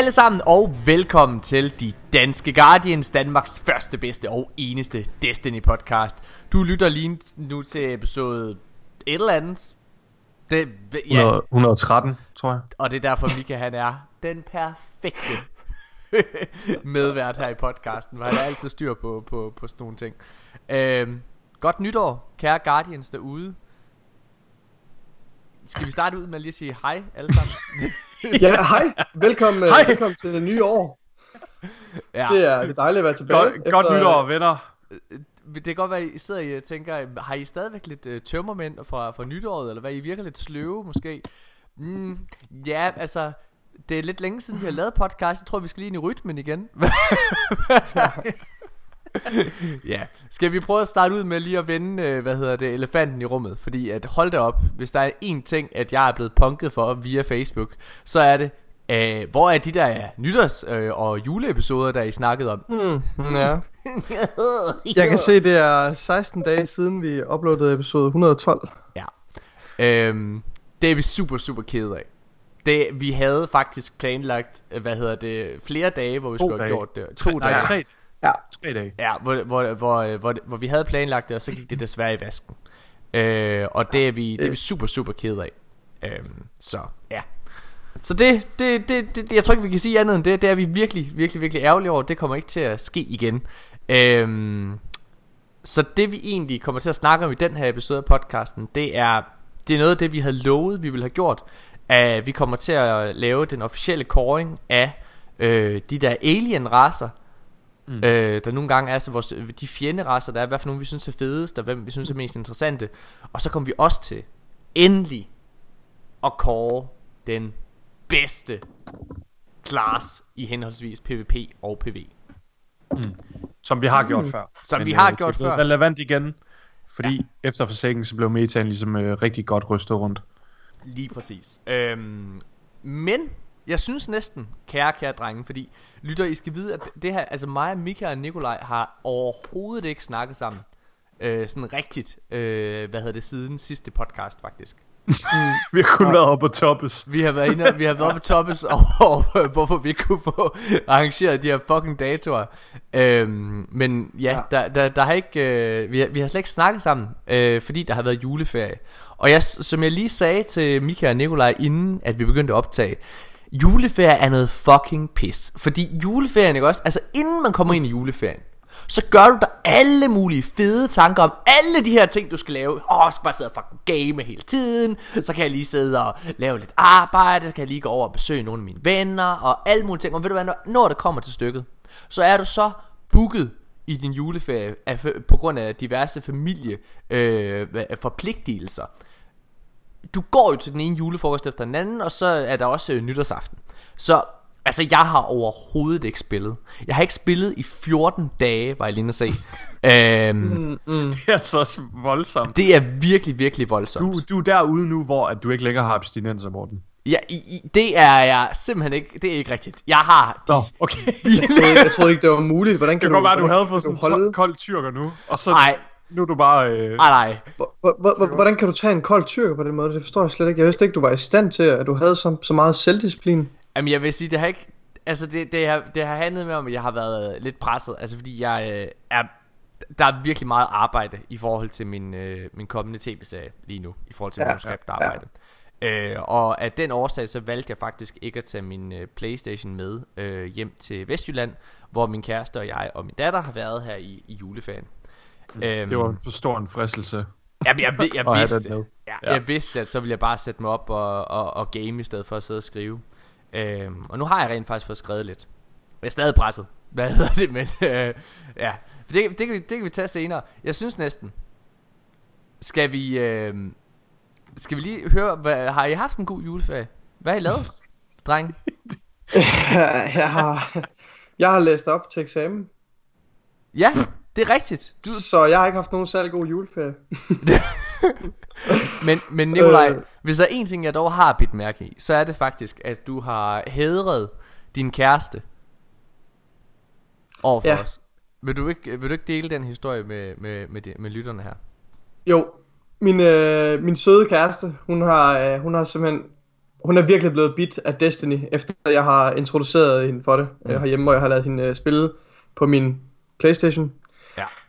Alle sammen og velkommen til De Danske Guardians, Danmarks første, bedste og eneste Destiny podcast. Du lytter lige nu til episode et eller andet. Det, ja. 100, 113, tror jeg. Og det er derfor Mika han er den perfekte medvært her i podcasten, hvor han er altid styr på, på, på sådan nogle ting. Øhm, godt nytår, kære Guardians derude. Skal vi starte ud med lige at sige hej alle sammen? ja, hej. Velkommen, hej. velkommen til det nye år. Ja. Det, er, det er dejligt at være tilbage. Godt, efter... godt nytår, venner. Det kan godt være, at I sidder og tænker, har I stadigvæk lidt uh, tømmermænd fra, fra nytåret, eller hvad? I virker lidt sløve måske. Mm, ja, altså, det er lidt længe siden, vi har lavet podcast. Jeg tror, vi skal lige ind i rytmen igen. ja, skal vi prøve at starte ud med lige at vende, øh, hvad hedder det, elefanten i rummet? Fordi at hold det op, hvis der er en ting, at jeg er blevet punket for via Facebook, så er det, øh, hvor er de der nytårs- øh, og juleepisoder, der I snakket om? Mm, ja. jeg kan se, det er 16 dage siden, vi uploadede episode 112. Ja. Øhm, det er vi super, super kede af. Det, vi havde faktisk planlagt, hvad hedder det, flere dage, hvor vi to skulle have gjort det. To dage. Nej, tre, Ja. Tre dage. Ja, hvor, hvor, hvor, hvor, hvor vi havde planlagt det, og så gik det desværre i vasken. Øh, og det er, vi, det er vi super, super ked af. Øh, så ja. Så det, det, det, det, jeg tror ikke, vi kan sige andet end det. Det er vi virkelig, virkelig, virkelig ærgerlige over. Det kommer ikke til at ske igen. Øh, så det vi egentlig kommer til at snakke om i den her episode af podcasten, det er, det er noget af det, vi havde lovet, vi ville have gjort. At vi kommer til at lave den officielle koring af øh, de der alien-raser, Mm. Øh, der nogle gange er så vores, de fjenderasser, der er, hvad for nogle vi synes er fedest, og hvem vi synes er mest interessante. Og så kommer vi også til, endelig, at kåre den bedste class i henholdsvis PvP og PV. Mm. Som vi har gjort mm. før. Som Men, vi har øh, gjort før. relevant igen, fordi ja. efter forsikringen, så blev metaen ligesom øh, rigtig godt rystet rundt. Lige præcis. Øhm, men jeg synes næsten, kære, kære drenge, fordi lytter, I skal vide, at det her, altså mig, Mika og Nikolaj har overhovedet ikke snakket sammen. Øh, sådan rigtigt, øh, hvad hedder det, siden sidste podcast faktisk. Mm. vi har kun ja. været oppe på Toppes. Vi har været inde, vi har været oppe på Toppes og, og, hvorfor vi kunne få arrangeret de her fucking datoer. Øhm, men ja, ja. Der, der, der har ikke, øh, vi, har, vi har slet ikke snakket sammen, øh, fordi der har været juleferie. Og jeg, som jeg lige sagde til Mika og Nikolaj, inden at vi begyndte at optage, Juleferie er noget fucking pis. Fordi juleferien, ikke også? Altså inden man kommer ind i juleferien, så gør du der alle mulige fede tanker om alle de her ting, du skal lave. Åh, oh, jeg skal bare sidde og fucking game hele tiden. Så kan jeg lige sidde og lave lidt arbejde. Så kan jeg lige gå over og besøge nogle af mine venner. Og alle mulige ting. Og ved du hvad, når det kommer til stykket, så er du så booket i din juleferie af, på grund af diverse familie øh, forpligtelser du går jo til den ene julefrokost efter den anden, og så er der også øh, nytårsaften. Så altså, jeg har overhovedet ikke spillet. Jeg har ikke spillet i 14 dage, var jeg lige at se. Øhm, mm, mm. Det er så voldsomt. Det er virkelig, virkelig voldsomt. Du, du er derude nu, hvor at du ikke længere har abstinenser, Morten. Ja, i, i, det er jeg simpelthen ikke, det er ikke rigtigt. Jeg har de Nå, okay. jeg, troede, jeg troede ikke, det var muligt. Hvordan kan det kan godt være, du havde fået sådan en kold tyrker nu, og så... Nej, nu er du bare... Øh... Ah, nej. Hvordan kan du tage en kold tyrker på den måde? Det forstår jeg slet ikke. Jeg vidste ikke, du var i stand til, at du havde så, så meget selvdisciplin. Jamen, jeg vil sige, det har ikke... Altså, det, det, har, det har handlet med om, at jeg har været lidt presset. Altså, fordi jeg øh, er... Der er virkelig meget arbejde i forhold til min, øh, min kommende tv-serie lige nu. I forhold til ja, manuskriptarbejde. Ja. Øh, og af den årsag, så valgte jeg faktisk ikke at tage min øh, Playstation med øh, hjem til Vestjylland, hvor min kæreste og jeg og min datter har været her i, i juleferien. Øhm, det var for stor en fristelse. Ja, jeg, jeg, jeg, vidste, ja, ja. jeg vidste, at så ville jeg bare sætte mig op og, og, og game i stedet for at sidde og skrive. Øhm, og nu har jeg rent faktisk fået skrevet lidt. Jeg er stadig presset. Hvad hedder det? Men øh, ja, det, det, det, kan vi, det kan vi tage senere. Jeg synes næsten. Skal vi, øh, skal vi lige høre, hvad, har I haft en god juleferie? Hvad har I lavet, dreng? jeg, har, jeg har læst op til eksamen. Ja, det er rigtigt. Du... Så jeg har ikke haft nogen særlig god juleferie. men, men Nikolaj, øh... hvis der er en ting, jeg dog har bidt mærke i, så er det faktisk, at du har hædret din kæreste overfor ja. os. Vil du, ikke, vil du ikke dele den historie med, med, med, de, med lytterne her? Jo, min, øh, min søde kæreste, hun har, øh, hun har simpelthen hun er virkelig blevet bit af Destiny, efter jeg har introduceret hende for det mm. herhjemme, hvor jeg har lavet hende øh, spille på min Playstation.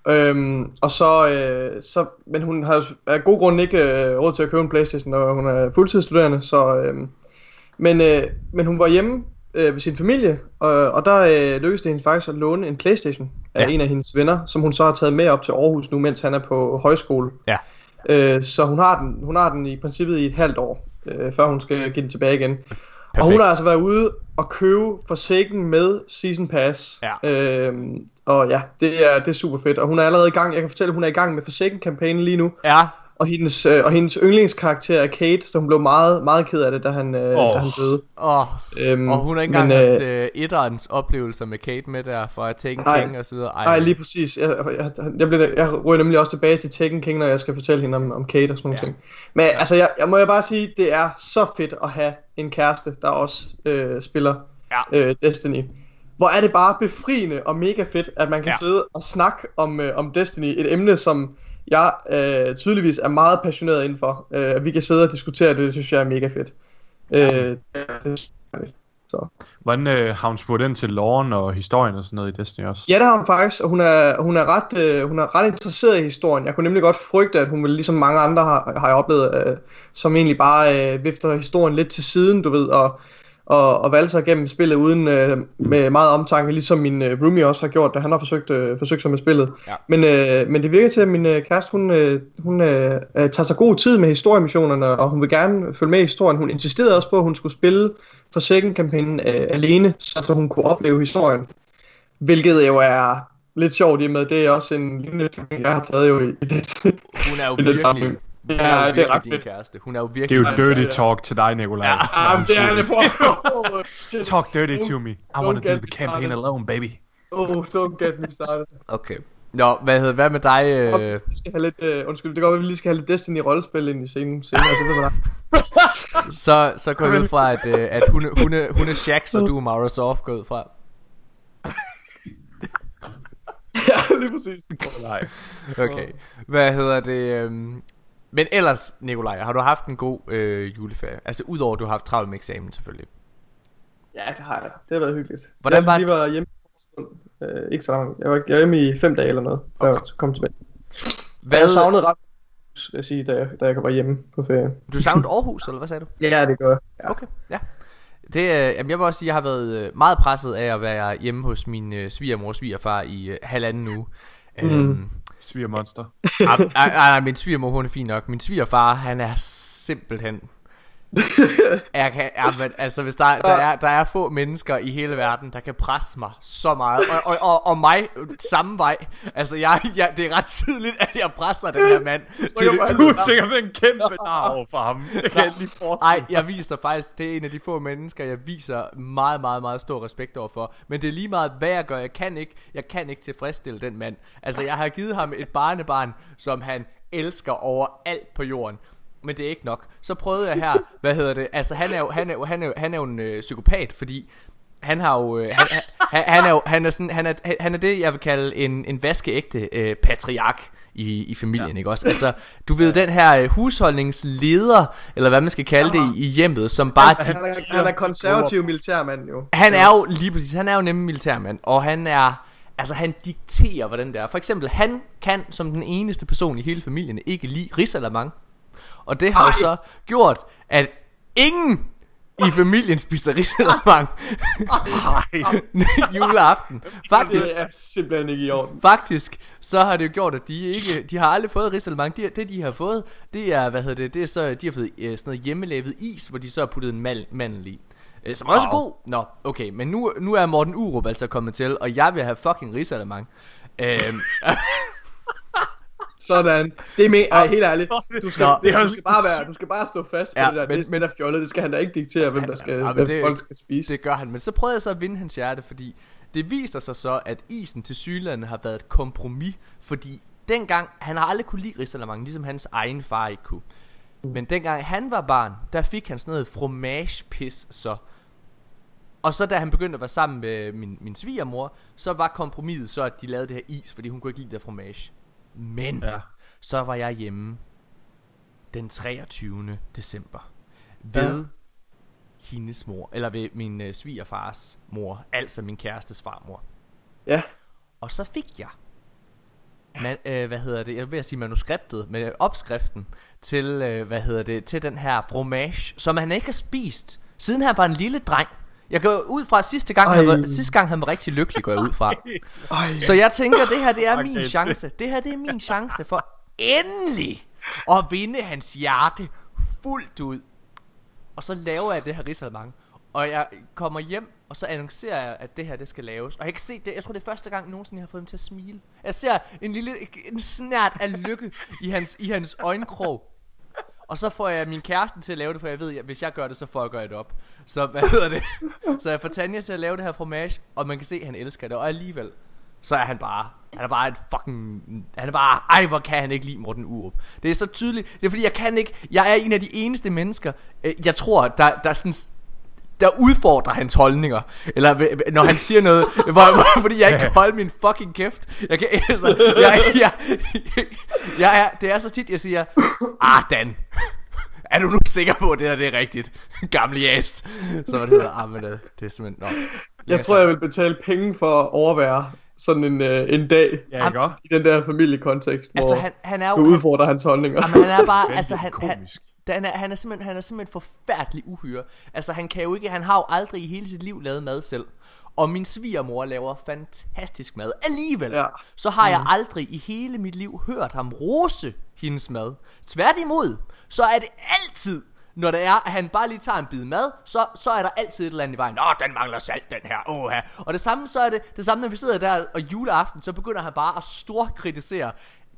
Øhm, og så, øh, så, men hun har jo af god grund ikke øh, råd til at købe en Playstation, når hun er fuldtidsstuderende, så, øh, men, øh, men hun var hjemme øh, ved sin familie, og, og der øh, lykkedes det hende faktisk at låne en Playstation af ja. en af hendes venner, som hun så har taget med op til Aarhus nu, mens han er på højskole. Ja. Øh, så hun har, den, hun har den i princippet i et halvt år, øh, før hun skal give den tilbage igen. Perfekt. Og hun har altså været ude og købe Forsaken med Season Pass. Ja. Øhm, og ja, det er, det er super fedt. Og hun er allerede i gang, jeg kan fortælle, at hun er i gang med Forsaken-kampagnen lige nu. Ja. Og hendes, øh, og hendes yndlingskarakter er Kate, så hun blev meget, meget ked af det, da han, øh, Åh. da han døde. Oh. Øhm, Og hun har ikke engang men, haft øh, etterens oplevelser med Kate med der fra Taken Nej. King og så videre. Nej, lige præcis. Jeg, jeg, jeg, bliver, jeg ryger nemlig også tilbage til Tekken King, når jeg skal fortælle hende om, om Kate og sådan nogle Ja. ting. Men altså, jeg, jeg må jeg bare sige, det er så fedt at have en kæreste, der også øh, spiller Ja. øh, Destiny. Hvor er det bare befriende og mega fedt, at man kan Ja. ja. sidde og snakke om, øh, om Destiny, et emne, som jeg øh, tydeligvis er meget passioneret indenfor. Øh, vi kan sidde og diskutere det, det synes jeg er mega fedt. Øh, det, så. Hvordan øh, har hun spurgt ind til loven og historien og sådan noget i Destiny også? Ja, det har hun faktisk, og hun er, hun er, ret, øh, hun er ret interesseret i historien. Jeg kunne nemlig godt frygte, at hun ville, ligesom mange andre har, har jeg oplevet, øh, som egentlig bare øh, vifter historien lidt til siden, du ved, og, og, og valgte sig gennem spillet uden øh, med meget omtanke, ligesom min øh, roomie også har gjort, da han har forsøgt, øh, forsøgt sig med spillet. Ja. Men, øh, men det virker til, at min øh, kæreste, hun, øh, hun øh, øh, tager sig god tid med historiemissionerne, og hun vil gerne følge med i historien. Hun insisterede også på, at hun skulle spille for kampagnen øh, alene, så hun kunne opleve historien. Hvilket jo er lidt sjovt i med, det er også en lignende jeg har taget jo i i det. Hun er jo virkelig, Ja, er jo det er ret din fedt. kæreste. Hun er jo Det virkelig er jo dirty kæreste. talk til dig, Nikolaj. Ja. Ah, det er det på. Oh. Talk dirty to me. I want to do the campaign started. alone, baby. Oh, don't get me started. Okay. Nå, hvad hedder hvad med dig? Øh, vi skal have lidt, øh, undskyld, det går, at vi lige skal have lidt Destiny rollespil ind i scenen senere, det ved man så, så går jeg ud fra, at, øh, at hun, hun, er, hun er Shax, og du er Mara Soft går ud fra. Ja, lige præcis. Nej. Okay. Hvad hedder det? øhm, Men ellers, Nikolaj, har du haft en god øh, juleferie? Altså udover at du har haft travlt med eksamen selvfølgelig. Ja, det har jeg. Det har været hyggeligt. Hvordan jeg var- lige var hjemme øh, ikke så langt. Jeg var, jeg var hjemme i fem dage eller noget, før Okay. jeg kom tilbage. Hvad, Jeg savnede ret, vil jeg sige, da jeg, da jeg var hjemme på ferie. Du savnede Aarhus, eller hvad sagde du? Ja, det gør jeg. Ja. Okay, ja. Det, øh, jamen jeg vil også sige, at jeg har været øh, meget presset af at være hjemme hos min øh, svigermor og svigerfar i øh, halvanden uge. Mm. Øhm, Svigermonster. Nej, nej, min svigermor hun er fin nok. Min svigerfar, han er simpelthen... Jeg kan, ja, men, altså hvis der, der, er, der er få mennesker i hele verden Der kan presse mig så meget Og, og, og, og mig samme vej Altså jeg, jeg, det er ret tydeligt At jeg presser den her mand til det Du er sikkert en kæmpe over for ham. Det kan jeg lige forestille Ej, jeg viser faktisk, det er en af de få mennesker, jeg viser meget, meget, meget stor respekt overfor. Men det er lige meget, hvad jeg gør. Jeg kan ikke, jeg kan ikke tilfredsstille den mand. Altså, jeg har givet ham et barnebarn, som han elsker over alt på jorden. Men det er ikke nok. Så prøvede jeg her, hvad hedder det? Altså, han er jo, han er jo, han er jo, han er jo en øh, psykopat, fordi han har jo, øh, han, han, han er jo, han er sådan, han er, han er det, jeg vil kalde en, en vaskeægte øh, patriark i, i familien, ja. ikke også? Altså, du ved, den her øh, husholdningsleder, eller hvad man skal kalde det i, hjemmet, som bare... Han er, han er konservativ militærmand jo. Han er jo lige præcis, han er jo nemlig militærmand, og han er, altså han dikterer, hvordan det er. For eksempel, han kan som den eneste person i hele familien ikke lide risalamang. Og det har jo så gjort, at ingen i familien spiser risalamang juleaften. Faktisk, Det er simpelthen ikke i orden. Faktisk, så har det jo gjort, at de ikke, de har aldrig fået risalemang. De, det de har fået, det er, hvad hedder det, det er så, de har fået øh, sådan noget hjemmelavet is, hvor de så har puttet en mal, mandel i. Øh, som er også god. Nå, okay, men nu, nu er Morten Urup altså kommet til, og jeg vil have fucking risalemang. Øhm, Sådan. Det er med, ej, helt ærligt. Du skal, Nå. det, du skal bare være, du skal bare stå fast på Ja, det der. men- det, men, det er fjollet, det skal han da ikke diktere, hvem der skal, Ja, hvem det- folk skal spise. det gør han, men så prøvede jeg så at vinde hans hjerte, fordi det viser sig så, at isen til Sydlandet har været et kompromis, fordi dengang, han har aldrig kunne lide risalemang, ligesom hans egen far ikke kunne. Men dengang han var barn, der fik han sådan noget fromage-pis så. Og så da han begyndte at være sammen med min, min svigermor, så var kompromiset så, at de lavede det her is, fordi hun kunne ikke lide det der fromage. Men Ja. så var jeg hjemme den 23. december ved hendes mor, eller ved min øh, svigerfars mor, altså min kærestes farmor. Ja. Og så fik jeg, man, øh, hvad hedder det, jeg vil sige manuskriptet, med opskriften til, øh, hvad hedder det, til den her fromage, som han ikke har spist, siden han var en lille dreng. Jeg går ud fra at sidste gang, var, sidste gang han var rigtig lykkelig, går jeg ud fra. Ej. Så jeg tænker, det her det er min chance. Det her det er min chance for endelig at vinde hans hjerte fuldt ud. Og så laver jeg det her risalemang. Og jeg kommer hjem, og så annoncerer jeg, at det her det skal laves. Og jeg kan se det, jeg tror det er første gang nogensinde, jeg har fået ham til at smile. Jeg ser en lille, en snært af lykke i hans, i hans øjenkrog. Og så får jeg min kæreste til at lave det, for jeg ved, at hvis jeg gør det, så får jeg gøre det op. Så hvad hedder det? Så jeg får Tanja til at lave det her fromage, og man kan se, at han elsker det. Og alligevel, så er han bare, han er bare et fucking, han er bare, ej hvor kan han ikke lide Morten Urup. Det er så tydeligt, det er fordi jeg kan ikke, jeg er en af de eneste mennesker, øh, jeg tror, der, der sådan, der udfordrer hans holdninger. Eller når han siger noget hvor, hvor, Fordi jeg ikke kan holde min fucking kæft. Jeg kan altså, jeg, jeg, jeg, jeg er, Det er så tit jeg siger Ah Dan Er du nu sikker på at det her det er rigtigt? Gamle jas Så var det der Ah men det, det er simpelthen Nå. Jeg tror, jeg vil betale penge for at overvære sådan en, øh, en dag Ja, ikke i den der familiekontekst, hvor Altså han, han er du jo han, udfordrer hans holdninger. Jamen, han er bare, altså han, han, han, er, han, er simpelthen, han er simpelthen forfærdelig uhyre. Altså han kan jo ikke, han har jo aldrig i hele sit liv lavet mad selv. Og min svigermor laver fantastisk mad. Alligevel, Ja. så har jeg aldrig i hele mit liv hørt ham rose hendes mad. Tværtimod, så er det altid, når det er, at han bare lige tager en bid mad, så, så er der altid et eller andet i vejen. Åh, den mangler salt, den her. Åh, her. Og det samme, så er det, det samme, når vi sidder der og juleaften, så begynder han bare at storkritisere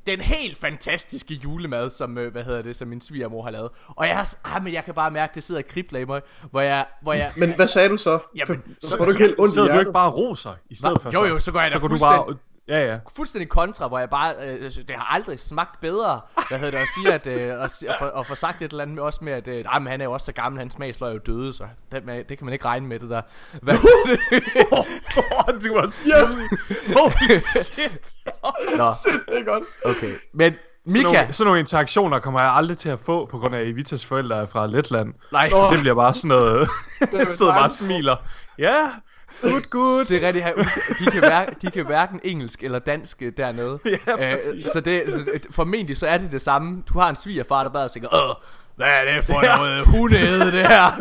den helt fantastiske julemad, som, øh, hvad hedder det, som min svigermor har lavet. Og jeg, ah, men jeg kan bare mærke, det sidder og kribler i mig, hvor jeg, hvor jeg, Men hvad sagde du så? Jamen, så så- får du ikke helt ondt i Sidder du ikke bare roser i stedet Hva? for? Jo, så? jo, så går jeg da så du fuldstændig- bare... Ja, ja. fuldstændig kontra, hvor jeg bare, øh, det har aldrig smagt bedre, hvad hedder det, at sige, at, øh, at, si- at, få, at få sagt et eller andet med, også med, at øh, nej, men han er jo også så gammel, hans smagsløg er jo døde, så det, man, det kan man ikke regne med det der. Hvad, Åh, du var syg. Holy shit. Nå, Det er godt. okay. Men Sådan Mika, nogle, sådan nogle interaktioner kommer jeg aldrig til at få, på grund af at Evitas forældre er fra Letland. nej, Nå. Det bliver bare sådan noget... Jeg sidder bare og smiler. Ja, good, good. det er rigtigt. De kan, hverken, de kan hverken engelsk eller dansk øh, dernede. Ja, Øh, så det, så det- formentlig så er det det samme. Du har en svigerfar, der bare tænker, Åh, hvad er det for Ja. noget hundeæde det her?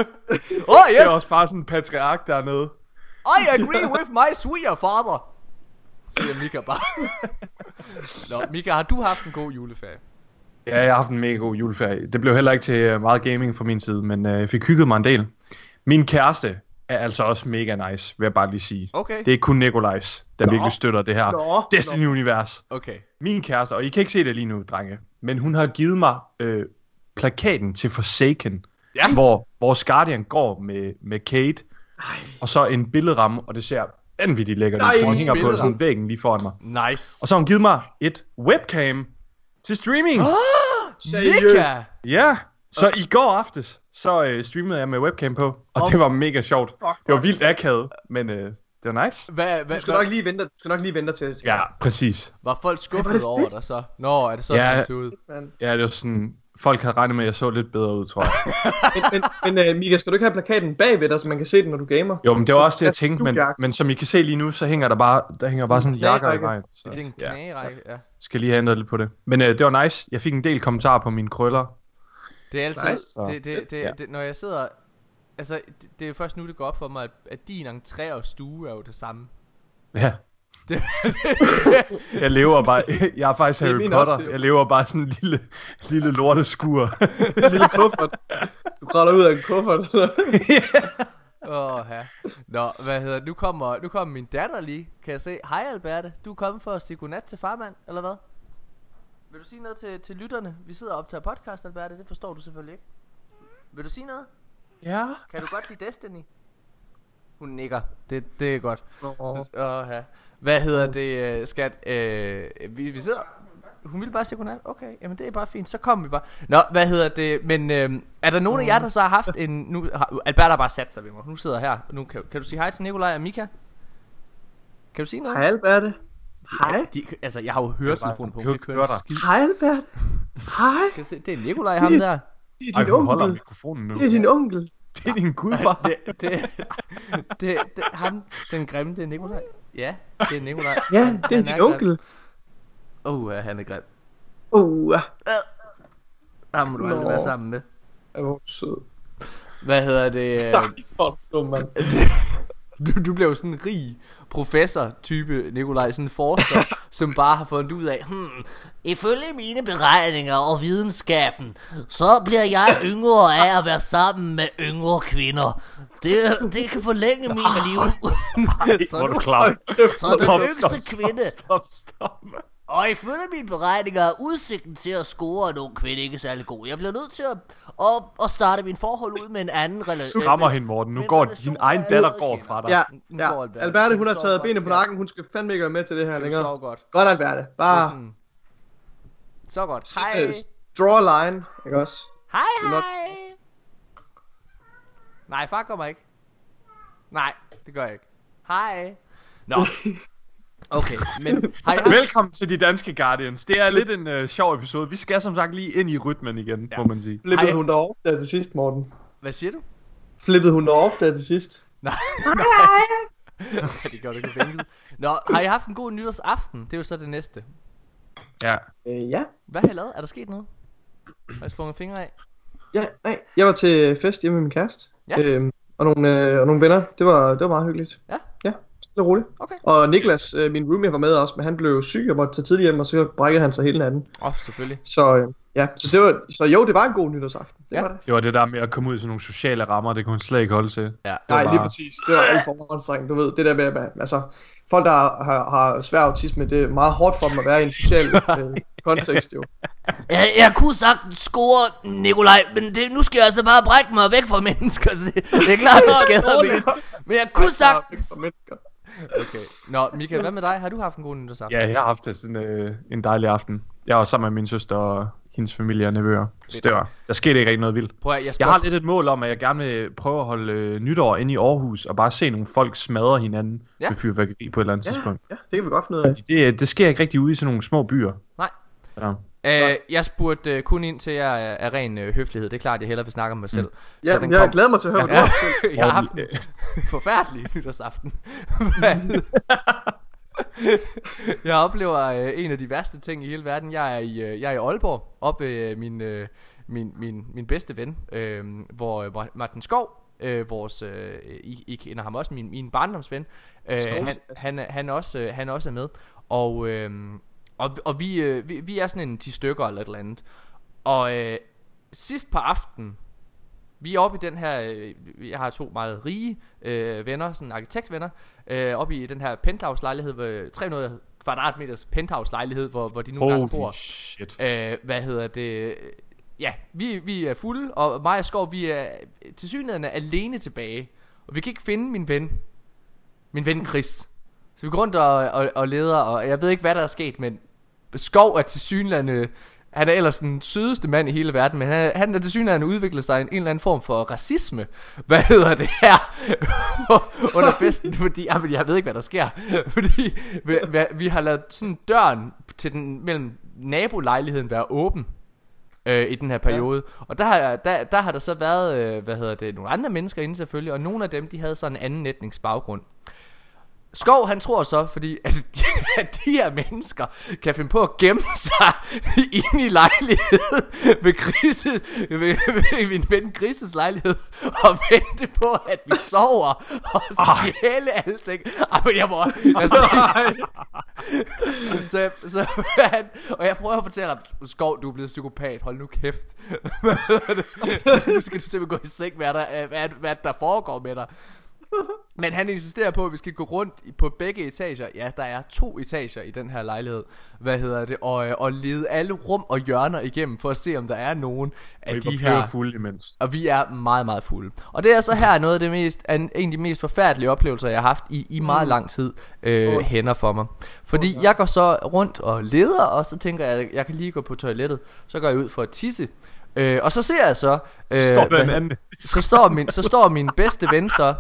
Oh, Det yes, er også bare sådan en patriark dernede. I agree with my svigerfather. Siger Mika bare. Nå, Mika, har du haft en god juleferie? Ja, jeg har haft en mega god juleferie. Det blev heller ikke til øh, meget gaming fra min side, men øh, jeg fik hygget mig en del. Min kæreste er altså også mega nice, vil jeg bare lige sige. Okay. Det er kun Nikolajs, der Nå. virkelig støtter det her. Destiny-univers. Okay. Min kæreste, og I kan ikke se det lige nu, drenge, men hun har givet mig øh, plakaten til Forsaken, Ja. hvor vores Guardian går med, med Kate, og så en billedramme, og det ser vanvittigt lækkert ud, hun hænger på sådan væggen lige foran mig. Nice. Og så har hun givet mig et webcam til streaming. Mika! Ja, så i går aftes, så øh, streamede jeg med webcam på, og Oh. det var mega sjovt. Fuck, Det var fuck. vildt akavet, men øh, det var nice. Hvad, hvad, Du skal hvad, nok lige vente, du skal nok lige vente til. til Ja, præcis. var folk er det over dig så? Nå, er det sådan, Ja. det ud? Ja, det var sådan, folk havde regnet med, at jeg så lidt bedre ud, tror jeg. men, men, men uh, Mika, skal du ikke have plakaten bagved dig, så man kan se den, når du gamer? Jo, men det var også det, jeg tænkte, men, men som I kan se lige nu, så hænger der bare, der hænger bare sådan en jakker i vejen. Så, Det er en ja, knagerække, ja. skal lige have ændret lidt på det. Men øh, det var nice. Jeg fik en del kommentarer på mine krøller. Det er altid, Nice. det, det, det, Ja. det, når jeg sidder, altså, det, det er først nu, det går op for mig, at, at din entré og stue er jo det samme. Ja. Det, Jeg lever bare, jeg er faktisk Harry Potter. også. Jeg lever bare sådan en lille, lille lorteskur. En lille kuffert. Du kravler ud af en kuffert. Åh, ja. Nå, hvad hedder? Nu kommer, nu kommer min datter lige. Kan jeg se? Hej Alberte, du er kommet for at sige godnat til farmand, eller hvad? Vil du sige noget til, til lytterne? Vi sidder og optager podcast, Alberte. Det forstår du selvfølgelig ikke. Vil du sige noget? ja. Kan du godt lide Destiny? Hun nikker. Det, det er godt. Åh, ja. Hvad hedder det, øh, skat? Øh, vi, vi sidder... Hun ville bare sige godnat. Okay, jamen det er bare fint. Så kommer vi bare. Nå, hvad hedder det? Men øh, er der nogen af jer, der så har haft en... Nu, har, Albert har bare sat sig ved mig. Nu sidder jeg her. Nu kan, kan du sige hej til Nikolaj og Mika? Kan du sige noget? Hej Alberte. Hej. De, altså, jeg har jo høretelefonen på. Jeg kan Hun jo kan ikke køre en høre dig. skid. Hej Alberte. Hej. Kan du se? Det er Nikolaj ham der. Det er Ej, din holder onkel. mikrofonen nu. Det er din onkel. Det er din gudfar. det, det, det, det, ham, den grimme, det er Nikolaj. Ja, det er Nikolaj. Ja, Han- det er han din grim. onkel. Åh, uh, han er grim. Uh, Ham må du aldrig være sammen med. jeg var sød. Hvad hedder det? Nej, for dum, mand. Du, du blev sådan en rig professor-type, Nikolaj, sådan en forsker, som bare har fundet ud af, hmm, ifølge mine beregninger og videnskaben, så bliver jeg yngre af at være sammen med yngre kvinder. Det, det kan forlænge mit liv. så, er nu, så den Stop, yngste stop, kvinde, Stop, stop, mand. Og ifølge mine beregninger er udsigten til at score en ung kvinde ikke særlig god. Jeg bliver nødt til at, at, at starte min forhold ud med en anden relation. Du rammer hende, Morten. Nu går relation din egen er datter går fra dig. Ja, Nu ja. går Alberte. Alberte, hun har taget benene på nakken. Hun skal fandme ikke være med til det her længere. sover godt. Godt, Alberte. Det er Bare sådan- Så godt. Hej. draw a line, ikke også? Hej, hej. Nej, far kommer ikke. Nej, det gør jeg ikke. Hej. Nå. Okay, men har haft... Velkommen til de danske Guardians. Det er lidt en uh, sjov episode. Vi skal som sagt lige ind i rytmen igen, Ja. må man sige. Flippede hun dig off der til sidst, Morten? Hvad siger du? Flippede hun dig off der til sidst? Nej, nej. det gør du ikke vinket. Nå, har I haft en god nytårsaften? Det er jo så det næste. Ja. Øh, ja. Hvad har I lavet? Er der sket noget? Har I sprunget fingre af? Ja, nej. Jeg var til fest hjemme med min kæreste. Ja. Øhm, og, nogle, øh, og nogle venner. Det var, det var meget hyggeligt. Ja. Ja, stille og roligt. Okay. Og Niklas, øh, min roomie, var med også, men han blev syg og måtte tage tidligt hjem, og så brækkede han sig hele natten. Åh, oh, selvfølgelig. Så, øh, ja, så, det var, så jo, det var en god nytårsaften. Det Ja. var det. Det var det der med at komme ud i sådan nogle sociale rammer, det kunne hun slet ikke holde til. Ja. Nej, lige bare- præcis. Det var alt for anstrengende. Du ved, det der med, at altså, folk, der har, har svær autisme, det er meget hårdt for dem at være i en social øh, kontekst, jo. Jeg, jeg kunne sagtens score, Nikolaj, men det, nu skal jeg altså bare brække mig væk fra mennesker. Så det, det er klart, det skader mig. Men jeg kunne sagtens... Okay. Nå, Mika, hvad med dig? Har du haft en god nytårsaften? Ja, jeg har haft sådan, øh, en dejlig aften. Jeg var sammen med min søster og hendes familie og nevøer. Så det var, der skete ikke rigtig noget vildt. Prøv at, jeg, Jeg spørger, har lidt et mål om, at jeg gerne vil prøve at holde øh, nytår inde i Aarhus, og bare se nogle folk smadre hinanden Ja. ja. med fyrværkeri på et eller andet Ja, tidspunkt. ja, det kan vi godt finde ud af. Det, det sker ikke rigtig ude i sådan nogle små byer. Nej. Ja. Øh, jeg spurgte øh, kun ind til jer af, ren øh, høflighed. Det er klart, jeg hellere vil snakke om mig selv. Ja, den jeg kom- glæder mig til at høre, hvad du har jeg har haft en forfærdelig nytårsaften. Jeg oplever øh, en af de værste ting i hele verden. Jeg er i, øh, jeg er i Aalborg, op ved øh, min, øh, min, min, min bedste ven, øh, hvor, hvor Martin Skov, øh, vores, øh, I, I kender ham også, min, min barndomsven, øh, han, han, han, også, øh, han også er med. Og, øh, og, og vi, øh, vi, vi er sådan en 10 stykker eller et eller andet. Og øh, sidst på aftenen, vi er oppe i den her, øh, jeg har to meget rige øh, venner, sådan arkitektvenner, øh, oppe i den her penthouse lejlighed, hvor 300 kvadratmeters penthouse lejlighed, hvor, hvor de nu engang bor. Holy shit. Øh, hvad hedder det? Ja, vi, vi er fulde, og mig og Skov, vi er til synligheden alene tilbage. Og vi kan ikke finde min ven. Min ven Chris. Så vi går rundt og, og, og leder, og jeg ved ikke, hvad der er sket, men Skov er til synligheden... Han er ellers den sødeste mand i hele verden, men han, han er til synligheden udviklet sig en, en eller anden form for racisme. Hvad hedder det her? Under festen, fordi jamen, jeg ved ikke, hvad der sker. Fordi vi, vi, har lavet sådan døren til den mellem nabolejligheden være åben øh, i den her periode. Ja. Og der har, der, der har der så været, øh, hvad hedder det, nogle andre mennesker inde selvfølgelig, og nogle af dem, de havde sådan en anden etningsbaggrund. Skov han tror så, fordi at de, at de her mennesker kan finde på at gemme sig inde i lejligheden ved, Grise, ved, ved min ven Grises lejlighed og vente på, at vi sover og stjæle alting. Ej, men jeg må, altså, så, så han, og jeg prøver at fortælle ham, Skov, du er blevet psykopat, hold nu kæft. nu skal du simpelthen gå i seng, hvad der, hvad, hvad der foregår med dig. Men han insisterer på, at vi skal gå rundt på begge etager. Ja, der er to etager i den her lejlighed. Hvad hedder det? Og, øh, og lede alle rum og hjørner igennem for at se, om der er nogen af Og de her... fulde imens. Og vi er meget, meget fulde. Og det er så her noget af det mest, en, en af de mest forfærdelige oplevelser, jeg har haft i, i meget lang tid øh, Åh. hænder for mig. Fordi jeg går så rundt og leder, og så tænker jeg, at jeg kan lige gå på toilettet. Så går jeg ud for at tisse. Øh, og så ser jeg så... Øh, Står hvad- så står min, så står min bedste ven så,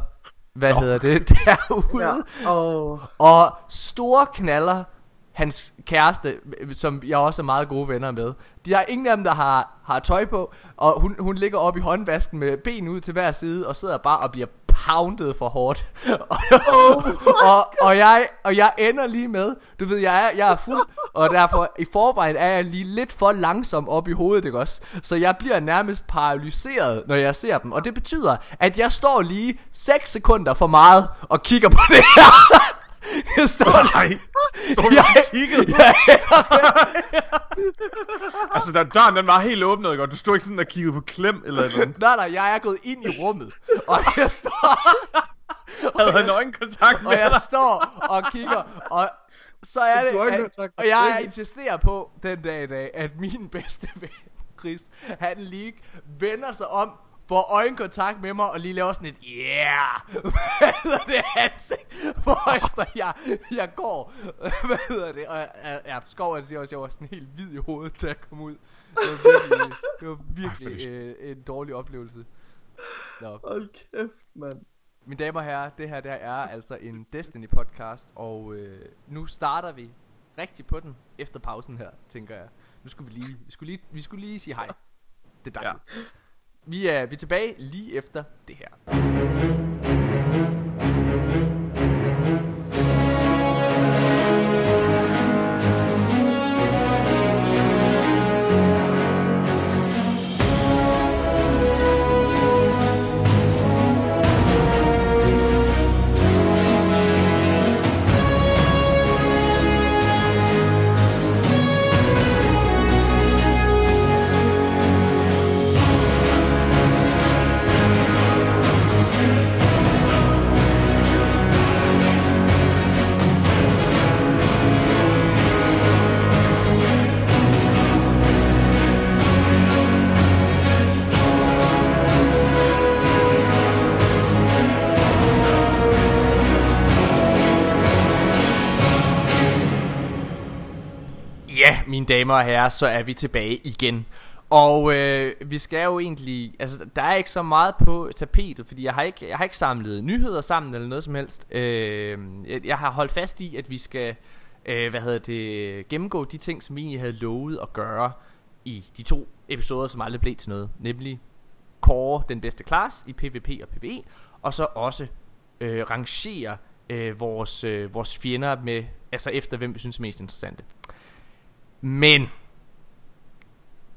hvad hedder det, derude, Ja. Og og store knaller hans kæreste, som jeg også er meget gode venner med. De har ingen af dem, der har, har tøj på, og hun, hun ligger oppe i håndvasken med ben ud til hver side, og sidder bare og bliver pounded for hårdt. og, oh og, og, jeg, og jeg ender lige med, du ved, jeg er, jeg er fuld, og derfor i forvejen er jeg lige lidt for langsom op i hovedet, ikke også? Så jeg bliver nærmest paralyseret, når jeg ser dem. Og det betyder, at jeg står lige 6 sekunder for meget og kigger på det her. Jeg står Nej, står du jeg, kigget? Jeg, jeg, altså, der døren den var helt åbnet, og du stod ikke sådan og kiggede på klem eller noget. nej, nej, jeg er gået ind i rummet, og jeg står... Havde han øjenkontakt med Og jeg står og kigger, og så er det, at, og jeg insisterer på den dag i dag, at min bedste ven, Chris, han lige vender sig om, får øjenkontakt med mig og lige laver sådan et yeah Hvad hedder det ansigt efter jeg, jeg går Hvad hedder det Og ja, ja Skov han siger også at jeg var sådan helt hvid i hovedet Da jeg kom ud Det var virkelig, det var virkelig øh, en dårlig oplevelse Nå. Hold kæft mand mine damer og herrer, det her der er altså en Destiny podcast, og øh, nu starter vi rigtig på den efter pausen her, tænker jeg. Nu skulle vi lige, vi skulle lige, vi skulle lige sige hej. Det er dejligt. Ja. Vi er, vi er tilbage lige efter det her. Mine damer og herrer, så er vi tilbage igen. Og øh, vi skal jo egentlig, altså der er ikke så meget på tapetet, fordi jeg har ikke, jeg har ikke samlet nyheder sammen eller noget som helst. Øh, jeg, jeg har holdt fast i, at vi skal, øh, hvad hedder det, gennemgå de ting, som vi egentlig havde lovet at gøre i de to episoder, som aldrig blev til noget. Nemlig kåre den bedste klasse i PvP og PvE, og så også øh, rangere øh, vores, øh, vores fjender med, altså efter hvem vi synes er mest interessante. Men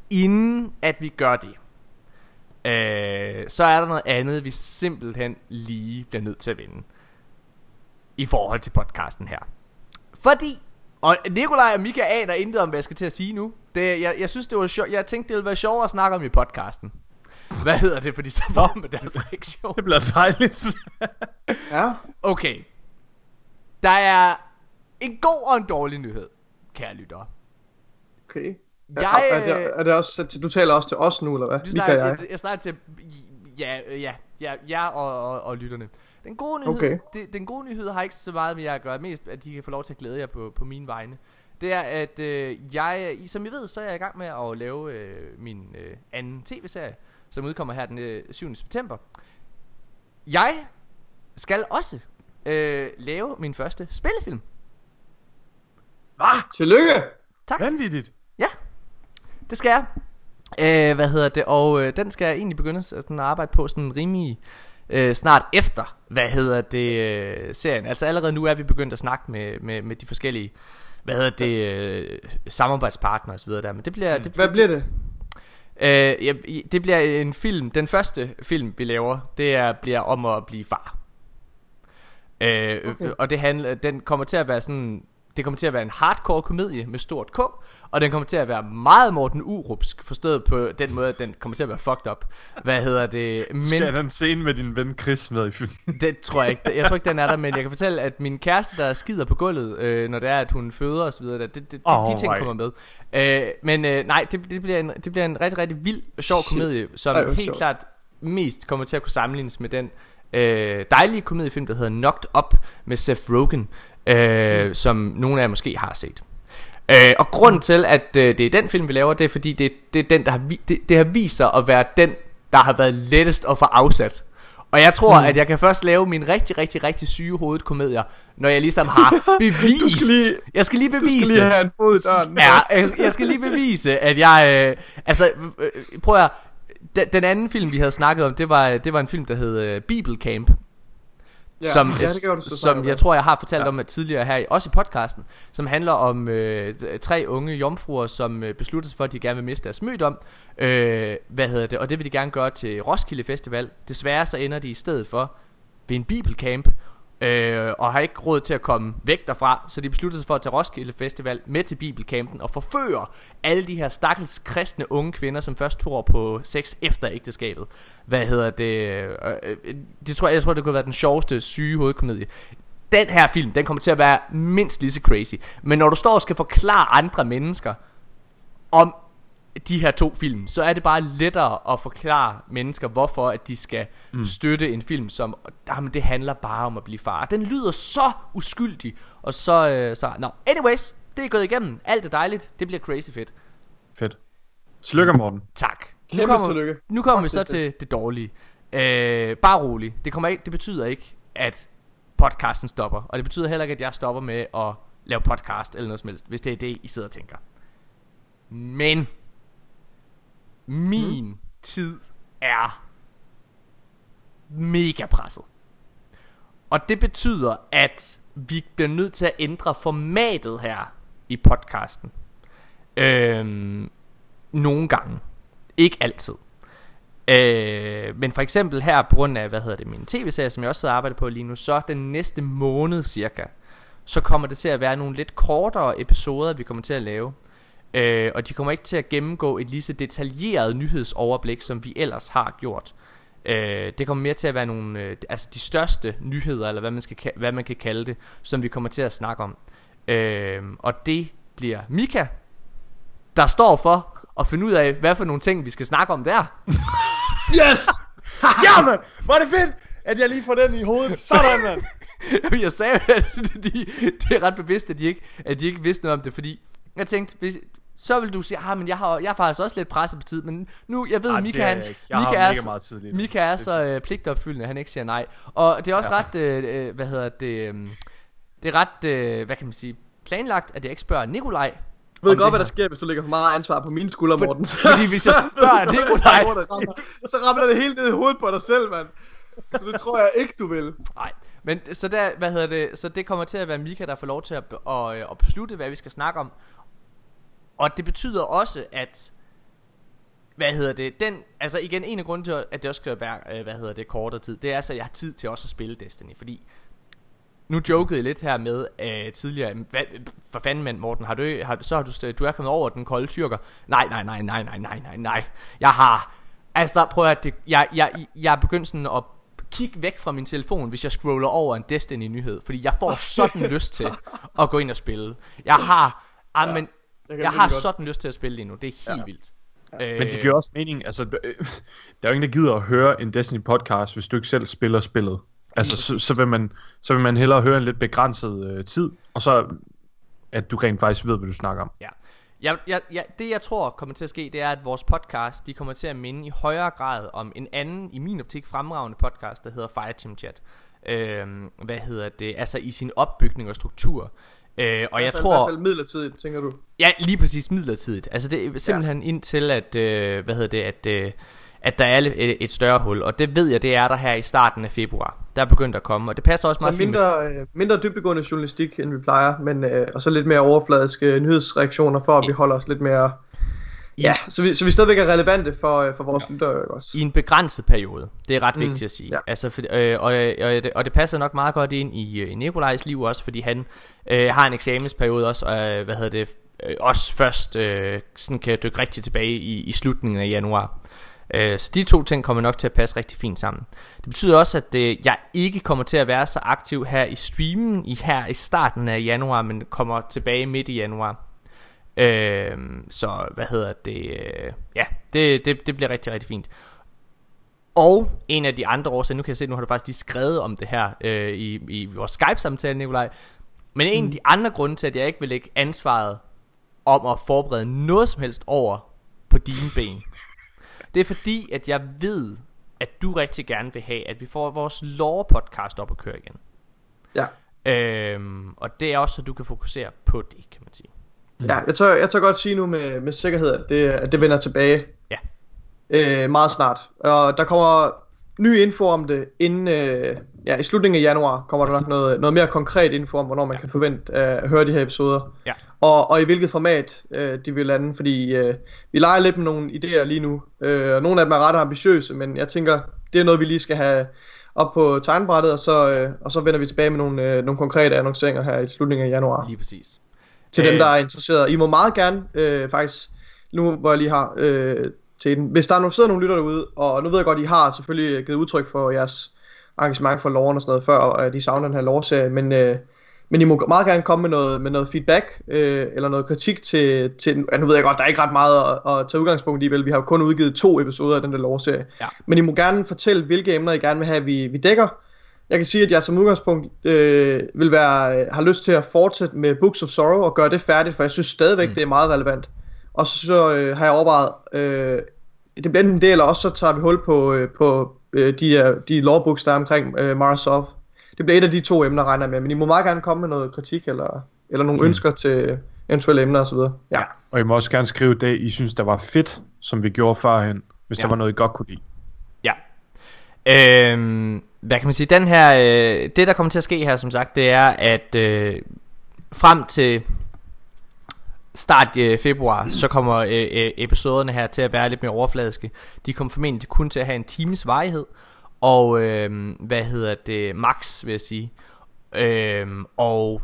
inden at vi gør det, øh, så er der noget andet, vi simpelthen lige bliver nødt til at vinde. I forhold til podcasten her. Fordi, og Nikolaj og Mika aner intet om, hvad jeg skal til at sige nu. Det, jeg, jeg synes, det var sjovt. Jeg tænkte, det ville være sjovere at snakke om i podcasten. Hvad hedder det, fordi så får man deres reaktion. Det bliver dejligt. ja. Okay. Der er en god og en dårlig nyhed, kære lyttere. Okay. Jeg, er, er, det, er det også, du taler også til os nu, eller hvad? Du snakker, jeg. jeg, jeg snakker til ja, ja, ja, ja og, og, og lytterne. Den gode nyhed, okay. det, den gode nyhed har ikke så meget med jer at gøre, mest at de kan få lov til at glæde jer på, på mine vegne. Det er, at øh, jeg, som I ved, så er jeg i gang med at lave øh, min øh, anden tv-serie, som udkommer her den øh, 7. september. Jeg skal også øh, lave min første spillefilm. Hvad? Tillykke! Tak. Vanvittigt. Det skal jeg. Øh, hvad hedder det? Og øh, den skal jeg egentlig begynde sådan at arbejde på sådan rimelig øh, snart efter, hvad hedder det, øh, serien. Altså allerede nu er vi begyndt at snakke med, med, med de forskellige, hvad hedder det, øh, samarbejdspartnere og så videre der. Men det bliver, mm. det bliver, hvad bliver det? Øh, ja, det bliver en film, den første film vi laver, det er, bliver om at blive far. Øh, okay. Og det handler, den kommer til at være sådan det kommer til at være en hardcore komedie med stort K, og den kommer til at være meget Morten Urupsk, forstået på den måde, at den kommer til at være fucked up. Hvad hedder det? Men, Skal den scene med din ven Chris med i filmen? Det tror jeg ikke. Jeg tror ikke, den er der, men jeg kan fortælle, at min kæreste, der skider på gulvet, øh, når det er, at hun føder videre, det, det, det, oh, de ting my. kommer med. Øh, men øh, nej, det, det, bliver en, det bliver en rigtig, rigtig vild og sjov komedie, som Ej, helt sjov. klart mest kommer til at kunne sammenlignes med den øh, dejlige komediefilm, der hedder Knocked Up med Seth Rogen, øh, mm. som nogle af jer måske har set. Øh, og grunden til, at øh, det er den film, vi laver, det er fordi, det, det er den, der har, vi, det, det har vist sig at være den, der har været lettest at få afsat. Og jeg tror, mm. at jeg kan først lave min rigtig, rigtig, rigtig syge hovedet komedier, når jeg ligesom har bevist. skal lige, jeg skal lige bevise. Du skal lige have en fod i døren. Ja, jeg, jeg skal lige bevise, at jeg... Øh, altså, øh, prøv at... Den, den anden film, vi havde snakket om, det var, det var en film, der hed øh, Bibelcamp. Ja, som, ja, det gør du, som jeg tror jeg har fortalt ja. om tidligere her også i podcasten Som handler om øh, tre unge jomfruer Som øh, beslutter sig for at de gerne vil miste deres mødom. Øh, Hvad hedder det? Og det vil de gerne gøre til Roskilde Festival. Desværre så ender de i stedet for Ved en bibelcamp øh, og har ikke råd til at komme væk derfra, så de besluttede sig for at tage Roskilde Festival med til Bibelcampen og forføre alle de her stakkels kristne unge kvinder, som først tror på sex efter ægteskabet. Hvad hedder det? Øh, øh, det tror jeg, jeg tror det kunne være den sjoveste syge hovedkomedie. Den her film, den kommer til at være mindst lige så crazy. Men når du står og skal forklare andre mennesker om de her to film, så er det bare lettere at forklare mennesker, hvorfor at de skal mm. støtte en film, som jamen, det handler bare om at blive far. Den lyder så uskyldig, og så, øh, så no. anyways, det er gået igennem. Alt er dejligt. Det bliver crazy fedt. Fedt. Tillykke, Morten. Tak. Nu kommer, tillykke. Nu kommer vi så til det dårlige. Øh, bare rolig. Det, kommer ikke, det betyder ikke, at podcasten stopper. Og det betyder heller ikke, at jeg stopper med at lave podcast eller noget som helst, hvis det er det, I sidder og tænker. Men min mm. tid er mega presset. Og det betyder, at vi bliver nødt til at ændre formatet her i podcasten. Øhm, nogle gange. Ikke altid. Øh, men for eksempel her på grund af, hvad hedder det, min tv-serie, som jeg også sidder og arbejder på lige nu, så den næste måned cirka, så kommer det til at være nogle lidt kortere episoder, vi kommer til at lave. Øh, og de kommer ikke til at gennemgå et lige så detaljeret nyhedsoverblik, som vi ellers har gjort. Øh, det kommer mere til at være nogle, øh, altså de største nyheder, eller hvad man, skal, hvad man kan kalde det, som vi kommer til at snakke om. Øh, og det bliver Mika, der står for at finde ud af, hvad for nogle ting, vi skal snakke om der. yes! Jamen, var det fedt, at jeg lige får den i hovedet. Sådan, mand. jeg sagde, at de, det er ret bevidst, at de, ikke, at de ikke vidste noget om det, fordi jeg tænkte, hvis, så vil du sige, ah, men jeg har, jeg har faktisk også lidt presset på tid, men nu, jeg ved, Ej, Mika, han, Mika, er, så, meget Mika er så øh, pligtopfyldende, han ikke siger nej. Og det er også ja. ret, øh, øh, hvad hedder det, øh, det er ret, øh, hvad kan man sige, planlagt, at jeg ikke spørger Nikolaj. Jeg ved godt, hvad der sker, hvis du lægger for meget ansvar på mine skuldre, For, Morten. fordi hvis jeg spørger Nikolaj... så rammer det hele ned i hovedet på dig selv, mand. Så det tror jeg ikke, du vil. Nej, men så, der, hvad hedder det, så det kommer til at være Mika, der får lov til at, at, at beslutte, hvad vi skal snakke om. Og det betyder også, at hvad hedder det, den, altså igen, en af grunden til, at det også skal være, øh, hvad hedder det, kortere tid, det er så, at jeg har tid til også at spille Destiny, fordi nu jokede jeg lidt her med uh, tidligere, hvad, for fanden mand, Morten, har du, har, så har du, du er kommet over den kolde tyrker. Nej, nej, nej, nej, nej, nej, nej, nej. Jeg har, altså prøv at, det, jeg, jeg, jeg er begyndt sådan at kigge væk fra min telefon, hvis jeg scroller over en Destiny-nyhed, fordi jeg får sådan lyst til at gå ind og spille. Jeg har, ah, men jeg, jeg har godt. sådan lyst til at spille lige nu. Det er helt ja. vildt. Ja. Men det giver også mening, altså, der er jo ingen, der gider at høre en Destiny podcast, hvis du ikke selv spiller spillet. Altså, så, så, vil man, så vil man hellere høre en lidt begrænset øh, tid, og så at du rent faktisk ved, hvad du snakker om. Ja. Jeg, jeg, jeg, det jeg tror kommer til at ske, det er, at vores podcast, de kommer til at minde i højere grad om en anden, i min optik, fremragende podcast, der hedder Fireteam Chat. Øhm, hvad hedder det? Altså i sin opbygning og struktur. Øh, og jeg fald, tror... I hvert fald midlertidigt, tænker du? Ja, lige præcis midlertidigt. Altså det er simpelthen ja. indtil, at, øh, hvad hedder det, at, øh, at der er et, et større hul. Og det ved jeg, det er der her i starten af februar. Der er begyndt at komme, og det passer også meget så mindre, fint. Øh, mindre dybegående journalistik, end vi plejer, men øh, og så lidt mere overfladiske nyhedsreaktioner, for at vi holder os lidt mere Ja, så vi, så vi stadigvæk er relevante for, øh, for vores ja. lyttere også. I en begrænset periode. Det er ret mm, vigtigt at sige. Ja. Altså, for, øh, og, og, det, og det passer nok meget godt ind i, øh, i Nikolajs liv også, fordi han øh, har en eksamensperiode også, øh, hvad hedder det, øh, også først øh, sådan kan dykke rigtig tilbage i, i slutningen af januar. Øh, så de to ting kommer nok til at passe rigtig fint sammen. Det betyder også, at øh, jeg ikke kommer til at være så aktiv her i streamen i her i starten af januar, men kommer tilbage midt i januar. Øh, så hvad hedder det? Øh, ja, det, det, det bliver rigtig, rigtig fint. Og en af de andre årsager, nu kan jeg se, nu har du faktisk lige skrevet om det her øh, i, i vores Skype-samtale, Nikolaj. Men en mm. af de andre grunde til, at jeg ikke vil lægge ansvaret om at forberede noget som helst over på dine ben, det er fordi, at jeg ved, at du rigtig gerne vil have, at vi får vores lore podcast op at køre igen. Ja. Øhm, og det er også, så du kan fokusere på det, kan man sige. Ja, jeg tør, jeg tør godt sige nu med, med sikkerhed, at det, at det vender tilbage. Ja. Øh, meget snart. Og der kommer ny info om det inden, øh, ja, i slutningen af januar kommer Præcis. der nok noget, noget mere konkret info om, hvornår man ja. kan forvente øh, at høre de her episoder. Ja. Og, og i hvilket format øh, de vil lande, fordi øh, vi leger lidt med nogle idéer lige nu. Øh, og nogle af dem er ret ambitiøse, men jeg tænker, det er noget, vi lige skal have op på tegnbrættet, og så, øh, og så vender vi tilbage med nogle, øh, nogle konkrete annonceringer her i slutningen af januar. Lige præcis. Til øh... dem, der er interesseret. I må meget gerne, øh, faktisk, nu hvor jeg lige har øh, til den. Hvis der er nogle, sidder nogle lytter derude, og nu ved jeg godt, I har selvfølgelig givet udtryk for jeres engagement for loven og sådan noget før, og at de savner den her lovserie, men, øh, men I må meget gerne komme med noget, med noget feedback, øh, eller noget kritik til, til ja, nu ved jeg godt, der er ikke ret meget at, at tage udgangspunkt i, vel, vi har jo kun udgivet to episoder af den der lovserie, ja. men I må gerne fortælle, hvilke emner I gerne vil have, vi, vi dækker, jeg kan sige, at jeg som udgangspunkt øh, vil være, har lyst til at fortsætte med Books of Sorrow og gøre det færdigt, for jeg synes stadigvæk, mm. det er meget relevant. Og så, så øh, har jeg overvejet, øh, det bliver en del, og også så tager vi hul på, øh, på øh, de, de lawbooks, der er omkring øh, Microsoft. Det bliver et af de to emner, regner med, men I må meget gerne komme med noget kritik, eller, eller nogle mm. ønsker til eventuelle emner osv. Ja. ja. Og I må også gerne skrive det, I synes, der var fedt, som vi gjorde førhen, hvis ja. der var noget, I godt kunne lide. Ja. Øhm, hvad kan man sige, den her, øh, det der kommer til at ske her, som sagt, det er, at øh, frem til start øh, februar, så kommer øh, øh episoderne her til at være lidt mere overfladiske. De kommer formentlig kun til at have en times varighed, og øh, hvad hedder det, max vil jeg sige. Øh, og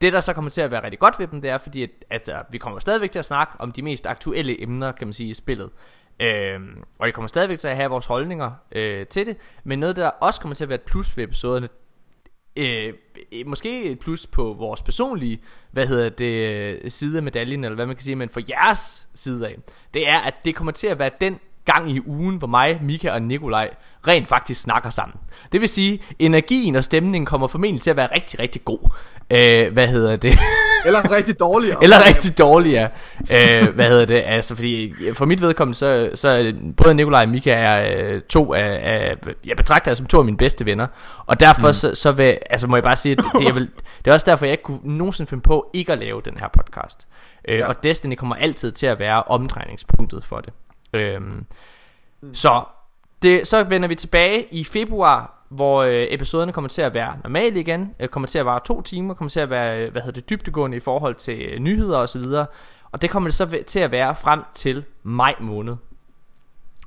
det der så kommer til at være rigtig godt ved dem, det er fordi, at altså, vi kommer stadigvæk til at snakke om de mest aktuelle emner, kan man sige, i spillet. Øh, og vi kommer stadigvæk til at have vores holdninger øh, til det, men noget der også kommer til at være et plus ved episoderne, øh, øh måske et plus på vores personlige, hvad hedder det, øh, side af medaljen, eller hvad man kan sige, men for jeres side af, det er, at det kommer til at være den gang i ugen, hvor mig, Mika og Nikolaj rent faktisk snakker sammen. Det vil sige, energien og stemningen kommer formentlig til at være rigtig, rigtig god. Øh, hvad hedder det? Eller rigtig dårlig. Eller rigtig dårlig, ja. øh, hvad hedder det? Altså, fordi for mit vedkommende, så, så både Nikolaj og Mika er øh, to af, af, jeg betragter jer som to af mine bedste venner. Og derfor mm. så, så vil, altså må jeg bare sige, at det, det, er vel, det er også derfor, jeg ikke kunne nogensinde finde på ikke at lave den her podcast. Øh, ja. Og Destiny kommer altid til at være omdrejningspunktet for det. Øhm, mm. Så det, så vender vi tilbage i februar, hvor øh, episoderne kommer til at være normale igen, øh, kommer til at vare to timer, kommer til at være, øh, hvad hedder det, dybtegående i forhold til øh, nyheder og så videre. Og det kommer det så til at være frem til maj måned.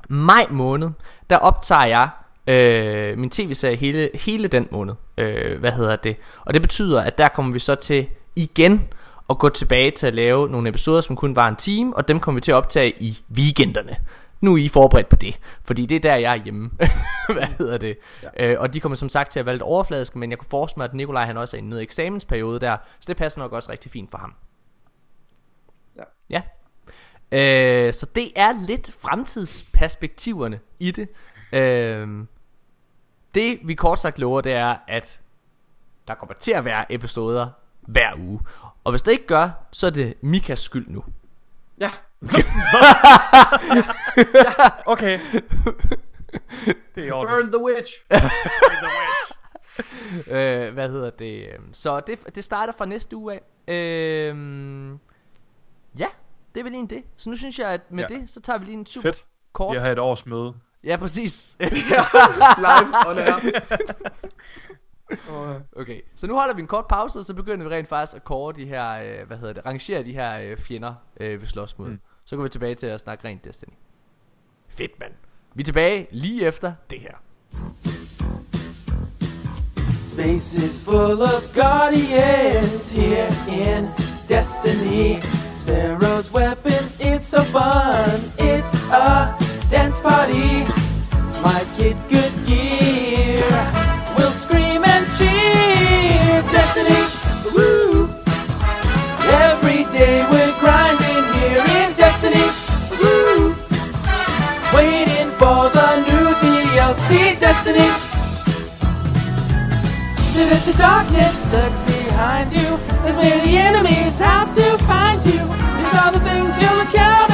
Maj måned, der optager jeg øh, min tv-serie hele, hele den måned. Øh, hvad hedder det? Og det betyder, at der kommer vi så til igen at gå tilbage til at lave nogle episoder, som kun var en time, og dem kommer vi til at optage i weekenderne. Nu er I forberedt på det, fordi det er der, jeg er hjemme. Hvad hedder det? Ja. Øh, og de kommer som sagt til at være lidt overfladiske, men jeg kunne forestille mig, at Nikolaj han også er i en eksamensperiode der, så det passer nok også rigtig fint for ham. Ja. Ja. Øh, så det er lidt fremtidsperspektiverne i det. Øh, det vi kort sagt lover, det er, at der kommer til at være episoder hver uge. Og hvis det ikke gør, så er det Mikas skyld nu. Ja. Ja. Okay. Det er Burn the witch. Burn the witch. øh, hvad hedder det? Så det, det starter fra næste uge af. Øh, ja, det er vel egentlig det. Så nu synes jeg, at med ja. det, så tager vi lige en super Fedt. kort. Jeg har et års møde. Ja, præcis. Live on air. Okay, så nu holder vi en kort pause, og så begynder vi rent faktisk at kåre de her, øh, hvad hedder det, rangere de her øh, fjender, øh, vi slås mod. Mm. Så går vi tilbage til at snakke rent Destiny. Fedt, mand. Vi er tilbage lige efter det her. Space is full of guardians here in Destiny. Sparrow's weapons, it's so fun. It's a dance party. Might get good gear. For the new DLC destiny. The darkness lurks behind you. There's many enemies, how to find you. These are the things you'll encounter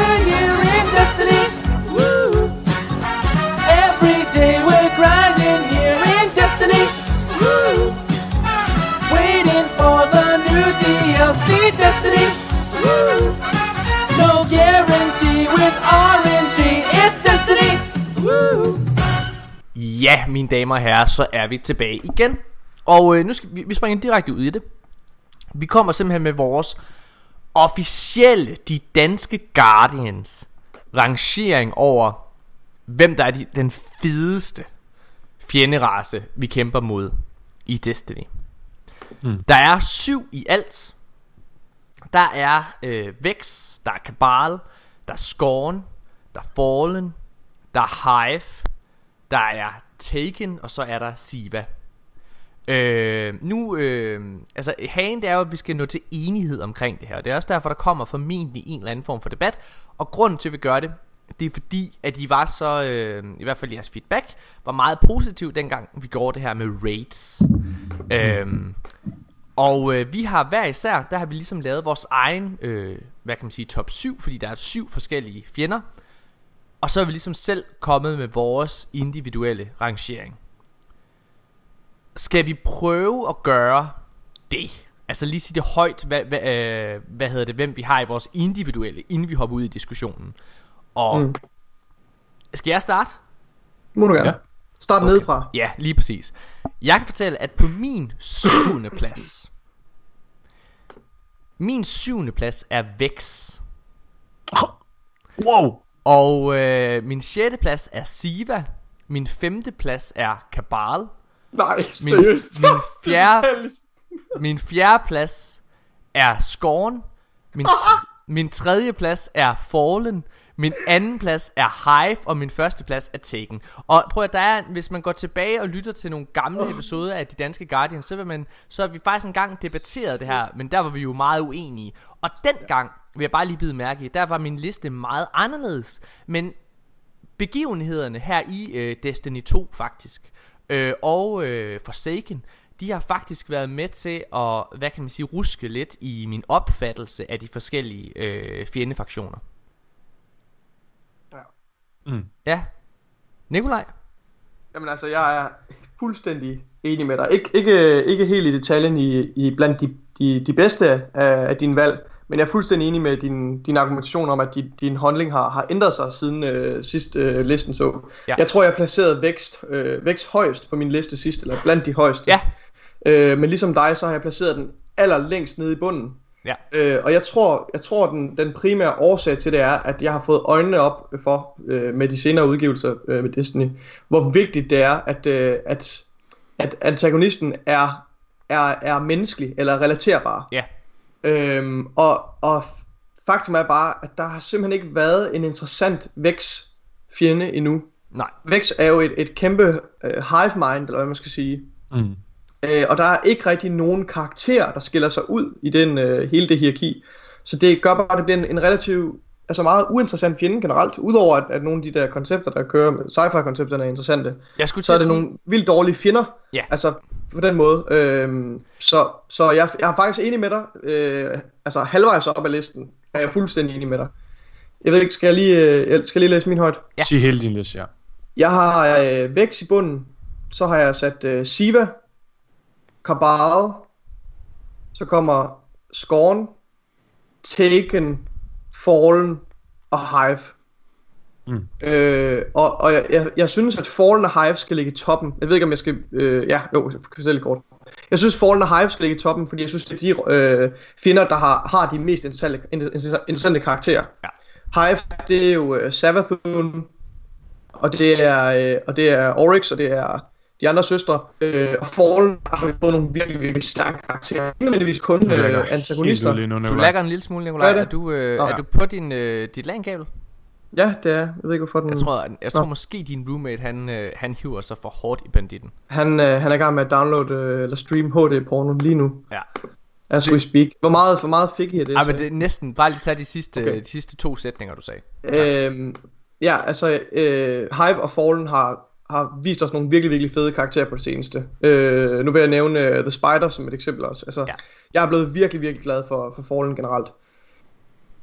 Ja, mine damer og herrer, så er vi tilbage igen. Og øh, nu skal vi, vi springer direkte ud i det. Vi kommer simpelthen med vores officielle, de danske Guardians rangering over, hvem der er de, den fedeste fjenderace, vi kæmper mod i Destiny. Mm. Der er syv i alt. Der er øh, Vex, der er Cabal, der er Scorn, der er Fallen, der er Hive, der er Taken, og så er der Siva. Øh, nu, øh, altså hagen det er jo, at vi skal nå til enighed omkring det her. Det er også derfor, der kommer formentlig en eller anden form for debat. Og grunden til, at vi gør det, det er fordi, at I var så, øh, i hvert fald jeres feedback, var meget positiv dengang vi gjorde det her med raids. Øh, og øh, vi har hver især, der har vi ligesom lavet vores egen, øh, hvad kan man sige, top 7, fordi der er syv forskellige fjender. Og så er vi ligesom selv kommet med vores individuelle rangering. Skal vi prøve at gøre det? Altså lige sige det højt, hvad, hvad, øh, hvad hedder det, hvem vi har i vores individuelle, inden vi hopper ud i diskussionen. Og mm. skal jeg starte? Må du gerne. Ja. Start okay. nedefra. Ja, lige præcis. Jeg kan fortælle, at på min syvende plads, min syvende plads er Vex. Wow. Og øh, min sjette plads er Siva. Min femte plads er Kabal. Nej, Min, seriøst. min, fjerde, min fjerde plads er Scorn. Min, min tredje plads er Fallen. Min anden plads er Hive, og min første plads er Taken. Og prøv at der er, hvis man går tilbage og lytter til nogle gamle episoder af de danske Guardians, så vil man, så har vi faktisk engang debatteret det her, men der var vi jo meget uenige. Og dengang, vil jeg bare lige bide mærke i, der var min liste meget anderledes. Men begivenhederne her i øh, Destiny 2 faktisk, øh, og øh, Forsaken, de har faktisk været med til at, hvad kan man sige, ruske lidt i min opfattelse af de forskellige øh, fjendefaktioner. Ja. Mm. Ja. Nikolaj? Jamen altså, jeg er fuldstændig enig med dig. Ik- ikke, ikke helt i detaljen i, i blandt de, de, de bedste af, af dine valg, men jeg er fuldstændig enig med din, din argumentation om, at din, din handling har, har ændret sig siden øh, sidst øh, listen så. Ja. Jeg tror, jeg placerede vækst, øh, vækst højst på min liste sidst, eller blandt de højeste. Ja. Øh, men ligesom dig, så har jeg placeret den allerlængst nede i bunden. Ja. Øh, og jeg tror, jeg tror den, den primære årsag til det er, at jeg har fået øjnene op for, øh, med de senere udgivelser øh, med Destiny, hvor vigtigt det er, at, øh, at, at antagonisten er, er, er menneskelig eller relaterbar. Ja. Øhm, og, og faktum er bare, at der har simpelthen ikke været en interessant Vex fjende endnu. Nej. Vex er jo et, et kæmpe øh, hive mind, eller hvad man skal sige. Mm. Øh, og der er ikke rigtig nogen karakter, der skiller sig ud i den øh, hele det hierarki. Så det gør bare, at det bliver en, en relativt, altså meget uinteressant fjende generelt. Udover at, at nogle af de der koncepter, der kører med sci-fi koncepterne er interessante. Jeg skulle Så er det sige- nogle vildt dårlige fjender. Ja. Altså på den måde. Øhm, så så jeg, jeg er faktisk enig med dig. Øh, altså halvvejs op ad listen er jeg fuldstændig enig med dig. Jeg ved ikke, skal jeg lige, øh, jeg- skal jeg lige læse min højt? Ja. Sig hele din liste, ja. Jeg har øh, Vex i bunden. Så har jeg sat øh, Siva. Kabal. Så kommer Scorn. Taken. Fallen. Og Hive. Mm. Øh, og og jeg, jeg, jeg synes, at Fallen og Hive skal ligge i toppen. Jeg ved ikke, om jeg skal... Øh, ja, jo, jeg kan fortælle kort. Jeg synes, Fallen og Hive skal ligge i toppen, fordi jeg synes, det er de øh, fjender, der har, har de mest interessante, inter- interessante karakterer. Ja. Hive, det er jo øh, Savathun, og det er, øh, og det er Oryx, og det er de andre søstre. Øh, og Fallen har vi fået nogle virkelig, virkelig stærke karakterer. Ikke nødvendigvis kun øh, antagonister. lige nu, Du lægger en lille smule, Nikolaj. Hvad Er, er det? du, øh, Nå, er ja. du på din, øh, dit LAN-kabel? Ja, det er. Jeg ved ikke, hvorfor den... Jeg tror, jeg tror Nå. måske din roommate, han, øh, han hiver sig for hårdt i banditten. Han, øh, han er i gang med at downloade øh, eller stream HD-porno lige nu. Ja. As we speak. Hvor meget, hvor meget fik I af det? Ej, så? men det er næsten, bare lige tage de sidste, Okay. de sidste to sætninger, du sagde. Øhm, ja, altså øh, Hive og Fallen har, har vist os nogle virkelig, virkelig fede karakterer på det seneste. Øh, nu vil jeg nævne uh, The Spider som et eksempel også. Altså, Ja. Jeg er blevet virkelig, virkelig glad for, for Fallen generelt.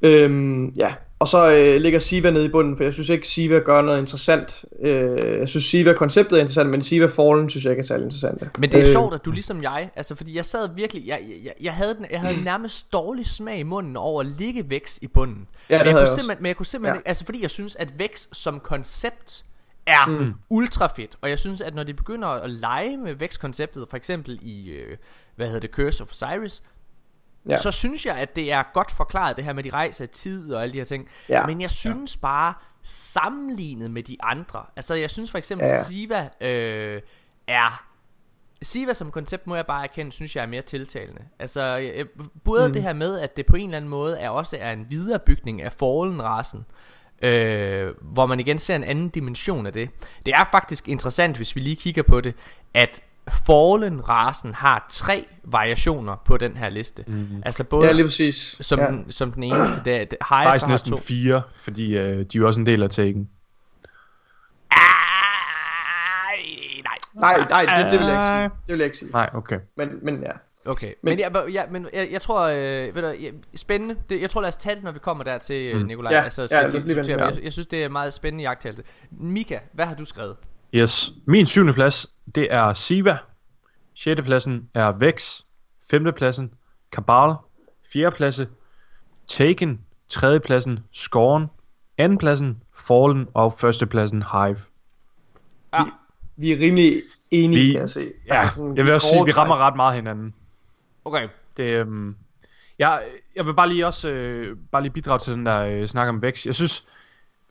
Øhm, ja, og så øh, ligger Siva nede i bunden, for jeg synes ikke, Siva gør noget interessant. Øh, jeg synes, Siva-konceptet er interessant, men Siva Fallen synes jeg ikke er særlig interessant. Men det er øh. sjovt, at du ligesom jeg, altså fordi jeg sad virkelig, jeg, jeg, jeg, havde, den, jeg havde nærmest dårlig smag i munden over at ligge vækst i bunden. Ja, men, jeg kunne jeg men jeg kunne simpelthen, ja. altså fordi jeg synes, at vækst som koncept er mm. ultra fedt. Og jeg synes, at når de begynder at lege med vækstkonceptet, for eksempel i, øh, hvad hedder det, Curse of Osiris, ja. så synes jeg, at det er godt forklaret, det her med de rejser i tid og alle de her ting. Ja. Men jeg synes ja. bare, sammenlignet med de andre, altså jeg synes for eksempel, ja. Siva øh, er Siva som koncept må jeg bare erkende, synes jeg er mere tiltalende. Altså både mm. det her med, at det på en eller anden måde er også er en viderebygning af Fallen-rasen, øh, hvor man igen ser en anden dimension af det. Det er faktisk interessant, hvis vi lige kigger på det, at Fallen-rasen har tre variationer på den her liste. Mm. Altså både ja, lige præcis. Som, ja. den, som den eneste, der Hive Faktisk næsten to. fire, fordi øh, de er jo også en del af Taken. Nej, nej, det, det vil jeg ikke sige. Det vil jeg ikke sige. Nej, okay. Men, men ja. Okay, men, men, jeg, ja, men jeg, jeg tror, øh, ved du, jeg, spændende. Det, jeg tror lad os tage det, når vi kommer der til, mm. Nikolaj. Ja, altså, skal ja, ja. jeg, jeg synes, det er meget spændende jagttagelse. Mika, hvad har du skrevet? Yes, min syvende plads, det er Siva. Sjette pladsen er Vex. Femte pladsen, Kabal. Fjerde pladsen, Taken. Tredje pladsen, Scorn. Anden pladsen, Fallen. Og første pladsen, Hive. Ja. Vi, vi er rimelig enige, vi, kan jeg se. Ja, altså sådan, jeg vil også sige, at vi rammer ret meget hinanden. Okay. Det, øhm, jeg, jeg vil bare lige også øh, bare lige bidrage til den der øh, snak om Vex. Jeg synes,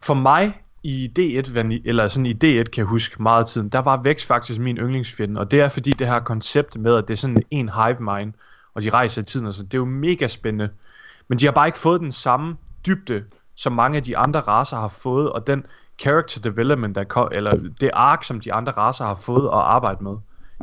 for mig i D1, eller sådan i D1 kan jeg huske meget af tiden, der var Vex faktisk min yndlingsfjende, og det er fordi det her koncept med, at det er sådan en hive mind, og de rejser i tiden, og så det er jo mega spændende. Men de har bare ikke fået den samme dybde, som mange af de andre raser har fået, og den character development, der, eller det ark, som de andre raser har fået at arbejde med.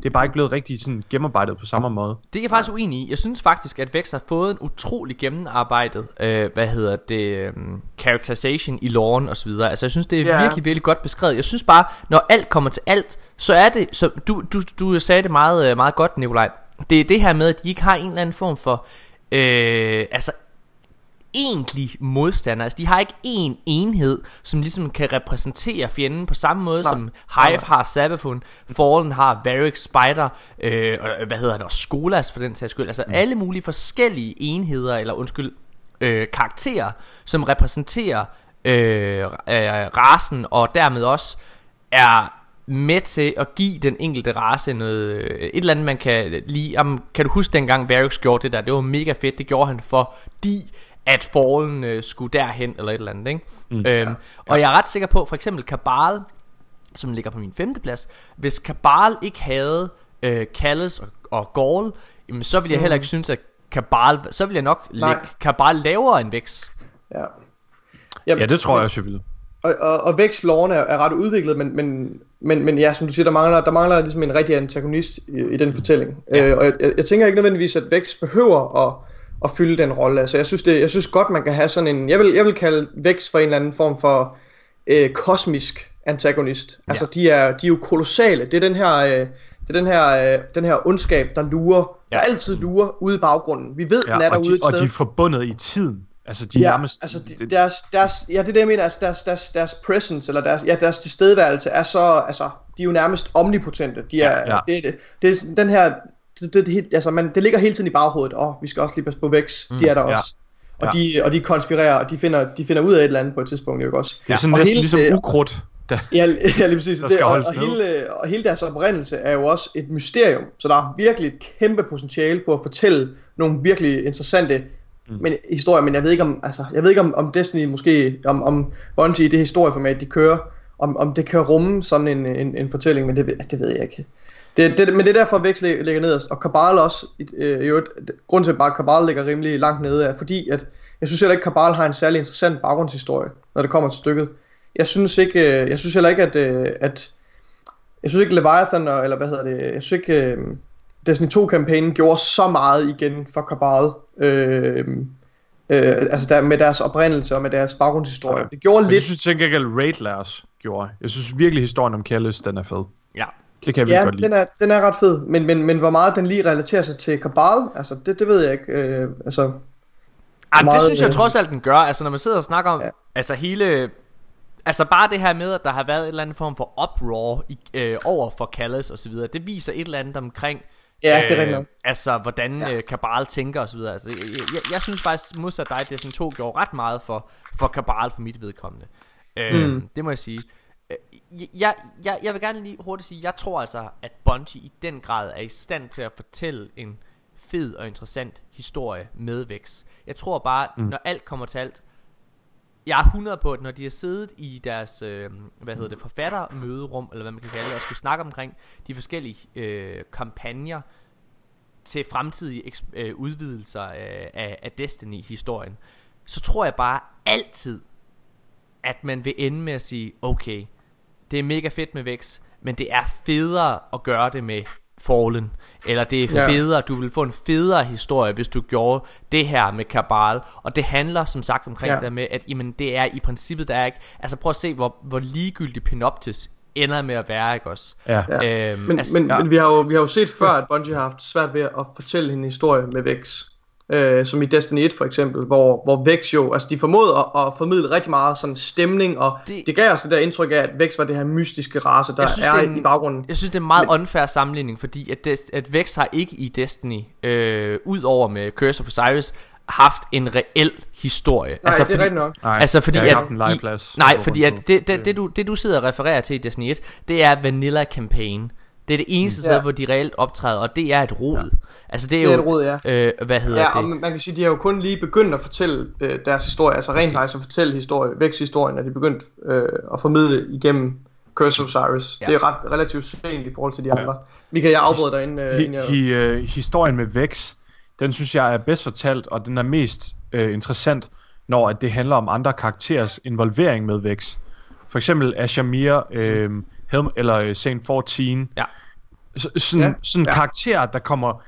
Det er bare ikke blevet rigtig sådan gennemarbejdet på samme måde. Det er jeg faktisk uenig i. Jeg synes faktisk, at Vex har fået en utrolig gennemarbejdet, øh, hvad hedder det, øh, characterization i loven og så videre. Altså jeg synes, det er yeah. virkelig, virkelig godt beskrevet. Jeg synes bare, når alt kommer til alt, så er det, så du, du, du sagde det meget, øh, meget godt, Nikolaj. Det er det her med, at de ikke har en eller anden form for, øh, altså egentlig modstander. Altså, de har ikke én enhed, som ligesom kan repræsentere fjenden på samme måde, Nej. som Hive Nej. har Sabafun, Fallen har Varric Spider, øh, og hvad hedder det, og Skolas for den sags skyld. Altså, mm. alle mulige forskellige enheder, eller undskyld, øh, karakterer, som repræsenterer øh, øh, rasen, og dermed også er med til at give den enkelte race noget, øh, et eller andet man kan lige, kan du huske dengang Varix gjorde det der, det var mega fedt, det gjorde han fordi at Fallen øh, skulle derhen, eller et eller andet, ikke? Mm, øhm, ja, Og jeg er ret sikker på, for eksempel Kabal, som ligger på min femte plads, hvis Kabal ikke havde øh, Kalles og, og Gaul, jamen, så ville jeg heller ikke mm. synes, at Kabal, så ville jeg nok Nej. lægge Kabal lavere end Vex. Ja. Jamen, ja, det tror jeg også, jeg ville. Og, og, og Vex loven er, er ret udviklet, men, men, men, men ja, som du siger, der mangler, der mangler ligesom en rigtig antagonist i, i den fortælling. Ja. Øh, og jeg, jeg, jeg tænker ikke nødvendigvis, at Vex behøver at at fylde den rolle. Altså, jeg synes, det, jeg synes godt, man kan have sådan en, jeg vil, jeg vil kalde Vex for en eller anden form for øh, kosmisk antagonist. Altså, ja. de, er, de er jo kolossale. Det er den her, øh, det er den her, øh, den her ondskab, der lurer, ja. der altid lurer ude i baggrunden. Vi ved, ja, den er derude de, et sted. Og de er forbundet i tiden. Altså, de ja, nærmest... altså de, deres, deres, ja, det er det, jeg mener, altså deres, deres, deres presence, eller deres, ja, deres tilstedeværelse er så, altså, de er jo nærmest omnipotente. De er, ja, ja. Det, det, det, er den her det, det, det, altså man, det ligger hele tiden i baghovedet, og oh, vi skal også lige passe på Vex, mm, de er der ja. også. Og, ja. de, og de konspirerer, og de finder, de finder ud af et eller andet på et tidspunkt, jo også. Det er sådan og næsten hele, ligesom ukrudt. Der, ja, ja, lige præcis. Det, og, og, hele, og hele deres oprindelse er jo også et mysterium, så der er virkelig et kæmpe potentiale på at fortælle nogle virkelig interessante mm. men, historier, men jeg ved ikke om, altså, jeg ved ikke om, om Destiny måske, om, om Bungie, det historieformat, de kører, om, om det kan rumme sådan en, en, en fortælling, men det, det ved jeg ikke. Det, det, men det er derfor, Vex ligger ned, og Kabal også, øh, i øvrigt, grund til at bare Kabal ligger rimelig langt nede, er fordi, at jeg synes heller ikke, Kabal har en særlig interessant baggrundshistorie, når det kommer til stykket. Jeg synes ikke, øh, jeg synes heller ikke, at, øh, at jeg synes ikke Leviathan, eller hvad hedder det, jeg synes ikke, øh, Destiny 2-kampagnen gjorde så meget igen for Kabal. Øh, øh, altså der, med deres oprindelse og med deres baggrundshistorie. Ja. Det gjorde Men lidt... Jeg synes ikke, at Raid Lars gjorde. Jeg synes virkelig, historien om Kallus, den er fed. Ja, det kan vi ja, godt lide. Den er, den er ret fed, men, men, men hvor meget den lige relaterer sig til Kabal, altså det, det ved jeg ikke. Øh, altså, Jamen, meget, det synes jeg øh, trods alt den gør, altså når man sidder og snakker om, ja. altså hele, altså bare det her med, at der har været en eller anden form for uproar i, øh, over for Callis og så videre, det viser et eller andet omkring, Ja, det er rigtigt. Øh, altså, hvordan ja. øh, Kabal tænker og så videre. Altså, jeg, jeg, jeg synes faktisk, modsat dig, Destiny 2 gjorde ret meget for, for Kabal for mit vedkommende. Øh, mm. Det må jeg sige. Jeg, jeg, jeg vil gerne lige hurtigt sige, jeg tror altså, at Bungie i den grad er i stand til at fortælle en fed og interessant historie med Vex. Jeg tror bare, mm. når alt kommer til alt, jeg er 100 på, at når de har siddet i deres, øh, hvad hedder det, forfattermøderum, eller hvad man kan kalde det, og skulle snakke omkring de forskellige øh, kampagner til fremtidige øh, udvidelser af, af, af Destiny-historien, så tror jeg bare altid, at man vil ende med at sige, okay, det er mega fedt med Vex, men det er federe at gøre det med Fallen. Eller det er federe, ja. du vil få en federe historie, hvis du gjorde det her med Kabal. Og det handler som sagt omkring ja. det med, at jamen, det er i princippet, der er ikke... Altså prøv at se, hvor, hvor ligegyldig Pinoptis ender med at være, ikke også? Ja. Øhm, men, altså, men, ja. men vi, har jo, vi har jo set før, at Bungie har haft svært ved at fortælle en historie med Vex øh, som i Destiny 1 for eksempel, hvor, hvor Vex jo, altså de formåede at, at formidle rigtig meget sådan stemning, og det, det gav os det der indtryk af, at Vex var det her mystiske race, der synes, er en, i baggrunden. Jeg synes, det er en meget Men, unfair sammenligning, fordi at, Des, at Vex har ikke i Destiny, øh, ud over med Curse of Osiris, haft en reel historie. Nej, altså, det er fordi, nok. Nej, altså fordi at, en legeplads. I, nej, fordi at det, det, det, du, det du sidder og refererer til i Destiny 1, det er Vanilla Campaign. Det er det eneste sted, ja. hvor de reelt optræder, og det er et rod. Ja. Altså det er, det er jo, et rod, ja. Øh, hvad hedder ja, det? og man kan sige, de har jo kun lige begyndt at fortælle øh, deres historie, altså rent faktisk at fortælle historie, væksthistorien, at de begyndt øh, at formidle igennem Curse of Osiris. Ja. Det er ret relativt sent i forhold til de andre. Vi kan jeg afbryde dig inden, øh, inden jeg... Hi, uh, historien med Vex, den synes jeg er bedst fortalt, og den er mest øh, interessant, når at det handler om andre karakterers involvering med Vex. For eksempel Ashamir, øh, Helm, eller øh, Saint 14. Ja. sådan ja. sådan ja. karakterer, der kommer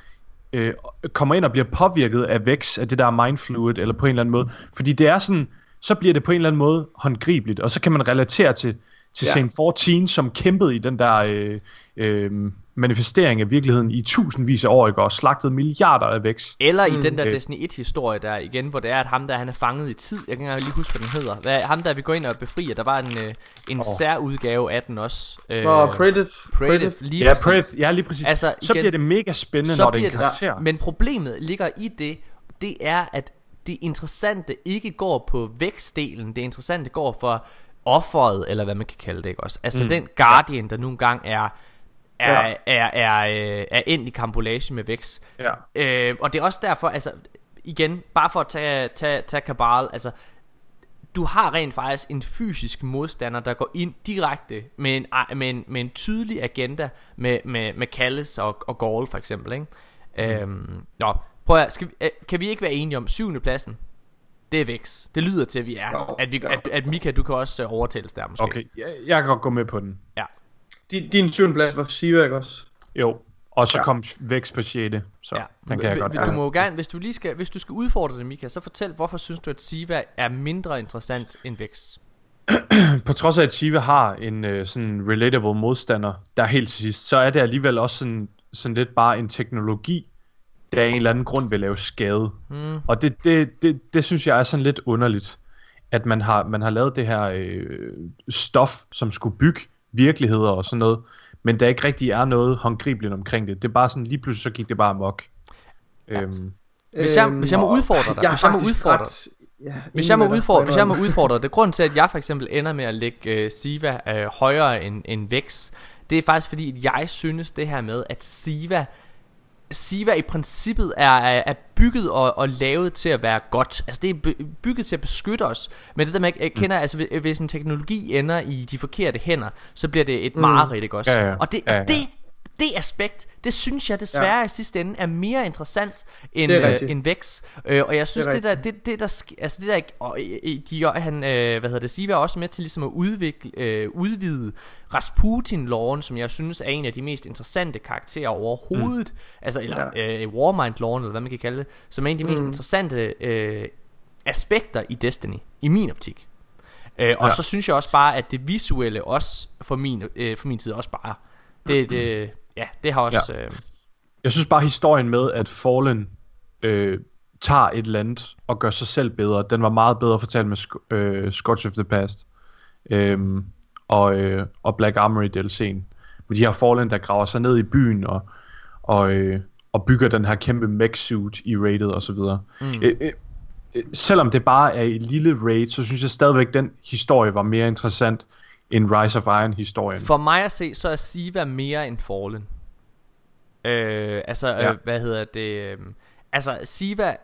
øh, kommer ind og bliver påvirket af Vex, af det der mind fluid, eller på en eller anden måde. Fordi det er sådan, så bliver det på en eller anden måde håndgribeligt, og så kan man relatere til, til ja. Saint 14, som kæmpede i den der øh, øh, manifestering af virkeligheden i tusindvis af år, ikke? og slagtede milliarder af vækst. Eller i mm. den der okay. Destiny 1 historie der igen, hvor det er, at ham der han er fanget i tid. Jeg kan ikke lige huske, hvad den hedder. Hvad, ham der vi går ind og befrier, der var en, øh, en oh. særudgave af den også. Øh, oh, Predator. Predator, lige ja, præcis. ja, lige præcis. Altså, igen, så bliver det mega spændende, når det er en karakter. Ja. Men problemet ligger i det, det er, at det interessante ikke går på vækstdelen. Det interessante går for offeret, eller hvad man kan kalde det, ikke også? Altså mm. den Guardian, der nogle gange er er, ja. er, er, er, er endt i kampolage med Vex. Ja. Øh, og det er også derfor, altså igen, bare for at tage, tage, tage Kabal, altså du har rent faktisk en fysisk modstander, der går ind direkte med en, med en, med en tydelig agenda med, med, med Kalles og, og Gaul for eksempel. Ikke? Mm. Øhm, nå, prøv at, skal vi, øh, kan vi ikke være enige om syvende pladsen? Det er Vex. Det lyder til, at vi er. Jo, at, vi, at, at Mika, du kan også uh, overtales der måske. Okay, jeg, jeg kan godt gå med på den. Ja. Din, din syvende plads var Siva, ikke også? Jo, og så ja. kom Vækst på 6. Så ja. den kan jeg godt. Du må gerne, hvis du lige skal, hvis du skal udfordre det, Mika, så fortæl, hvorfor synes du, at Siva er mindre interessant end Vækst? på trods af, at Siva har en uh, sådan relatable modstander, der er helt til sidst, så er det alligevel også sådan, sådan lidt bare en teknologi, der af en eller anden grund vil lave skade. Mm. Og det, det, det, det synes jeg er sådan lidt underligt, at man har, man har lavet det her øh, stof, som skulle bygge virkeligheder og sådan noget, men der ikke rigtig er noget håndgribeligt omkring det. Det er bare sådan, lige pludselig så gik det bare amok. Ja. Øhm. Hvis, jeg, hvis jeg må udfordre dig, jeg hvis jeg må udfordre ret, ja, hvis jeg må udfordre, hvis jeg må udfordre det, grunden til at jeg for eksempel ender med at lægge uh, Siva uh, højere end, end Vex, det er faktisk fordi, at jeg synes det her med, at Siva Siva i princippet er, er, er bygget og, og lavet til at være godt. Altså det er bygget til at beskytte os. Men det der med, jeg kender, mm. altså hvis en teknologi ender i de forkerte hænder, så bliver det et mm. mareridt, ikke også? Ja, ja. Og det, ja, ja. det det aspekt, det synes jeg desværre ja. i sidste ende er mere interessant end, øh, end Vex. Øh, og jeg synes det, det der, det, det der, altså det der, og, de, han, øh, hvad hedder det, Siva er også med til ligesom at udvikle, øh, udvide Rasputin-loven, som jeg synes er en af de mest interessante karakterer overhovedet. Mm. Altså, eller ja. øh, Warmind-loven, eller hvad man kan kalde det, som er en af de mest mm. interessante øh, aspekter i Destiny, i min optik. Øh, og ja. så synes jeg også bare, at det visuelle også, for min, øh, for min tid også bare, det, det, ja, det har også... Ja. Øh... Jeg synes bare historien med, at Fallen øh, tager et land og gør sig selv bedre, den var meget bedre fortalt med Sc- øh, Scorch of the Past øh, og, øh, og Black Armory DLC'en. Med de her Fallen, der graver sig ned i byen og, og, øh, og bygger den her kæmpe mech suit i raidet og så videre. Mm. Øh, øh, øh, selvom det bare er et lille raid, så synes jeg stadigvæk, den historie var mere interessant en Rise of Iron historien. For mig at se, så er Siva mere end Fallen. Øh, altså, ja. øh, hvad hedder det? Øh, altså, Siva,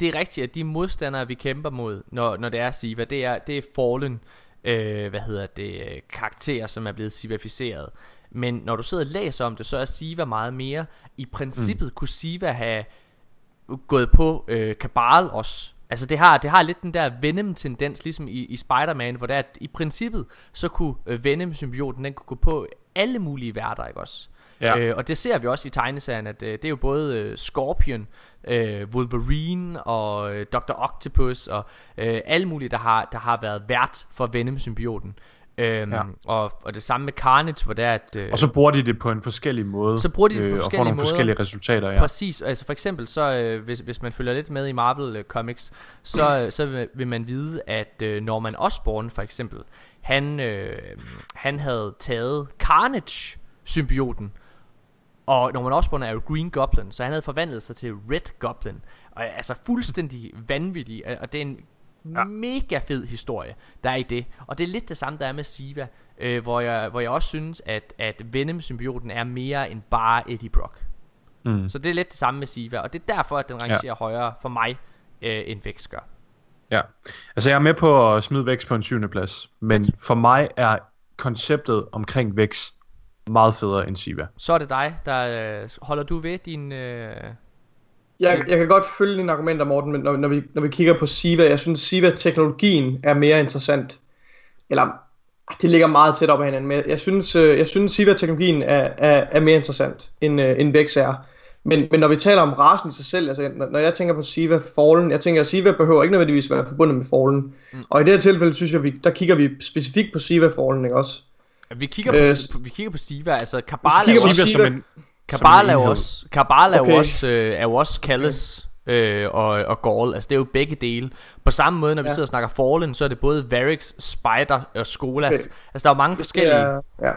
det er rigtigt, at de modstandere, vi kæmper mod, når, når det er Siva, det er, det er Fallen, øh, hvad hedder det, karakterer, som er blevet Sivaficeret. Men når du sidder og læser om det, så er Siva meget mere. I princippet mm. kunne Siva have gået på øh, Kabal også. Altså det har, det har lidt den der Venom-tendens, ligesom i, i Spider-Man, hvor det er, at i princippet, så kunne øh, Venom-symbioten, den kunne gå på alle mulige værter, ikke også? Ja. Øh, og det ser vi også i tegneserien, at øh, det er jo både øh, Scorpion, øh, Wolverine og øh, Dr. Octopus og øh, alle mulige, der har, der har været vært for Venom-symbioten. Øhm, ja. og, og det samme med Carnage, hvor det er at... Øh, og så bruger de det på en forskellig måde. Så bruger de det på øh, forskellige og får nogle måder. forskellige resultater, ja. Præcis, altså for eksempel så, øh, hvis, hvis man følger lidt med i Marvel øh, Comics, så, øh, så vil, vil man vide, at øh, Norman Osborn for eksempel, han, øh, han havde taget Carnage-symbioten, og Norman Osborn er jo Green Goblin, så han havde forvandlet sig til Red Goblin. Og altså fuldstændig vanvittig, og det er en ja. mega fed historie, der er i det. Og det er lidt det samme, der er med Siva, øh, hvor, jeg, hvor jeg også synes, at, at Venom-symbioten er mere end bare Eddie Brock. Mm. Så det er lidt det samme med Siva, og det er derfor, at den rangerer ja. højere for mig, øh, end Vex gør. Ja, altså jeg er med på at smide Vex på en syvende plads, men for mig er konceptet omkring Vex meget federe end Siva. Så er det dig, der øh, holder du ved din... Øh jeg, jeg kan godt følge dine argumenter, Morten, men når, når, vi, når vi kigger på Siva, jeg synes, Siva-teknologien er mere interessant. Eller, det ligger meget tæt op ad hinanden, men jeg synes, øh, jeg synes Siva-teknologien er, er, er mere interessant, end, uh, end Vex er. Men, men når vi taler om rasen i sig selv, altså når, når jeg tænker på Siva Fallen, jeg tænker, at Siva behøver ikke nødvendigvis være forbundet med Fallen. Mm. Og i det her tilfælde, synes jeg, vi, der kigger vi specifikt på Siva Fallen, ikke også? Vi kigger på, øh, vi kigger på Siva, altså Kabal er Siva som en, Kabal er jo også, Kabal er okay. jo også, øh, er jo også Kalles okay. øh, og, og Gaul. Altså det er jo begge dele. På samme måde, når vi ja. sidder og snakker Fallen, så er det både Varix, Spider og Skolas. Okay. Altså der er jo mange forskellige. Ja, ja.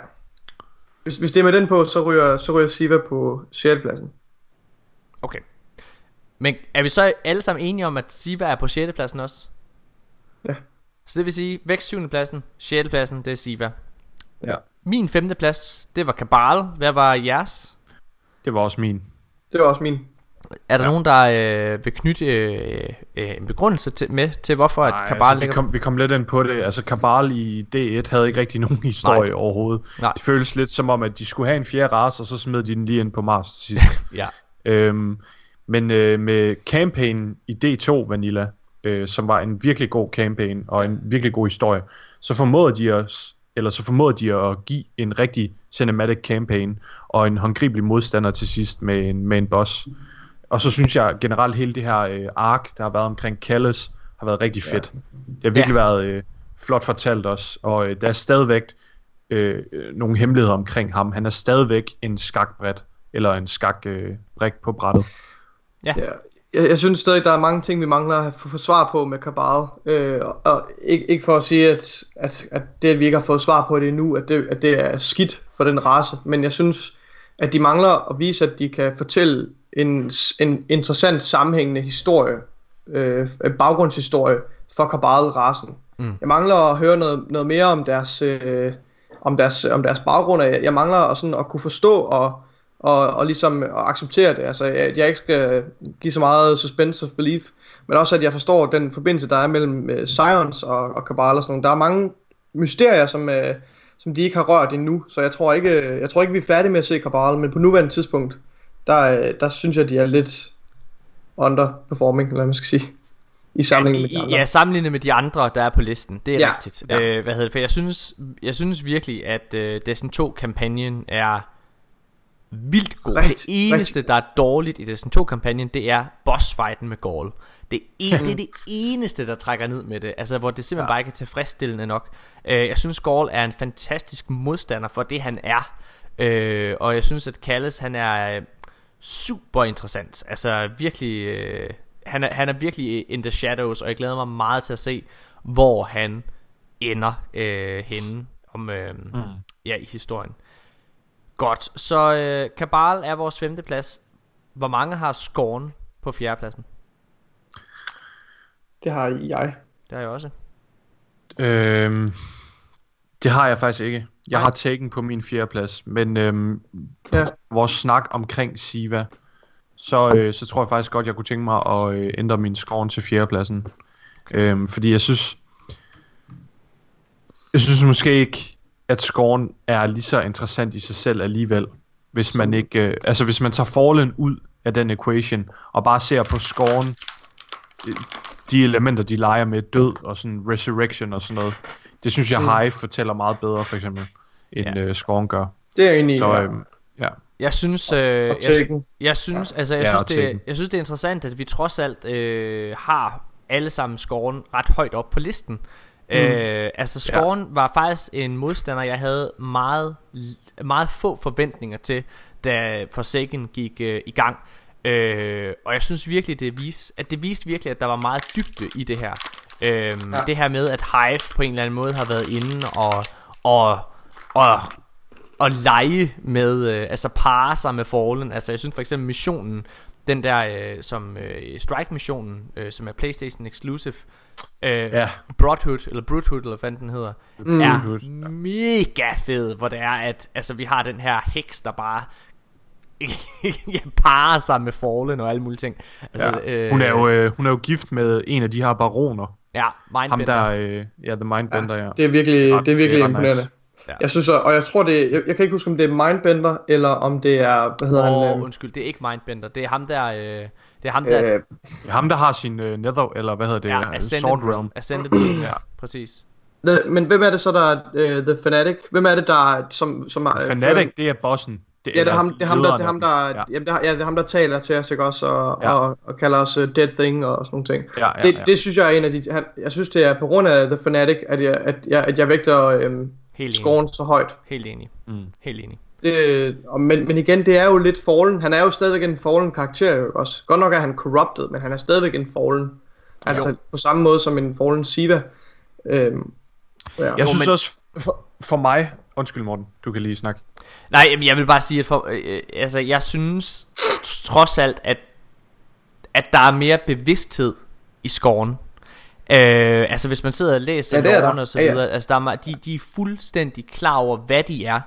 Hvis, hvis det er med den på, så ryger, så ryger Siva på 6. pladsen. Okay. Men er vi så alle sammen enige om, at Siva er på 6. pladsen også? Ja. Så det vil sige, væk 7. pladsen, 6. pladsen, det er Siva. Ja. Min 5. plads, det var Kabal. Hvad var jeres? Det var også min. Det var også min. Er der ja. nogen, der øh, vil knytte øh, øh, en begrundelse til, med til, hvorfor Nej, at Kabal altså, ligger... Vi kom, vi kom lidt ind på det. Altså, Kabal i D1 havde ikke rigtig nogen historie Nej. overhovedet. Nej. Det føles lidt som om, at de skulle have en fjerde race, og så smed de den lige ind på Mars til sidst. ja. Øhm, men øh, med campaign i D2 Vanilla, øh, som var en virkelig god campaign og en virkelig god historie, så formåede de os eller så formåede de at give en rigtig cinematic campaign og en håndgribelig modstander til sidst med en, med en boss. Og så synes jeg generelt hele det her øh, ark, der har været omkring Callis, har været rigtig fedt. Ja. Det har virkelig ja. været øh, flot fortalt os, og øh, der er stadigvæk øh, nogle hemmeligheder omkring ham. Han er stadigvæk en skakbræt, eller en skakbrik øh, på brættet. Ja. ja jeg, jeg synes stadig, der er mange ting, vi mangler at få svar på med Kabal. Øh, og, og ikke, ikke for at sige, at, at, at det, at vi ikke har fået svar på det endnu, at det, at det er skidt for den race. Men jeg synes, at de mangler at vise, at de kan fortælle en, en interessant sammenhængende historie, øh, baggrundshistorie for Kabal-rasen. Mm. Jeg mangler at høre noget, noget mere om deres, øh, om deres, om deres baggrund. Jeg, jeg mangler at, sådan, at kunne forstå og og, og ligesom at acceptere det. Altså, at jeg ikke skal give så meget suspense of belief, men også at jeg forstår den forbindelse, der er mellem uh, Science og, og Kabbalah og sådan noget. Der er mange mysterier, som, uh, som de ikke har rørt endnu, så jeg tror ikke, jeg tror ikke vi er færdige med at se Kabbalah, men på nuværende tidspunkt, der, der synes jeg, de er lidt underperforming, eller hvad man skal sige. I sammenligning med de andre. Ja, sammenlignet med de andre, der er på listen. Det er ja, rigtigt. Ja. Øh, hvad hedder det? For jeg synes, jeg synes virkelig, at uh, Destiny 2-kampagnen er vildt god. Right, det eneste, right. der er dårligt i Destiny 2-kampagnen, det er bossfighten med Gaul. Det er, en, det er det eneste, der trækker ned med det. Altså, hvor det simpelthen ja. bare ikke er tilfredsstillende nok. Uh, jeg synes, Gaul er en fantastisk modstander for det, han er. Uh, og jeg synes, at Callis, han er uh, super interessant. Altså, virkelig... Uh, han, er, han er virkelig in the shadows, og jeg glæder mig meget til at se, hvor han ender uh, henne om, uh, mm. ja, i historien. Godt, så øh, Kabal er vores femte plads. Hvor mange har Scorn på fjerdepladsen? Det har jeg. Det har jeg også. Øhm, Det har jeg faktisk ikke. Jeg Nej. har taken på min plads, men øhm, ja. vores snak omkring Siva, så, øh, så tror jeg faktisk godt, jeg kunne tænke mig at øh, ændre min score til fjerdepladsen. Okay. Øhm, fordi jeg synes, jeg synes måske ikke, at scoren er lige så interessant i sig selv alligevel, hvis man ikke, øh, altså hvis man tager Fallen ud af den equation, og bare ser på scoren, øh, de elementer, de leger med død og sådan resurrection og sådan noget, det synes jeg, mm. Hive fortæller meget bedre, for eksempel, end ja. øh, scoren gør. Det er egentlig, Så, øh, ja. Jeg synes, øh, jeg, jeg synes, altså, jeg, ja, synes det, jeg synes det er interessant, at vi trods alt øh, har alle sammen scoren ret højt op på listen. Mm. Øh, altså scoren ja. var faktisk en modstander, jeg havde meget, meget få forventninger til, da Forsaken gik øh, i gang. Øh, og jeg synes virkelig, det viste, at det viste virkelig, at der var meget dybde i det her. Øh, ja. Det her med, at Hive på en eller anden måde har været inde og, og, og, og lege med, øh, altså parre sig med Fallen. Altså jeg synes for eksempel missionen, den der øh, som øh, Strike missionen, øh, som er PlayStation exclusive, øh, ja. Broadhood, eller Broodhood, eller hvad den hedder, mm. er mega fed, hvor det er, at altså, vi har den her heks, der bare parer sig med Fallen og alle mulige ting. Altså, ja. øh, hun, er jo, øh, hun er jo gift med en af de her baroner. Ja, Mindbender. Ham der, øh, ja, The Mindbender, ja. ja. Det er virkelig, det er virkelig det er imponerende. Nice. Ja. Jeg synes, og jeg tror det, jeg, jeg kan ikke huske om det er Mindbender eller om det er, hvad hedder oh, han? Øh... undskyld, det er ikke Mindbender, det er ham der, øh, det er ham der, øh, det er ham der har sin uh, Nether eller hvad hedder det, ja, Ascended Sword Realm. Ascended Realm, ja, præcis. The, men hvem er det så der er uh, The Fanatic? Hvem er det der er, som som er Fanatic, det er bossen. Det, ja, det er ham, det er ham der, det er ham der, ja. Jamen, det, er, ja, det er ham der taler til os, ikke også, og, ja. og, og kalder os uh, Dead Thing og sådan nogle ting. Ja, ja, det, ja. det synes jeg er en af de, han, jeg synes det er på grund af The Fanatic, at jeg, at jeg, at jeg vægter um, scoren så højt. Helt enig. Mm. Helt enig. Det, og, men, men igen, det er jo lidt Fallen. Han er jo stadigvæk en Fallen karakter jo også. Godt nok er han corrupted, men han er stadigvæk en Fallen. Altså jo. på samme måde som en Fallen Siva. Øhm, ja. Jeg synes men... også, for, for mig, undskyld Morten, du kan lige snakke. Nej, jeg vil bare sige, at for, øh, øh, altså, jeg synes trods alt, at, at der er mere bevidsthed i skoven. Øh, altså hvis man sidder og læser ja, og så videre, ja, ja. altså der er, de, de er fuldstændig klar over, hvad de er.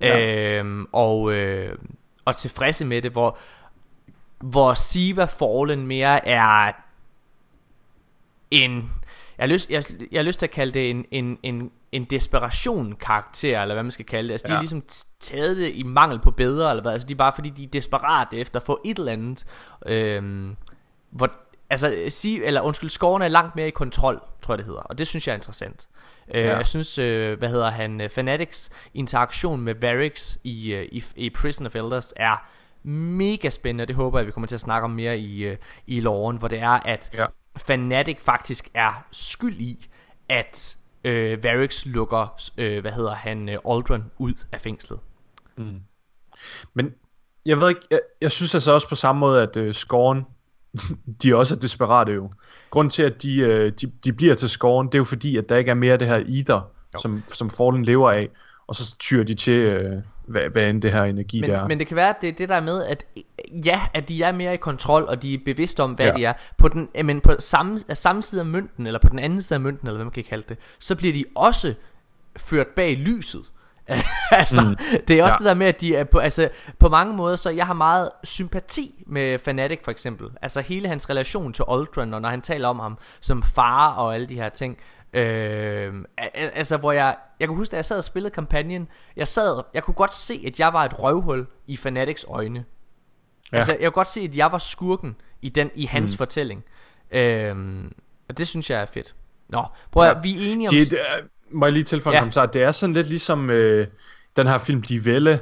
Ja. Øh, og, øh, og tilfredse med det, hvor, hvor Siva Fallen mere er en jeg har lyst, jeg, jeg har lyst til at kalde det en, en, en, en desperation karakter Eller hvad man skal kalde det. Altså ja. de er ligesom taget det i mangel på bedre Eller hvad. Altså de er bare fordi de er desperate efter at få et eller andet. Øhm, hvor, Altså sige, eller undskyld Skårene er langt mere i kontrol Tror jeg det hedder. Og det synes jeg er interessant øh, ja. Jeg synes øh, hvad hedder han øh, Fanatics interaktion med Varix i, i, i Prison of Elders Er mega spændende, og det håber jeg, vi kommer til at snakke om mere i, i loven, hvor det er, at ja. Fanatic faktisk er skyld i, at øh, Varix lukker, øh, hvad hedder han, øh, Aldrin ud af fængslet. Mm. Men jeg ved ikke, jeg, jeg synes altså også på samme måde, at øh, Scorn, de også er desperate jo. Grunden til, at de, øh, de, de bliver til Scorn, det er jo fordi, at der ikke er mere af det her Ether, som, som Fallen lever af, og så tyrer de til, øh, hvad, hvad end det her energi men, der er. Men det kan være, at det er det der med, at ja, at de er mere i kontrol, og de er bevidste om, hvad ja. de er. På den, men på samme, samme side af mønten, eller på den anden side af mønten, eller hvad man kan kalde det, så bliver de også ført bag lyset. altså, mm. det er også ja. det der med, at de er på, altså, på mange måder, så jeg har meget sympati med Fanatic for eksempel. Altså hele hans relation til Ultron, og når han taler om ham som far og alle de her ting. Øh, altså hvor jeg Jeg kunne huske da jeg sad og spillede kampagnen Jeg sad Jeg kunne godt se at jeg var et røvhul I Fanatics øjne ja. Altså jeg kunne godt se at jeg var skurken I, den, i hans mm. fortælling øh, Og det synes jeg er fedt Nå prøv at, ja. vi er enige om det, det er, Må jeg lige tilføje ja. kommentar Det er sådan lidt ligesom øh, Den her film De Velle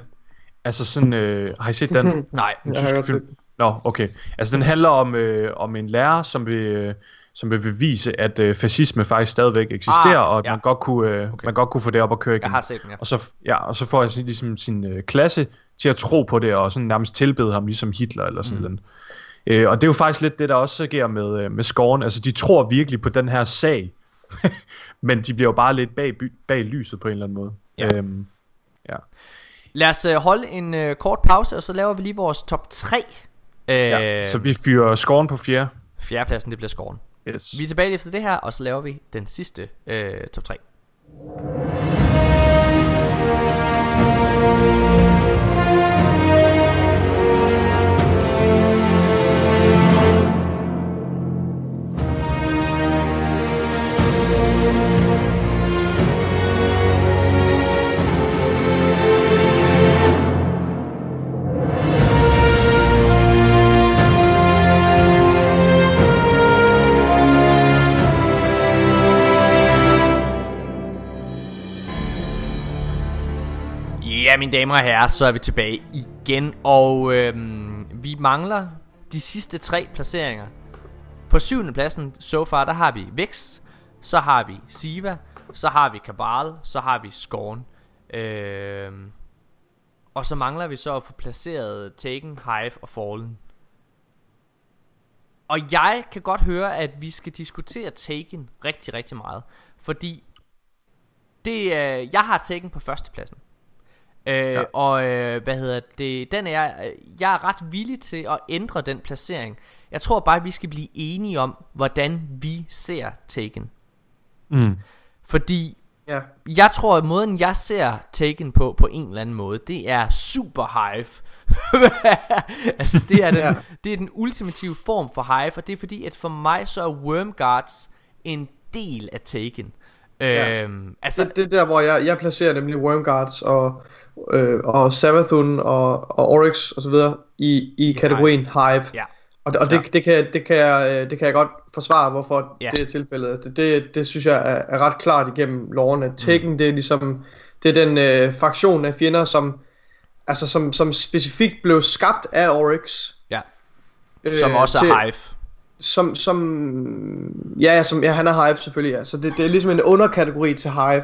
Altså sådan øh, Har I set den? Nej jeg har film? Nå okay Altså den handler om, øh, om en lærer Som vil øh, som vil bevise, at øh, fascisme faktisk stadigvæk eksisterer, ah, og at ja. man, godt kunne, øh, okay. man godt kunne få det op at køre igen. Jeg har set den, ja. Og så, ja, og så får jeg sådan, ligesom sin øh, klasse til at tro på det, og sådan nærmest tilbede ham ligesom Hitler eller sådan mm. noget. Øh, og det er jo faktisk lidt det, der også sker med, øh, med Scorn. Altså, de tror virkelig på den her sag, men de bliver jo bare lidt bag, bag lyset på en eller anden måde. Ja. Øhm, ja. Lad os øh, holde en øh, kort pause, og så laver vi lige vores top 3. Øh, ja, så vi fyrer Scorn på fjerde. Fjerdepladsen, det bliver Scorn. Yes. Vi er tilbage efter det her, og så laver vi den sidste øh, top 3. mine damer og herrer, så er vi tilbage igen, og øhm, vi mangler de sidste tre placeringer. På syvende pladsen, so far, der har vi Vex, så har vi Siva, så har vi Kabal, så har vi Scorn. Øhm, og så mangler vi så at få placeret Taken, Hive og Fallen. Og jeg kan godt høre, at vi skal diskutere Taken rigtig, rigtig meget. Fordi det, øh, jeg har Taken på førstepladsen. Øh, ja. Og øh, hvad hedder det Den er jeg, jeg er ret villig til at ændre den placering Jeg tror bare vi skal blive enige om Hvordan vi ser Taken Mm. Fordi Ja. jeg tror at måden jeg ser Taken på På en eller anden måde Det er super hive altså det er, den, Ja. det er den ultimative form for hive Og det er fordi at for mig så er Wormguards En del af Taken Ja. øhm, Altså Det, det er der, hvor jeg, jeg placerer nemlig Wormguards og, øh, og Savathun og, og Oryx og så videre i, i kategorien Hive. Ja. Og, det- og det, Ja. det, kan, det, kan jeg, øh, det kan jeg godt forsvare, hvorfor Ja. det er tilfældet. Det, det, det synes jeg er, er ret klart igennem lovene. Taken, mm. det er ligesom, det er den øh, fraktion af fjender, som, altså, som, som specifikt blev skabt af Oryx. Ja. øh, Som også til- er hive Som, som, ja, som, ja, han er Hive selvfølgelig, ja. Så det, det er ligesom en underkategori til Hive.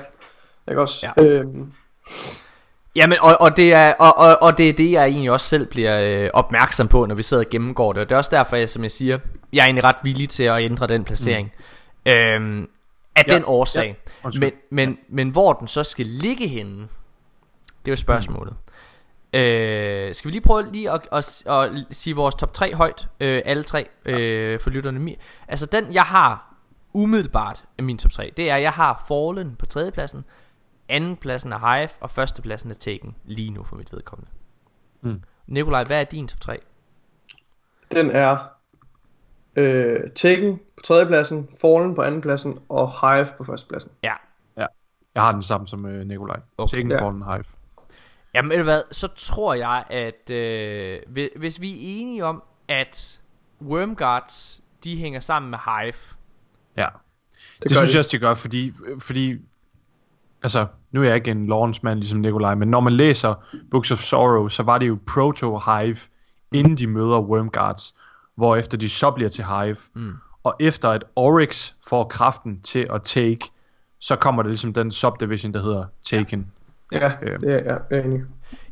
Ikke også? Ja. Øhm, Jamen, og, og, det er, og, og, og det er det, jeg egentlig også selv bliver øh, opmærksom på, når vi sidder og gennemgår det. Og det er også derfor, jeg, som jeg siger, jeg er egentlig ret villig til at ændre den placering. Mm. Øhm, af Ja, den årsag. ja, undskyld. men, men, men hvor den så skal ligge henne, det er jo spørgsmålet. Øh, skal vi lige prøve lige at, at, at, at sige vores top 3 højt, øh, alle tre, øh, for lytterne. Altså den, jeg har umiddelbart af min top 3, det er, at jeg har Fallen på tredjepladsen, anden pladsen er Hive, og første pladsen er Taken, lige nu for mit vedkommende. Mm. Nikolaj, hvad er din top 3? Den er øh, Taken på tredjepladsen, Fallen på andenpladsen og Hive på førstepladsen. Ja. Jeg har den samme som øh, Nikolaj. Okay. Taken Ja. ja. Fallen Hive. Jamen ved du hvad, så tror jeg, at øh, hvis, hvis vi er enige om, at Wormguards, de hænger sammen med Hive. Ja. Det, det synes de. jeg også, de gør, fordi, fordi altså, nu er jeg ikke en Lawrence mand ligesom Nikolaj, men når man læser Books of Sorrow, så var det jo Proto-Hive, inden de møder Wormguards, hvorefter de så bliver til Hive. Mm. Og efter at Oryx får kraften til at take, så kommer det ligesom den subdivision, der hedder Taken. Ja, Øh. det er jeg, er enig.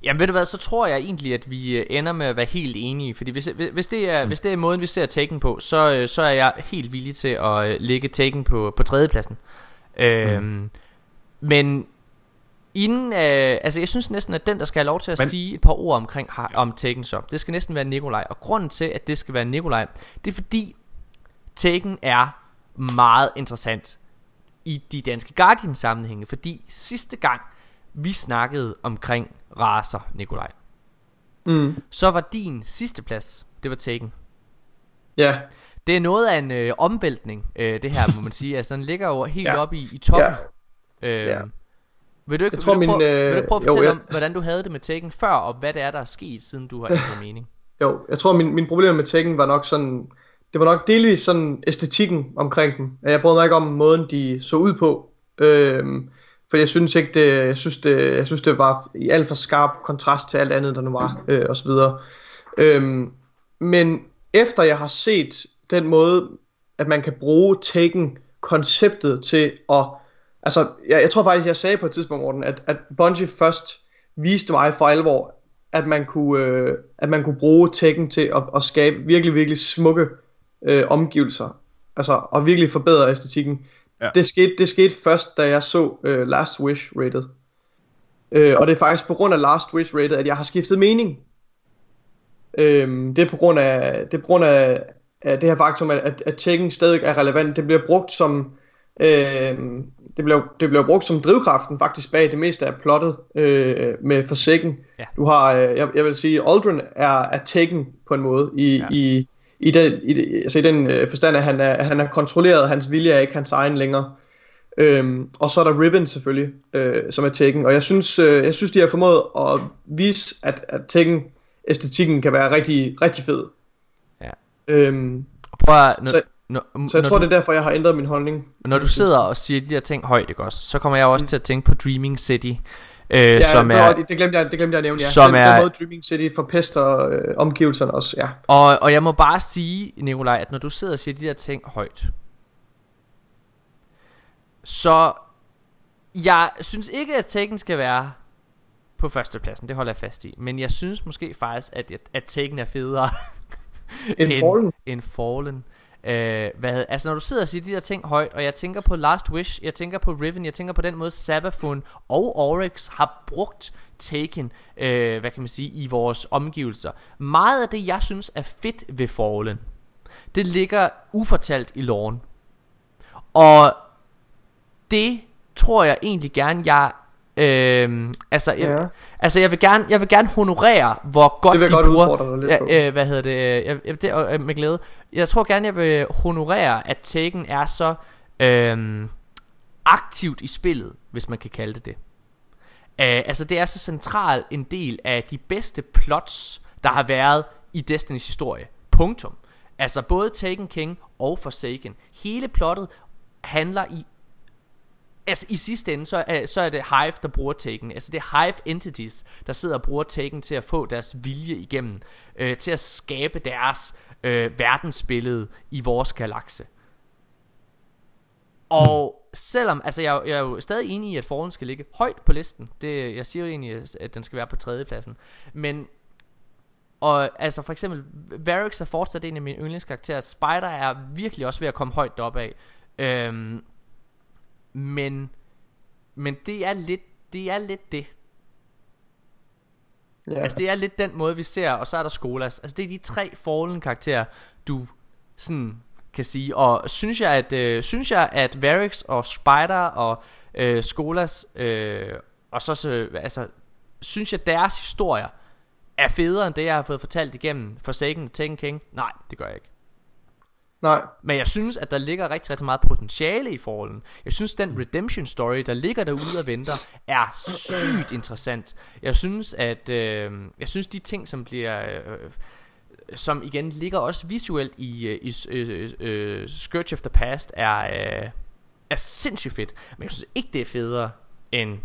Jamen ved du hvad, så tror jeg egentlig, at vi øh, ender med at være helt enige. Fordi hvis, hvis, det, er, mm. hvis det er måden, vi ser Taken på, så, øh, så er jeg helt villig til at øh, lægge Taken på, på tredjepladsen. Øhm, Men inden, øh, altså jeg synes næsten, at den, der skal have lov til at Men- sige et par ord omkring har- om Taken så, det skal næsten være Nikolaj. Og grunden til, at det skal være Nikolaj, det er fordi Taken er meget interessant i de danske Guardian sammenhænge, fordi sidste gang vi snakkede omkring raser, Nikolaj, Mm. så var din sidste plads, det var Taken. Ja, Det er noget af en øh, omvæltning, øh, det her må man sige. Altså den ligger jo helt Ja. oppe i, i toppen. Ja. Øh, Ja. Vil du ikke, Jeg tror, vil, du min, prøve, øh, vil du ikke prøve at jo, fortælle jeg- om, hvordan du havde det med Taken før, og hvad det er, der er sket, siden du har ændret mening? jo, jeg tror min, min problem med Tekken var nok sådan, det var nok delvis sådan æstetikken omkring dem. Jeg brød mig ikke om måden, de så ud på. Øhm, for jeg synes ikke det, jeg synes det, jeg synes det var i alt for skarp kontrast til alt andet, der nu var, øh, og så videre. Øhm, men efter jeg har set den måde, at man kan bruge Taken-konceptet til at... Altså, jeg, jeg tror faktisk, jeg sagde på et tidspunkt, Morten, at, at Bungie først viste mig for alvor, at man kunne, øh, at man kunne bruge Taken til at, at skabe virkelig, virkelig smukke øh, omgivelser. Altså, og virkelig forbedre æstetikken. Ja. Det, skete, det skete først, da jeg så øh, Last Wish rated. Øh, og det er faktisk på grund af Last Wish rated, at jeg har skiftet mening. Øhm, det er på grund af, det er på grund af, af det her faktum, at, at, at Tekken stadig er relevant. Det bliver brugt som øhm, det bliver, det bliver brugt som drivkraften faktisk bag det meste af plottet øh, med Forsaken. Ja. Du har, øh, jeg, jeg vil sige, Aldrin er, er Tekken på en måde i, Ja. i, i den, i, altså i den øh, forstand, at han er, han er kontrolleret, hans vilje er ikke hans egen længere. Øhm, og så er der Riven selvfølgelig, øh, som er Tekken. Og jeg synes, øh, jeg synes, de har formået at vise, at, at Tekken æstetikken kan være rigtig, rigtig fed. Ja. Øhm, Prøv at, når, Så- når, så jeg når tror, du, det er derfor, jeg har ændret min holdning. når du sidder og siger de der ting højt, ikke også, så kommer jeg også til at tænke på Dreaming City. øh, ja, som det, er, det, glemte jeg, det glemte jeg at nævne, ja. Som den, er, den måde Dreaming City forpester øh, omgivelserne også, ja. Og, og jeg må bare sige, Nikolaj, at når du sidder og siger de der ting højt, så jeg synes ikke, at Taken skal være på førstepladsen. Det holder jeg fast i. Men jeg synes måske faktisk, at, at Taken er federe end, Fallen. End Fallen. Øh, hvad, altså når du sidder og siger de der ting højt Og jeg tænker på Last Wish Jeg tænker på Riven Jeg tænker på den måde Sabafun og Oryx har brugt Taken øh, Hvad kan man sige I vores omgivelser. Meget af det jeg synes er fedt ved Fallen Det ligger ufortalt i loven. Og Det tror jeg egentlig gerne Jeg Øhm, altså, jeg, ja. altså jeg vil gerne jeg vil gerne honorere hvor godt det de godt bruger ja, øh, hvad hedder det jeg, jeg, det øh, med glæde. Jeg tror gerne jeg vil honorere at Taken er så øhm, aktivt i spillet, hvis man kan kalde det det. Øh, altså det er så central en del af de bedste plots der har været i Destinys historie. Punktum. Altså både Taken King og Forsaken. Hele plottet handler i Altså i sidste ende, så er, så er det Hive, der bruger Taken. Altså det er Hive Entities, der sidder og bruger Taken til at få deres vilje igennem. Øh, til at skabe deres øh, verdensbillede i vores galakse. Og selvom, altså jeg, jeg er jo stadig enig i, at Fallen skal ligge højt på listen. Det, jeg siger jo egentlig, at den skal være på tredjepladsen. Men, og altså for eksempel, Varix er fortsat en af mine yndlingskarakterer. Spider er virkelig også ved at komme højt op af. Øhm, men Men det er lidt Det er lidt det. Yeah. Altså det er lidt den måde vi ser Og så er der Skolas. Altså det er de tre Fallen karakterer Du sådan kan sige. Og synes jeg at øh, Synes jeg at Varix og Spider Og øh, Skolas øh, Og så, så altså Synes jeg deres historier Er federe end det jeg har fået fortalt igennem Forsaken Taken King? Nej det gør jeg ikke Nej. Men jeg synes, at der ligger rigtig, rigtig meget potentiale i Fallen. Jeg synes, den redemption story, der ligger derude og venter, er sygt interessant. Jeg synes, at øh, jeg synes, de ting, som bliver... Øh, som igen ligger også visuelt i, øh, i øh, øh, Scourge of the Past, er, øh, er sindssygt fedt. Men jeg synes ikke, det er federe end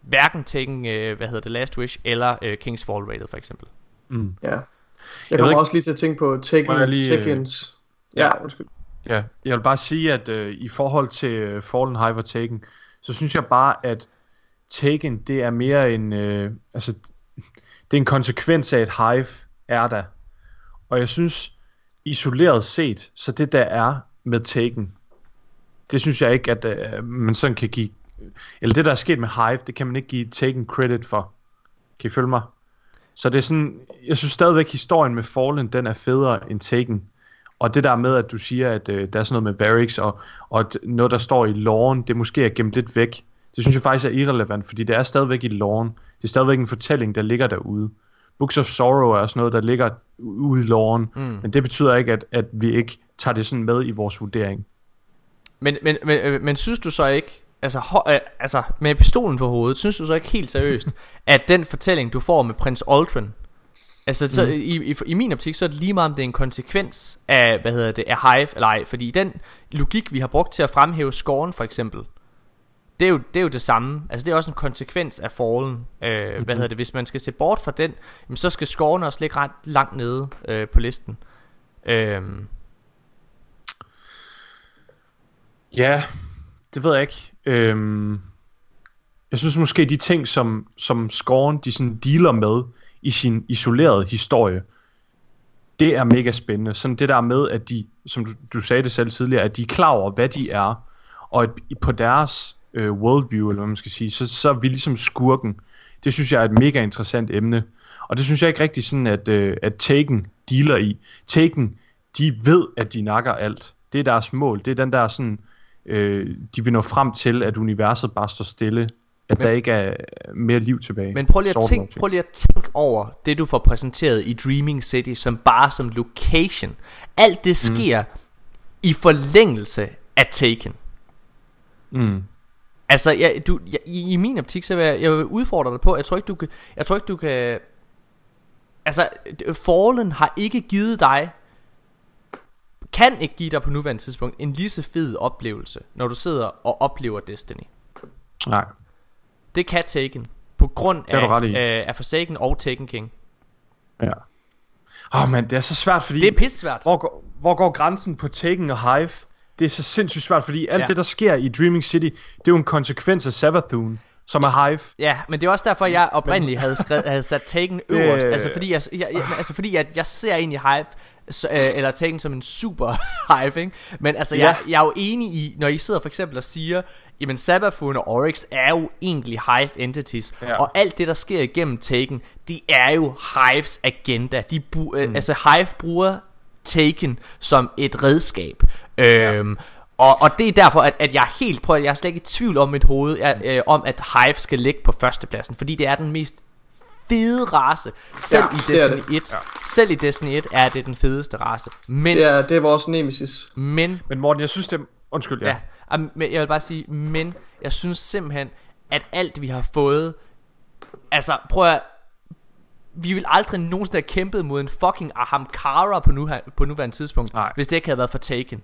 hverken Taken, øh, hvad hedder det, Last Wish, eller øh, King's Fall Rated for eksempel. Mm. Ja. Jeg, jeg kommer også lige til at tænke på Taken, lige, Tekens... Ja, undskyld. Ja, jeg vil bare sige, at øh, i forhold til øh, Fallen Hive og Taken, så synes jeg bare, at Taken, det er mere en, øh, altså, det er en konsekvens af, at Hive er der. Og jeg synes, isoleret set, så det der er med Taken, det synes jeg ikke, at øh, man sådan kan give, eller det der er sket med Hive, det kan man ikke give Taken credit for. Kan I følge mig? Så det er sådan, jeg synes stadigvæk, historien med Fallen, den er federe end Taken. Og det der med, at du siger, at øh, der er sådan noget med barracks, og, og at noget, der står i loven, det måske er gemt lidt væk. Det synes jeg faktisk er irrelevant, fordi det er stadigvæk i loven. Det er stadigvæk en fortælling, der ligger derude. Books of Sorrow er også noget, der ligger ude i loven. Mm. Men det betyder ikke, at, at vi ikke tager det sådan med i vores vurdering. Men, men, men, øh, men synes du så ikke, altså, ho, øh, altså med pistolen for hovedet, synes du så ikke helt seriøst, at den fortælling, du får med prins Aldrin, Altså så, mm. i, i, i min optik så er det lige meget om det er en konsekvens af Hvad hedder det, af Hive eller ej. Fordi den logik vi har brugt til at fremhæve scoren for eksempel det er, jo, det er jo det samme. Altså det er også en konsekvens af Fallen. Øh, mm-hmm. Hvad hedder det, hvis man skal se bort fra den jamen, Så skal scoren også ligge ret langt nede øh, på listen. Øh. Ja Det ved jeg ikke. Øh, Jeg synes måske de ting som, som scoren de sådan dealer med i sin isolerede historie. Det er mega spændende. Sådan det der med, at de, som du, du sagde det selv tidligere, at de er klar over, hvad de er, og at på deres øh, worldview, eller hvad man skal sige, så, så er vi ligesom skurken. Det synes jeg er et mega interessant emne. Og det synes jeg ikke rigtig sådan, at, øh, at Taken dealer i. Taken, de ved, at de nakker alt. Det er deres mål. Det er den der sådan, øh, de vil nå frem til, at universet bare står stille at men, der ikke er mere liv tilbage. Men prøv lige, at tænk, prøv lige at tænke over det du får præsenteret i Dreaming City som bare som location. Alt det mm. sker mm. i forlængelse af Taken. Mm. Altså, ja, du, ja, i, i min optik, så vil jeg, jeg vil udfordre dig på, jeg tror ikke du kan, jeg tror ikke du kan, altså, Fallen har ikke givet dig, kan ikke give dig på nuværende tidspunkt, en lige så fed oplevelse, når du sidder og oplever Destiny. Nej. Det kan Taken på grund af, i. af, Forsaken og Taken King. Ja. Åh, oh, man, det er så svært, fordi... Det er pissesvært. hvor, går, hvor går grænsen på Taken og Hive? Det er så sindssygt svært, fordi alt ja. det, der sker i Dreaming City, det er jo en konsekvens af Savathun, som er Hive. Ja, men det er også derfor, jeg oprindeligt havde, skrevet, havde sat Taken øverst. Altså fordi, jeg, jeg, jeg, altså fordi jeg, jeg ser egentlig Hype, så, øh, eller Taken som en super Hive, ikke? Men altså, Ja. jeg, jeg er jo enig i, når I sidder for eksempel og siger, jamen Sabafun og Oryx er jo egentlig Hive entities, Ja. og alt det, der sker igennem Taken, det er jo Hives agenda. De bu- mm. øh, altså Hive bruger Taken som et redskab. Øhm, og, og det er derfor, at, at jeg er helt prøver, jeg er slet ikke i tvivl om mit hoved, jeg, øh, om at Hive skal ligge på førstepladsen, fordi det er den mest fede race. Selv Ja, i det er Destiny 1, selv i Destiny 1 er det den fedeste race. Men, Det er, det er vores nemesis. men, Men Morten, jeg synes det... Undskyld, ja. ja, men jeg vil bare sige, men jeg synes simpelthen, at alt vi har fået, altså prøv at, vi vil aldrig nogensinde have kæmpet mod en fucking Ahamkara på, nu, på nuværende tidspunkt, Nej. hvis det ikke havde været for Taken.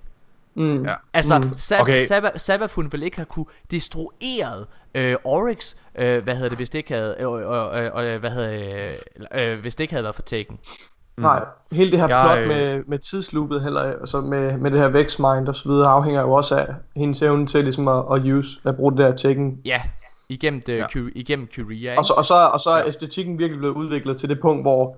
Mm. Ja. Altså, mm. Sab- Okay. okay. Sabafun ville ikke have kunne destrueret øh, Oryx, øh, hvad hedder det, hvis det ikke havde, øh, øh, øh, hvad hedder, øh, øh, hvis det ikke havde været for Taken. Nej, hele det her Jeg, plot øh, med, med tidsloopet, heller, altså med, med det her Vexmind og så videre, afhænger jo også af hendes evne til ligesom at, at use, at bruge det der Taken. Ja, igennem, det, Ja. ja. igennem Kyria, ikke? Og så, og så, og så er æstetikken virkelig blevet udviklet til det punkt, hvor,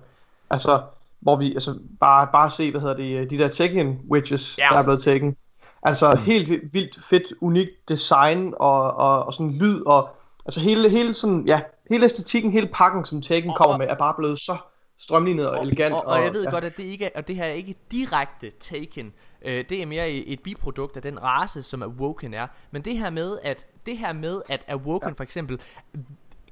altså, hvor vi, altså, bare, bare se, hvad hedder det, de der Tekken witches, Ja. der er blevet Tekken. Altså, helt vildt fedt, unikt design og, og, og sådan lyd, og altså hele, hele sådan, ja, hele æstetikken, hele pakken, som Tekken Og- kommer og- med, er bare blevet så strømlignet og, elegant. Og, og jeg ved ja. godt, at det ikke er, og det her er ikke direkte Taken. Øh, det er mere et et biprodukt af den race, som Awoken er. Men det her med, at det her med, at Awoken ja. for eksempel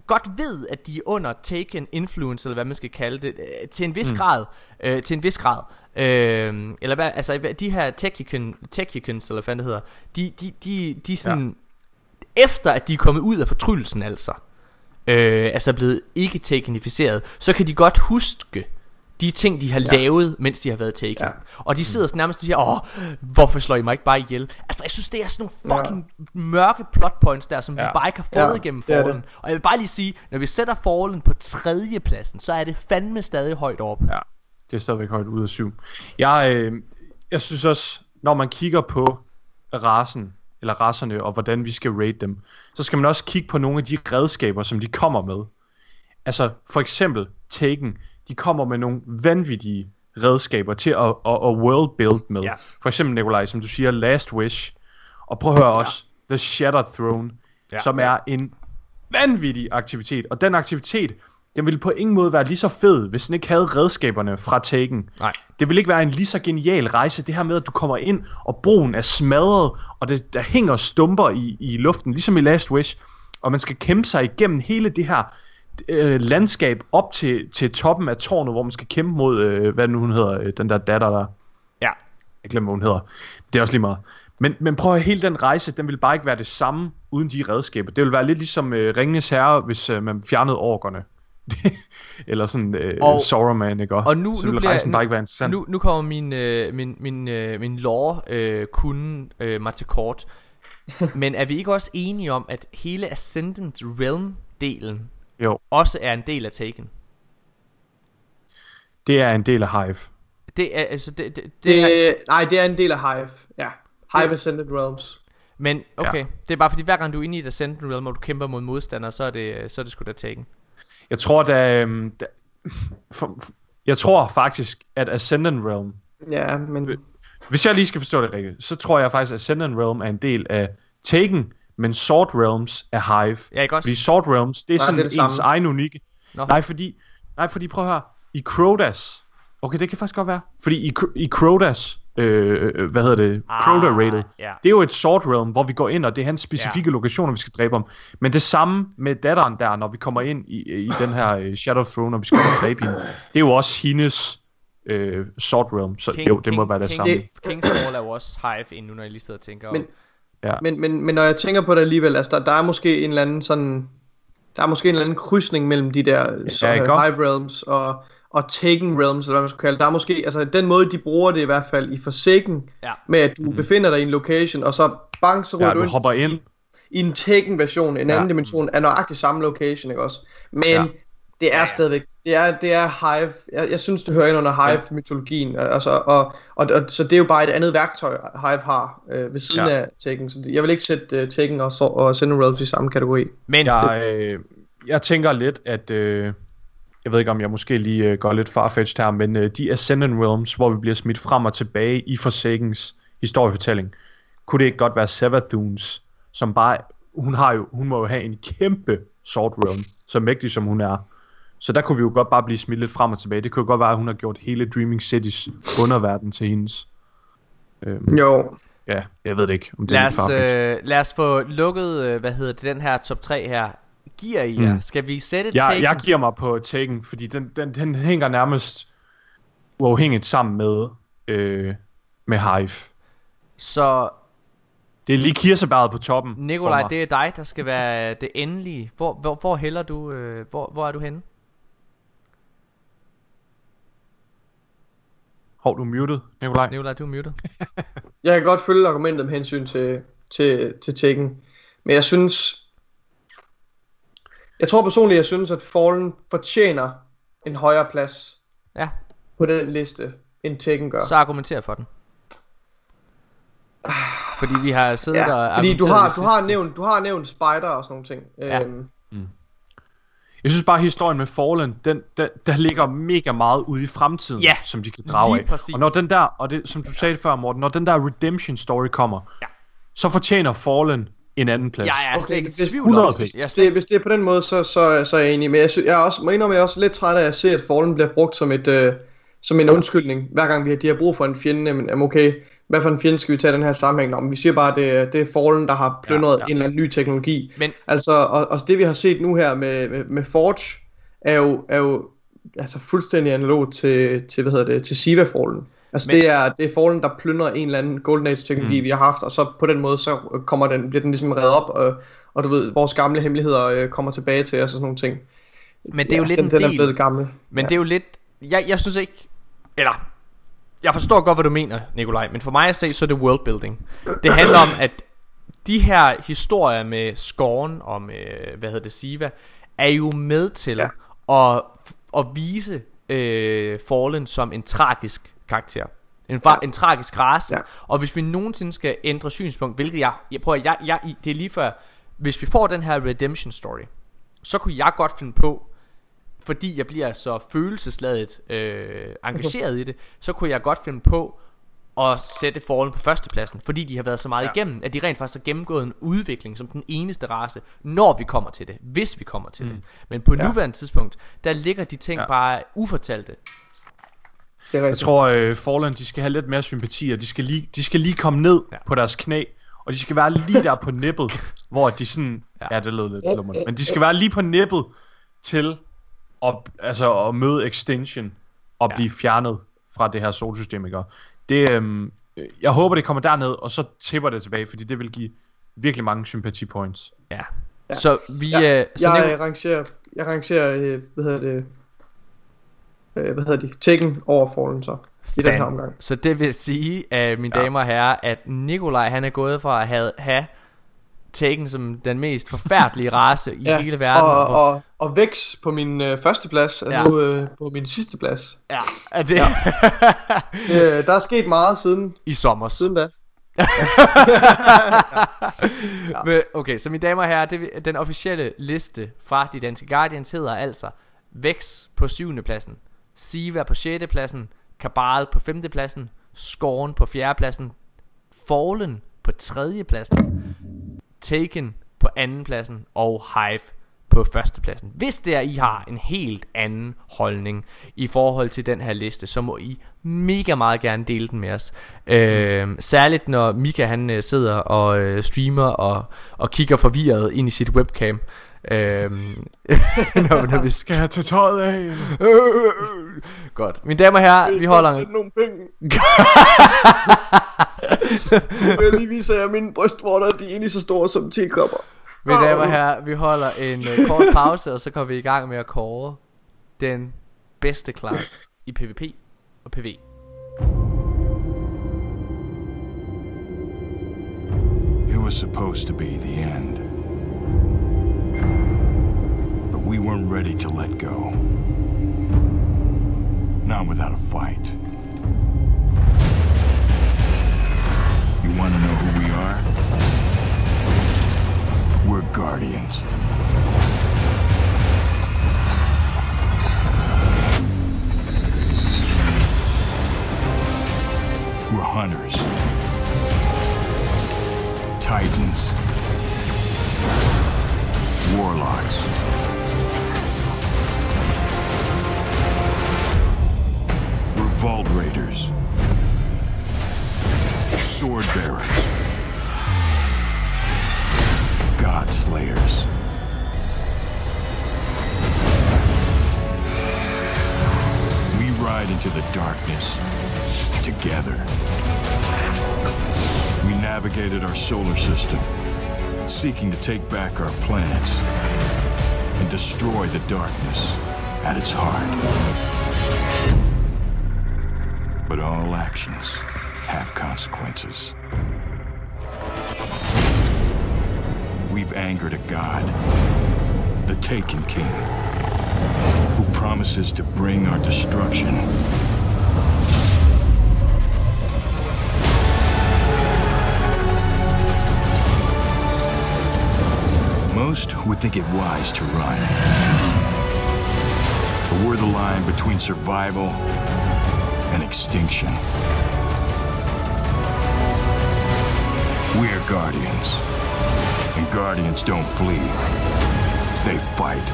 godt ved, at de er under Taken influence, eller hvad man skal kalde det, øh, til en vis mm. grad. Øh, til en vis grad. Øh, eller hvad, altså de her Techicans, eller hvad fanden det hedder, de, de, de, de sådan, ja. efter at de er kommet ud af fortryllelsen altså, øh, altså blevet ikke teknificeret, så kan de godt huske de ting, de har ja. lavet, mens de har været taken. Ja. Og de sidder sådan nærmest og siger, åh, hvorfor slår I mig ikke bare ihjel? Altså, jeg synes, det er sådan nogle fucking ja. mørke plot points der, som ja. Vi bare ikke har fået Ja, igennem det er Fallen. Og jeg vil bare lige sige, når vi sætter Fallen på tredje pladsen, så er det fandme stadig højt op. Ja, det er stadigvæk højt ud af syv. Jeg, øh, jeg synes også, når man kigger på rasen, eller racerne, og hvordan vi skal rate dem, så skal man også kigge på nogle af de redskaber, som de kommer med. Altså, for eksempel Taken, de kommer med nogle vanvittige redskaber til at, at, at world build med. Ja. For eksempel, Nikolaj, som du siger, Last Wish, og prøv at høre også, The Shattered Throne, Ja. som er en vanvittig aktivitet, og den aktivitet, den ville på ingen måde være lige så fed, hvis den ikke havde redskaberne fra Taken. Nej. Det vil ikke være en lige så genial rejse, det her med, at du kommer ind, og broen er smadret, og det, der hænger stumper i, i luften, ligesom i Last Wish, og man skal kæmpe sig igennem hele det her øh, landskab op til, til toppen af tårnet, hvor man skal kæmpe mod, øh, hvad nu hun hedder, øh, den der datter der, Ja. jeg glemmer, hvad hun hedder. Det er også lige meget. Men, men prøv at hele den rejse, den vil bare ikke være det samme uden de redskaber. Det vil være lidt ligesom øh, Ringenes Herre, hvis øh, man fjernede orkerne. Eller sådan øh, Og- Sauron, ikke? Og nu, så nu bliver rejsen nu, bare ikke være interessant. nu, nu kommer min, øh, min, min, øh, min lore øh, kunde øh, mig til kort. Men er vi ikke også enige om, at hele Ascendant Realm-delen Jo, også er en del af Taken? det er en del af Hive. Det er altså det, det, det, Det, er, nej, det er en del af Hive. Ja. Hive Ascended Realms. Men okay, det er bare fordi hver gang du er inde i et Ascendant Realm og du kæmper mod modstandere, så er det så er det sgu da Taken. Jeg tror, da, øhm, da for, for, jeg tror faktisk, at Ascendant Realm, Ja, men... hvis jeg lige skal forstå det rigtigt, så tror jeg faktisk, at Ascendant Realm er en del af Taken, men Sword Realms er Hive. Ja, ikke også? Fordi Sword Realms, det er Nej, sådan det er det ens samme. egen unikke. Nå. Nej, fordi, nej, fordi prøv at høre, i Crodas, okay, det kan faktisk godt være, fordi i, i Crodas, øh, øh, hvad hedder det, Ah, Crota Rated, ja. det er jo et Sword Realm, hvor vi går ind, og det er hans specifikke ja. lokationer, vi skal dræbe om. Men det samme med datteren der, når vi kommer ind i, i den her øh, Shadow Throne, og vi skal dræbe hende, det er jo også hendes øh, Sword Realm, så King, jo, det må være det King, samme. King, King's Fall er jo også Hive endnu, når jeg lige sidder og tænker Men- men, Ja. Men, men, men når jeg tænker på det alligevel, altså der, der er måske en eller anden sådan, der er måske en eller anden krydsning mellem de der uh, godt? Hive Realms og, og Taken Realms, eller hvad man skal kalde det. Der er måske, altså den måde de bruger det i hvert fald i Forsaken, Ja. med at du mm. befinder dig i en location, og så bang, så ryger Ja, du du ind. hopper ind. i en Tekken-version, en anden Ja. dimension, er nøjagtigt samme location, ikke også? Men Ja. Det er stadigvæk, det er, det er Hive, jeg, jeg synes det hører ind under Hive-mytologien, altså, og, og, og, så det er jo bare et andet værktøj, Hive har øh, ved siden Ja. af Tekken, så jeg vil ikke sætte uh, Tekken og, og, og Sinnoh Realms i samme kategori. Men Jeg, øh, jeg tænker lidt, at... Øh, jeg ved ikke, om jeg måske lige øh, går lidt farfetched her, men øh, de Ascendant Realms, hvor vi bliver smidt frem og tilbage i Forsakens historiefortælling, kunne det ikke godt være Savathuns, som bare... Hun, har jo, hun må jo have en kæmpe Sword Realm, så mægtig som hun er. Så der kunne vi jo godt bare blive smidt lidt frem og tilbage. Det kunne jo godt være, at hun har gjort hele Dreaming Cities underverden til hendes. Øhm, Jo, ja, jeg ved det ikke, om det lad er os, farfetched. øh, lad os få lukket, øh, hvad hedder det, den her top 3 her. Giver I jer? Mm. Skal vi sætte Jeg, Taken? jeg giver mig på Taken, fordi den, den, den hænger nærmest uafhængigt sammen med, øh, med Hive. Så Det er lige kirsebæret på toppen. Nikolaj, det er dig, der skal være det endelige. Hvor, hvor, hvor hælder du? Øh, hvor, hvor er du henne? Hov, du er muted, Nikolaj. Nikolaj, du er muted. jeg kan godt følge argumentet med hensyn til, til, til Tekken, men jeg synes, jeg tror personligt, jeg synes, at Fallen fortjener en højere plads Ja, på den liste, end Tekken gør. så argumenter for den. Fordi vi har siddet og Ja, fordi du har, du har, nævnt, du har nævnt Spider og sådan nogle ting. Ja. Øhm, Jeg synes bare, at historien med Fallen, den, der, der ligger mega meget ude i fremtiden, Ja, som de kan drage lige af. præcis. Og når den der, og det, som du sagde før, Morten, når den der redemption story kommer, Ja. så fortjener Fallen en anden plads. Jeg er slet ikke i tvivl om 100 det. Jeg er hvis, slet det, hvis det er på den måde, så, så, så er jeg enig. Men jeg, jeg er også, må indrømme, jeg er også lidt træt af at se, at Fallen bliver brugt som et... Øh, som en undskyldning, hver gang vi har, de har brug for en fjende, jamen okay, hvad for en fjende skal vi tage den her sammenhæng? Men vi siger bare, at det, det er Fallen, der har plyndret Ja, ja, ja. ja. en eller anden ny teknologi. Men- Altså, og, og det vi har set nu her med, med, med Forge, er jo, er jo altså fuldstændig analog til, til hvad hedder det, til Siva Fallen. Altså Men- det er, det er Fallen, der plyndrer en eller anden Golden Age teknologi, Mm. vi har haft, og så på den måde, så kommer den, bliver den ligesom reddet op, og, og du ved, vores gamle hemmeligheder øh, kommer tilbage til os og sådan nogle ting. Men det er jo lidt den, en den er del- blevet gammel. Men det er jo lidt jeg, jeg synes ikke Eller Jeg forstår godt hvad du mener Nikolaj Men for mig at se så er det worldbuilding Det handler om at De her historier med Scorn Og med hvad hedder det Siva Er jo med til Ja. at, at vise øh, Fallen som en tragisk karakter en, ja. Ja. en tragisk race Ja. Og hvis vi nogensinde skal ændre synspunkt Hvilket jeg, jeg prøver jeg, jeg, Det er lige før Hvis vi får den her redemption story Så kunne jeg godt finde på fordi jeg bliver så følelsesladet øh, engageret i det, så kunne jeg godt finde på at sætte Fallen på førstepladsen, fordi de har været så meget ja. Igennem, at de rent faktisk har gennemgået en udvikling som den eneste race, når vi kommer til det, hvis vi kommer til mm. det. Men på ja. Nuværende tidspunkt, der ligger de ting ja. Bare ufortalte. Det er Jeg tror, øh, Fallen, de skal have lidt mere sympati, og de skal lige, de skal lige komme ned Ja. på deres knæ, og de skal være lige der på nippet, hvor de sådan, Ja. ja, ja det lød lidt lummert, men de skal være lige på nippet til at, altså, at møde Extinction og Ja. blive fjernet fra det her solsystem, ikke? Og Det, øhm, jeg håber, det kommer derned, og så tipper det tilbage, fordi det vil give virkelig mange sympati points. Ja. ja. Så vi... Ja, øh, så jeg Nico- rangerer, jeg rangerer, øh, hvad hedder det, øh, hvad hedder de, Tekken over Fallen så, i den her omgang. Så det vil sige, at mine Ja. damer og herrer, at Nikolaj han er gået fra at have, have Taken som den mest forfærdelige race i ja. hele verden. og, hvor- og, og Vex på min øh, første plads er Ja. ja. nu øh, på min sidste plads. Ja, er det Øh, der er sket meget siden, i sommer. siden da. Men, Okay, så mine damer og herrer, det, den officielle liste fra de danske Guardians hedder altså Vex på syvende pladsen, Siva på sjette pladsen, Kabal på femte pladsen, Scorn på fjerde pladsen, Fallen på tredje pladsen, Taken på anden pladsen og Hive på førstepladsen. Hvis det er, I har en helt anden holdning i forhold til den her liste, så må I mega meget gerne dele den med os. Øh, særligt når Mika han øh, sidder og øh, streamer og, og kigger forvirret ind i sit webcam. Øh, når, når vi Skal jeg tage tøjet af? Godt. Mine damer og herrer, vi holder Sæt nogle penge. Så vil jeg lige vise jer mine brystvorter, de er egentlig så store som tekopper. Mine damer og herrer, vi holder en uh, kort pause, og så kommer vi i gang med at kåre den bedste klasse i PvP og PV. It was supposed to be the end. But we weren't ready to let go. Not without a fight. You want to know who we are? We're Guardians. We're hunters. Titans. Warlocks. We're Vault Raiders. Sword Bearers. God Slayers. We ride into the darkness together. We navigated our solar system, seeking to take back our planets and destroy the darkness at its heart. But all actions have consequences. We've angered a god, the Taken King, who promises to bring our destruction Most would think it wise to run. But we're the line between survival and extinction. We're guardians. And guardians don't flee. They fight.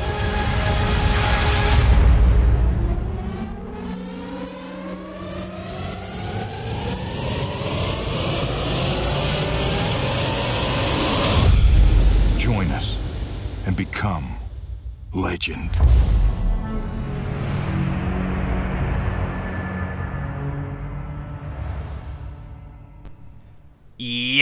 Join us and become legend.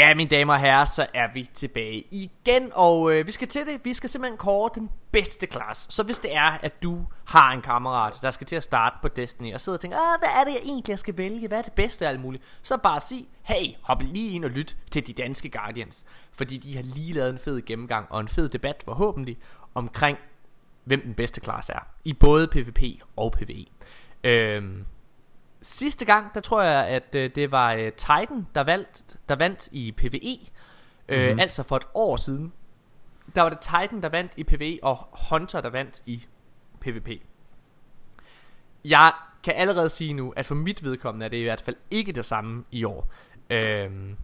Ja, mine damer og herrer, så er vi tilbage igen, og øh, vi skal til det. Vi skal simpelthen kåre den bedste klasse. Så hvis det er, at du har en kammerat, der skal til at starte på Destiny, og sidder og tænker, Åh, hvad er det jeg egentlig, jeg skal vælge? Hvad er det bedste af alt muligt? Så bare sig, hey, hop lige ind og lyt til de danske Guardians. Fordi de har lige lavet en fed gennemgang, og en fed debat forhåbentlig, omkring hvem den bedste klasse er. I både PvP og PvE. Øhm, Sidste gang, der tror jeg, at øh, det var øh, Titan, der, valgt, der vandt i PvE. Øh, mm-hmm. Altså for et år siden. Der var det Titan, der vandt i PvE, og Hunter, der vandt i PvP. Jeg kan allerede sige nu, at for mit vedkommende er det i hvert fald ikke det samme i år. Øhm,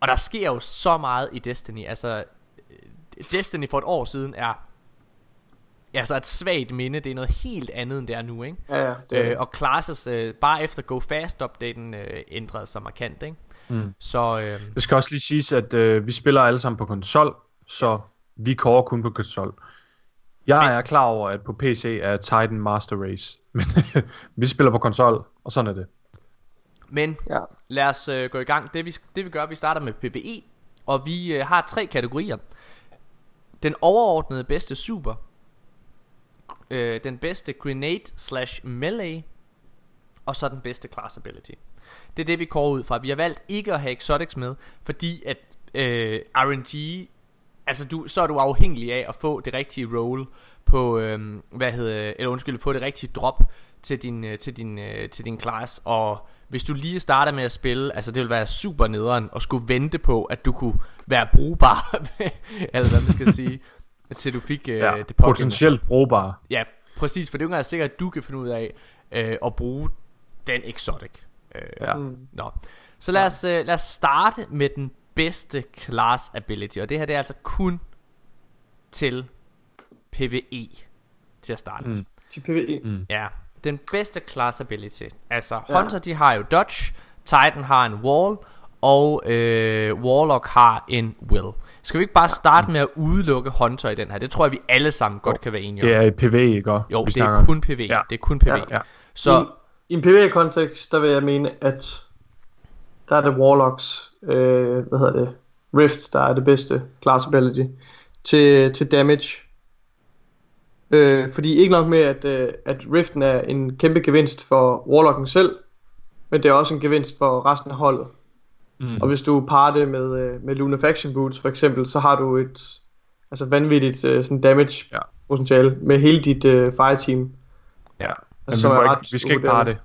og der sker jo så meget i Destiny. Altså, øh, Destiny for et år siden er Ja, så et svagt minde, det er noget helt andet end det er nu, ikke? Ja, ja, det er øh, og Classes, øh, bare efter Go Fast updaten øh, ændrede sig markant, ikke? Mm. Så øh, Det skal også lige siges, at øh, vi spiller alle sammen på konsol, så vi kårer kun på konsol. Jeg Men- er klar over, at på PC er Titan Master Race, men vi spiller på konsol, og sådan er det. Men Ja. lad os øh, gå i gang. Det vi, det vi gør, vi starter med PvE, og vi øh, har tre kategorier. Den overordnede bedste super, øh, den bedste grenade slash melee, og så den bedste class ability. Det er det vi går ud fra. Vi har valgt ikke at have exotics med, fordi at øh, RNG, altså du, så er du afhængig af at få det rigtige roll på, øh, hvad hedder, eller undskyld, få det rigtige drop til din, øh, til din, øh, til din class, og hvis du lige starter med at spille, altså det vil være super nederen at skulle vente på, at du kunne være brugbar, eller hvad man skal sige, til du fik øh, Ja, det pågældende. potentielt brugbare. Ja, præcis, for det er jo ikke sikkert, at du kan finde ud af øh, at bruge den exotic. Øh, Ja. Mm. Nå. Så lad os, øh, lad os starte med den bedste class ability, og det her det er altså kun til PvE til at starte. Mm. Til PvE. Mm. Ja, den bedste class ability. Altså, Ja. Hunter de har jo Dodge, Titan har en Wall, og øh, Warlock har en Will. Skal vi ikke bare starte med at udelukke Hunter i den her? Det tror jeg, vi alle sammen godt kan være enige om. Det er i PvE, ikke? Jo, vi det snakker er kun PvE. Ja. Det er kun PvE. Ja, ja. Så I, I en PvE-kontekst, der vil jeg mene, at der er det Warlocks, øh, hvad hedder det, Rift, der er det bedste class ability til, til damage. Øh, fordi ikke nok med, at, øh, at Riften er en kæmpe gevinst for Warlocken selv, men det er også en gevinst for resten af holdet. Mm. Og hvis du parer det med, øh, med Lunafaction Boots for eksempel, så har du et altså vanvittigt øh, sådan damage ja. potentiale med hele dit øh, fireteam. Ja, altså, Men vi, ikke, vi skal ikke parre det.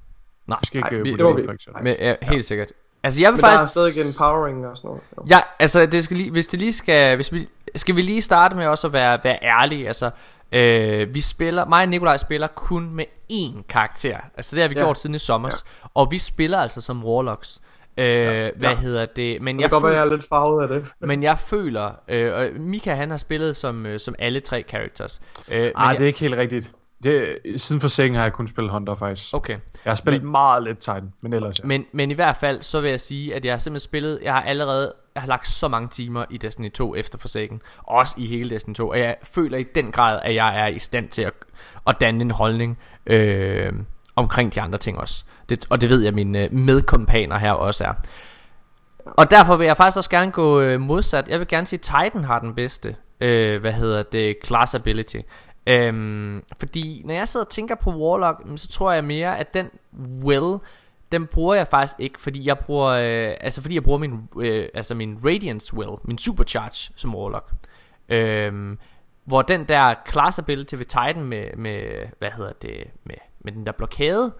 Nej, vi skal ikke Nej, vi, det, det, det, Men, ja, helt ja. sikkert. Altså jeg vil Men faktisk... der er stadig empowering og sådan noget. Jo. Ja, altså det skal lige, hvis det lige skal, hvis vi, skal vi lige starte med også at være, være ærlige, altså øh, vi spiller, mig og Nikolaj spiller kun med én karakter, altså det har vi ja. gjort siden i sommer, ja. og vi spiller altså som Warlocks. Øh, ja, hvad ja. hedder det? Men det jeg kan godt være, jeg er lidt farvet af det. men jeg føler, øh, og Mika han har spillet som, øh, som alle tre characters. Øh, Ej, det er ikke helt rigtigt. Det, siden for sengen har jeg kun spillet Hunter faktisk. Okay. Jeg har spillet men, meget lidt Titan, men ellers ja. men, men i hvert fald, så vil jeg sige, at jeg har simpelthen spillet, jeg har allerede, jeg har lagt så mange timer i Destiny 2 efter Forsaken. Også i hele Destiny 2, og jeg føler i den grad, at jeg er i stand til at, at danne en holdning øh, omkring de andre ting også. Det, og det ved jeg, mine øh, medkompaner her også er. Og derfor vil jeg faktisk også gerne gå øh, modsat. Jeg vil gerne sige, at Titan har den bedste, øh, hvad hedder det, class ability. Øhm, fordi når jeg sidder og tænker på Warlock, mm, så tror jeg mere, at den will, den bruger jeg faktisk ikke, fordi jeg bruger, øh, altså fordi jeg bruger min, øh, altså min Radiance will, min Supercharge som Warlock. Øhm, hvor den der class ability ved Titan med, med hvad hedder det, med, med den der blokade,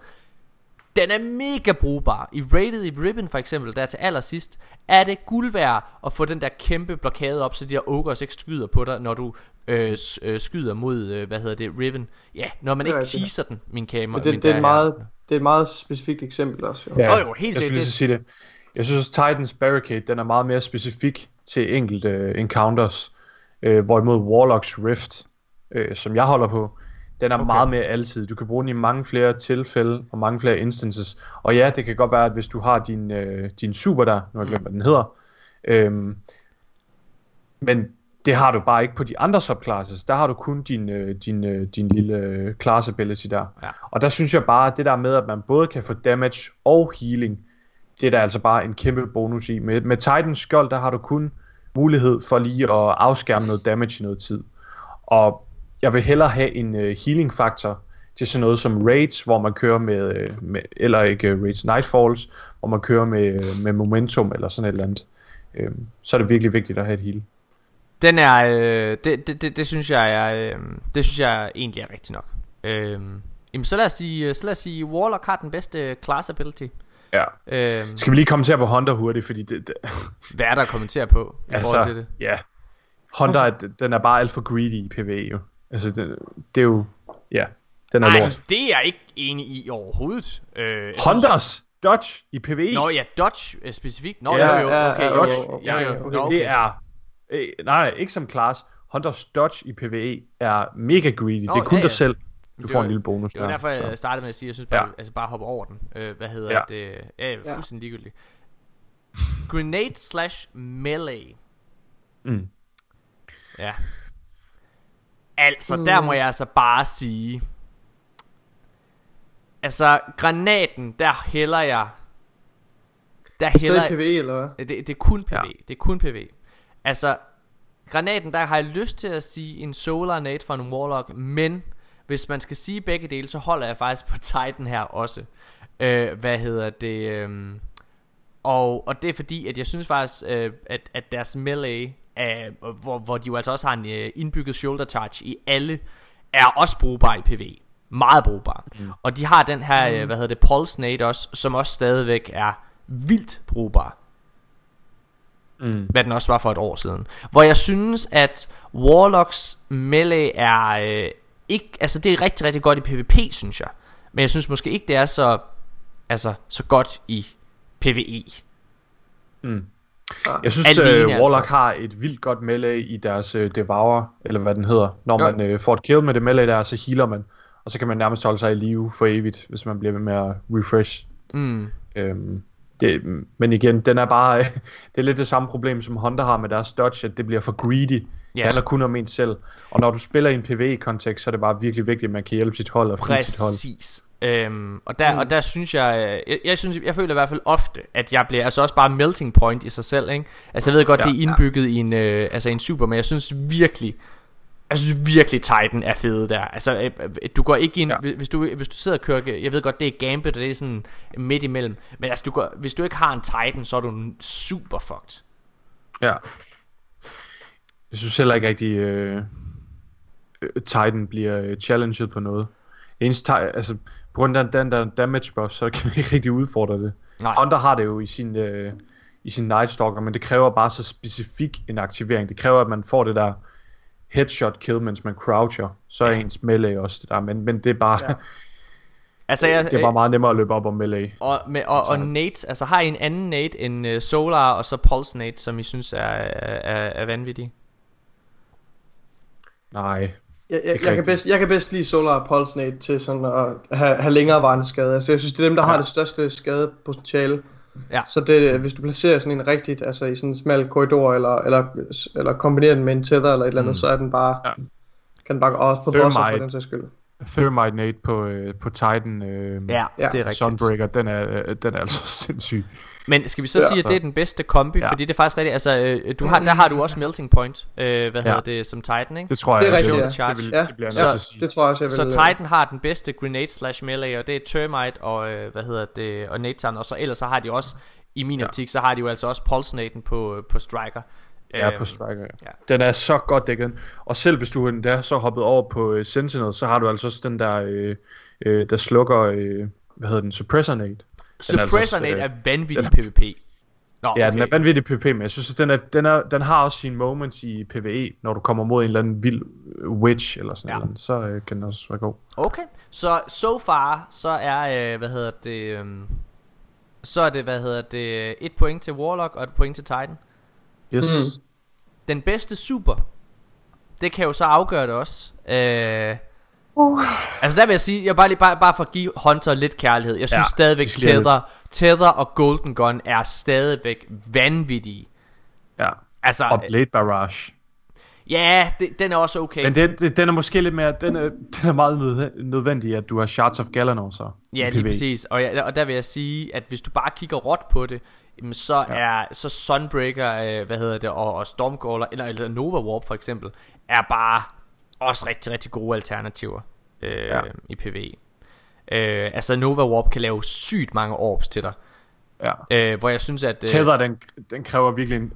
den er mega brugbar. I Rated i Ribbon for eksempel, der til allersidst, er det guld værd at få den der kæmpe blokade op, så de her ogres ikke skyder på dig, når du øh, øh, skyder mod, øh, hvad hedder det, Riven. Ja, når man ikke teaser den, min kamera. Det, det, er meget, det er et meget specifikt eksempel også. Jo. Ja, oh, jo, helt jeg skulle sige det. Jeg synes, Titans Barricade, den er meget mere specifik til enkelte uh, encounters, øh, hvorimod Warlocks Rift, øh, som jeg holder på, den er okay. meget mere altid. Du kan bruge den i mange flere tilfælde og mange flere instances. Og ja, det kan godt være, at hvis du har din, øh, din super der, nu har jeg glemt, hvad den hedder, øhm, men det har du bare ikke på de andre subclasses. Der har du kun din, øh, din, øh, din lille øh, class ability der. Ja. Og der synes jeg bare, at det der med, at man både kan få damage og healing, det er der altså bare en kæmpe bonus i. Med, med Titans skjold, der har du kun mulighed for lige at afskærme noget damage i noget tid. Og jeg vil hellere have en uh, healing faktor til sådan noget som raids, hvor man kører med, uh, med eller ikke uh, raids, nightfalls, hvor man kører med, uh, med momentum eller sådan et eller andet. Uh, så er det virkelig vigtigt at have et heal. Den er, øh, det, det, det, det synes jeg er, øh, det synes jeg egentlig er rigtigt nok. Øh, jamen så lad os sige, så lad os sige, Warlock har den bedste class ability. Ja. Øhm, Skal vi lige kommentere på Hunter hurtigt, fordi det... det hvad er der at kommentere på i altså, forhold til det? Ja, Hunter, okay. den er bare alt for greedy i PvE jo. Altså, det, det er jo... Ja, den er Ej, lort. det er jeg ikke enig i overhovedet. Øh, Hunters synes... Dodge i PvE. Nå ja, Dodge øh, specifikt. Nå ja, jo, jo, okay. Ja, Dodge, jo, ja, jo, okay. okay. Det er... Øh, nej, ikke som class. Hunters Dodge i PvE er mega greedy. Nå, det er kun ja, ja. dig selv. Du får en lille bonus Det var derfor, jeg så. startede med at sige, at jeg synes bare, ja. altså bare hoppe over den. Øh, hvad hedder ja. det? Ja, fuldstændig ligegyldigt. Grenade slash melee. Mm. Ja. Altså, mm. der må jeg altså bare sige... Altså, granaten, der hælder jeg... Der hælder jeg... PvE, eller hvad? Det, det er kun PvE. Ja. Det er kun PvE. Altså, granaten, der har jeg lyst til at sige en Solar Nate fra en Warlock, men hvis man skal sige begge dele, så holder jeg faktisk på Titan her også. Øh, hvad hedder det? Øh, og, og det er fordi, at jeg synes faktisk, øh, at, at deres melee uh, hvor, hvor de jo altså også har en uh, indbygget shoulder charge i alle, er også brugbar i PV. Meget brugbar. Mm. Og de har den her, mm. uh, hvad hedder det, Pulse Nade også, som også stadigvæk er vildt brugbar. Mm. Hvad den også var for et år siden. Hvor jeg synes, at Warlocks melee er... Uh, ikke, altså det er rigtig, rigtig godt i PvP, synes jeg. Men jeg synes måske ikke, det er så, altså, så godt i PvE. Mm. Jeg synes, Alene, uh, Warlock altså. har et vildt godt melee i deres uh, Devour, eller hvad den hedder. Når man uh, får et kill med det melee der, så healer man. Og så kan man nærmest holde sig i live for evigt, hvis man bliver ved med at refresh. Mm. Øhm, det, men igen, den er bare, det er lidt det samme problem, som Honda har med deres dodge, at det bliver for greedy. Yeah. Det handler kun om en selv. Og når du spiller i en PvE-kontekst, så er det bare virkelig vigtigt, at man kan hjælpe sit hold og fri sit hold. Præcis. Øhm, og, der, mm. og der synes jeg, jeg, jeg synes, jeg føler i hvert fald ofte, at jeg bliver altså også bare melting point i sig selv, ikke? Altså jeg ved godt, ja, det er indbygget ja. i en, øh, altså en super, men jeg synes virkelig, Jeg synes virkelig Titan er fede der Altså øh, øh, du går ikke ind Ja. hvis, du, hvis du sidder og kører Jeg ved godt det er Gambit og det er sådan midt imellem Men altså du går, hvis du ikke har en Titan Så er du super fucked Ja. Jeg synes heller ikke rigtig, øh, øh, Titan bliver øh, challenged på noget. Eneste, altså, på grund af den der damage buff, så kan vi ikke rigtig udfordre det. Nej. Hunter har det jo i sin, øh, i sin Night Stalker, men det kræver bare så specifik en aktivering. Det kræver, at man får det der headshot kill, mens man croucher. Så er ens melee også det der, men, men det er bare, ja. Altså jeg, det er bare meget nemmere at løbe op om melee. Og, med, og, og Nate, altså har I en anden Nate end uh, Solar og så Pulse Nate, som I synes er, er, er, er vanvittig? Nej, Jeg, jeg, jeg, kan bedst, jeg kan bedst lide Solar Pulse Nate til sådan at have, have længere varende skade. Altså jeg synes, det er dem, der ja. har det største skadepotentiale. Ja. Så det, hvis du placerer sådan en rigtigt, altså i sådan en smal korridor, eller, eller, eller kombinerer den med en tether eller et eller andet, mm. så er den bare, Ja. kan den bare også på bosser for den sags skyld. Thermite Nate på, øh, på Titan øh, Ja, Ja. det er rigtigt. Sunbreaker, den er, øh, den er altså sindssyg. Men skal vi så Ja. sige, at det er den bedste kombi? Ja. Fordi det er faktisk rigtigt, altså øh, du har, der har du også Melting Point, øh, hvad Ja. hedder det, som Titan, ikke? Det tror jeg, Det er også, rigtigt, det, ja. det, vil, Ja. det bliver at sige. det tror jeg også, jeg vil... Så øh, Titan har den bedste grenade slash melee, og det er Termite og, øh, hvad hedder det, og Nathan, og så ellers så har de også, i min Ja. optik, så har de jo altså også Pulse Nathan på, på Striker. Ja, Øhm, på Striker, ja. ja. Den er så godt dækket. Og selv hvis du er så hoppet over på uh, Sentinel, så har du altså også den der, øh, øh, der slukker, øh, hvad hedder den, Suppressor Nate. Er altså Suppressor Nate øh, er vanvittig den PvP. Nå, Ja, den er vanvittig PvP, men jeg synes, at den, er, den, er, den har også sine moments i PvE, når du kommer mod en eller anden vild øh, witch eller sådan Ja. noget, så øh, kan den også være god. Okay, så so far, så er, øh, hvad hedder det, øh, så er det, hvad hedder det, et point til Warlock og et point til Titan. Yes. Mm. Den bedste super, det kan jo så afgøre det også. Øh, Uh. Altså der vil jeg sige, jeg bare, lige, bare, bare for at give Hunter lidt kærlighed. Jeg synes Ja, stadigvæk Tether, Tether og Golden Gun er stadigvæk vanvittige. Ja. Altså, Og Blade Barrage. ja, det, den er også okay. Men det, den er måske lidt mere, den er, den er meget nød- nødvendig, at du har Shards of Galanor så. Ja, lige PvE. præcis. Og, ja, og der vil jeg sige, at hvis du bare kigger råt på det, så Ja. er så Sunbreaker, øh, hvad hedder det, og, og Stormcaller, eller, eller Nova Warp for eksempel, er bare også rigtig, rigtig gode alternativer øh, Ja. i PvE. Øh, altså Nova Warp kan lave sygt mange orbs til dig, Ja. øh, hvor jeg synes, at... Øh, Tether, den, den kræver virkelig en,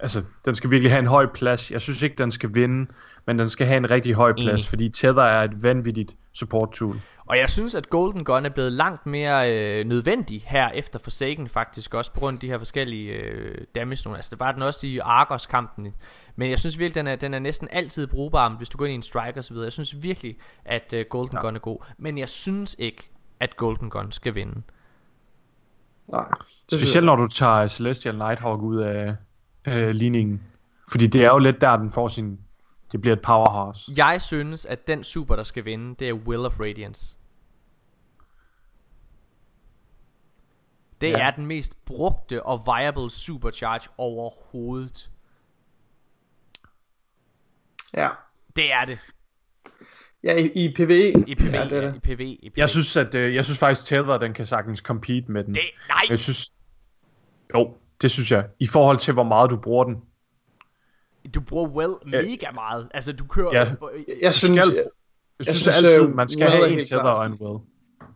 altså, den skal virkelig have en høj plads. Jeg synes ikke, den skal vinde, men den skal have en rigtig høj plads, Enig. fordi Tether er et vanvittigt support tool. Og jeg synes, at Golden Gun er blevet langt mere øh, nødvendig her efter Forsaken faktisk også, på grund af de her forskellige øh, damage. Altså det var den også i Argos-kampen. Men jeg synes virkelig, den er, den er næsten altid brugbar, hvis du går ind i en strike og så videre. Jeg synes virkelig, at øh, Golden Ja. Gun er god. Men jeg synes ikke, at Golden Gun skal vinde. Nej. Specielt når du tager Celestial Nighthawk ud af øh, ligningen. Fordi det er jo lidt der, den får sin... Det bliver et powerhouse. Jeg synes, at den super, der skal vinde, det er Will of Radiance. Det Ja. ja. er den mest brugte og viable supercharge overhovedet. Ja. Det er det. Ja, i, i PvE. I PvE, Ja, ja, det er det. i PvE, i PvE. Jeg synes, at, øh, jeg synes faktisk, Tether, den kan sagtens compete med den. Det, nej, Jeg synes... Jo, det synes jeg. I forhold til, hvor meget du bruger den. du bruger well mega meget. Altså, du kører... Ja. Jeg synes, skal- jeg, Jeg Jeg synes, synes, altid, øh, man skal Will er have en Tether og en Will.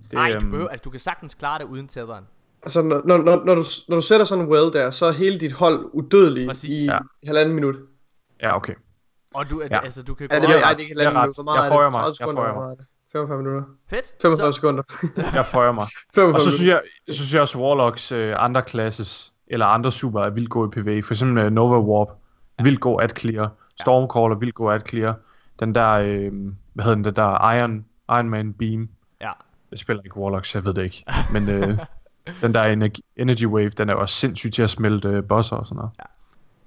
Det, Nej, du øhm, behøver, altså, du kan sagtens klare det uden tetheren. Altså, når, når, når, når, du, når du sætter sådan en well der, så er hele dit hold udødeligt Præcis. i Ja. ja. halvanden minut. Ja, okay. Og du, Ja. ja. altså, du kan Ja, gå... det, ret. det er ikke halvanden ret. minut. Hvor meget Jeg er det? mig. 30 Jeg sekunder, mig. meget er det? 45 minutter. Fedt. 45 Så, sekunder. Jeg føjer mig. 45 Og så synes jeg, så synes jeg også, Warlocks øh, andre classes, eller andre super, er vildt gode i PvE. For eksempel øh, Nova Warp, vildt god at clear. Stormcaller, vildt god at clear. Den der, øh, hvad hedder den, den der Iron, Iron Man Beam. ja. Jeg spiller ikke Warlocks, jeg ved det ikke. Men øh, den der energy, energy Wave, den er jo også sindssyg til at smelte øh, bosser og sådan noget.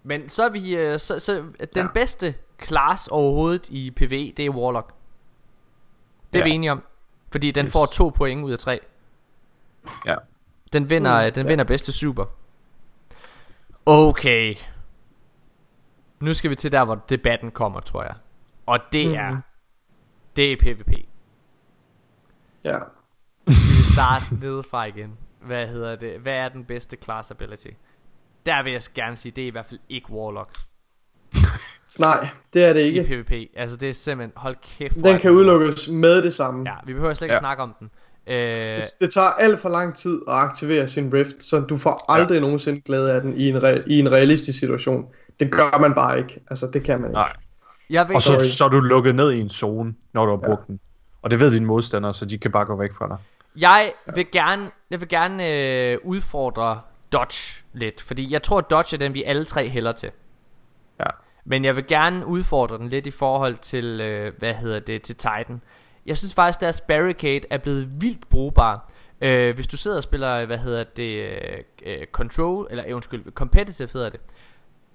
Men så er vi... øh, Så, så den Ja. ja. bedste class overhovedet i PvE, det er Warlock. Det er Ja. vi enige om. Fordi den Yes. får to point ud af tre. Ja. Den vinder, Mm, den ja. vinder bedste super. Okay. Nu skal vi til der, hvor debatten kommer, tror jeg. Og det Mhm. er... Det er PvP. Ja. Skal vi starte nedefra igen? Hvad hedder det? Hvad er den bedste class ability? Der vil jeg gerne sige, det er i hvert fald ikke Warlock. Nej, det er det i ikke. PvP. Altså det er simpelthen, hold kæft. Den kan god. udelukkes med det samme. Ja, vi behøver slet ikke Ja. snakke om den. Øh, Det, det tager alt for lang tid at aktivere sin rift, så du får aldrig ja. nogensinde glæde af den i en, re- i en realistisk situation. Det gør man bare ikke. Altså, det kan man ikke. Nej. jeg vil Og så, Sorry. så er du lukket ned i en zone, når du har brugt den. Og det ved dine modstandere, så de kan bare gå væk fra dig. Jeg vil gerne, jeg vil gerne øh, udfordre Dodge lidt, fordi jeg tror, at Dodge er den, vi alle tre hælder til. Ja. Men jeg vil gerne udfordre den lidt i forhold til, øh, hvad hedder det, til Titan. Jeg synes faktisk, deres barricade er blevet vildt brugbar. Øh, hvis du sidder og spiller, hvad hedder det, øh, øh, control, eller undskyld, competitive hedder det.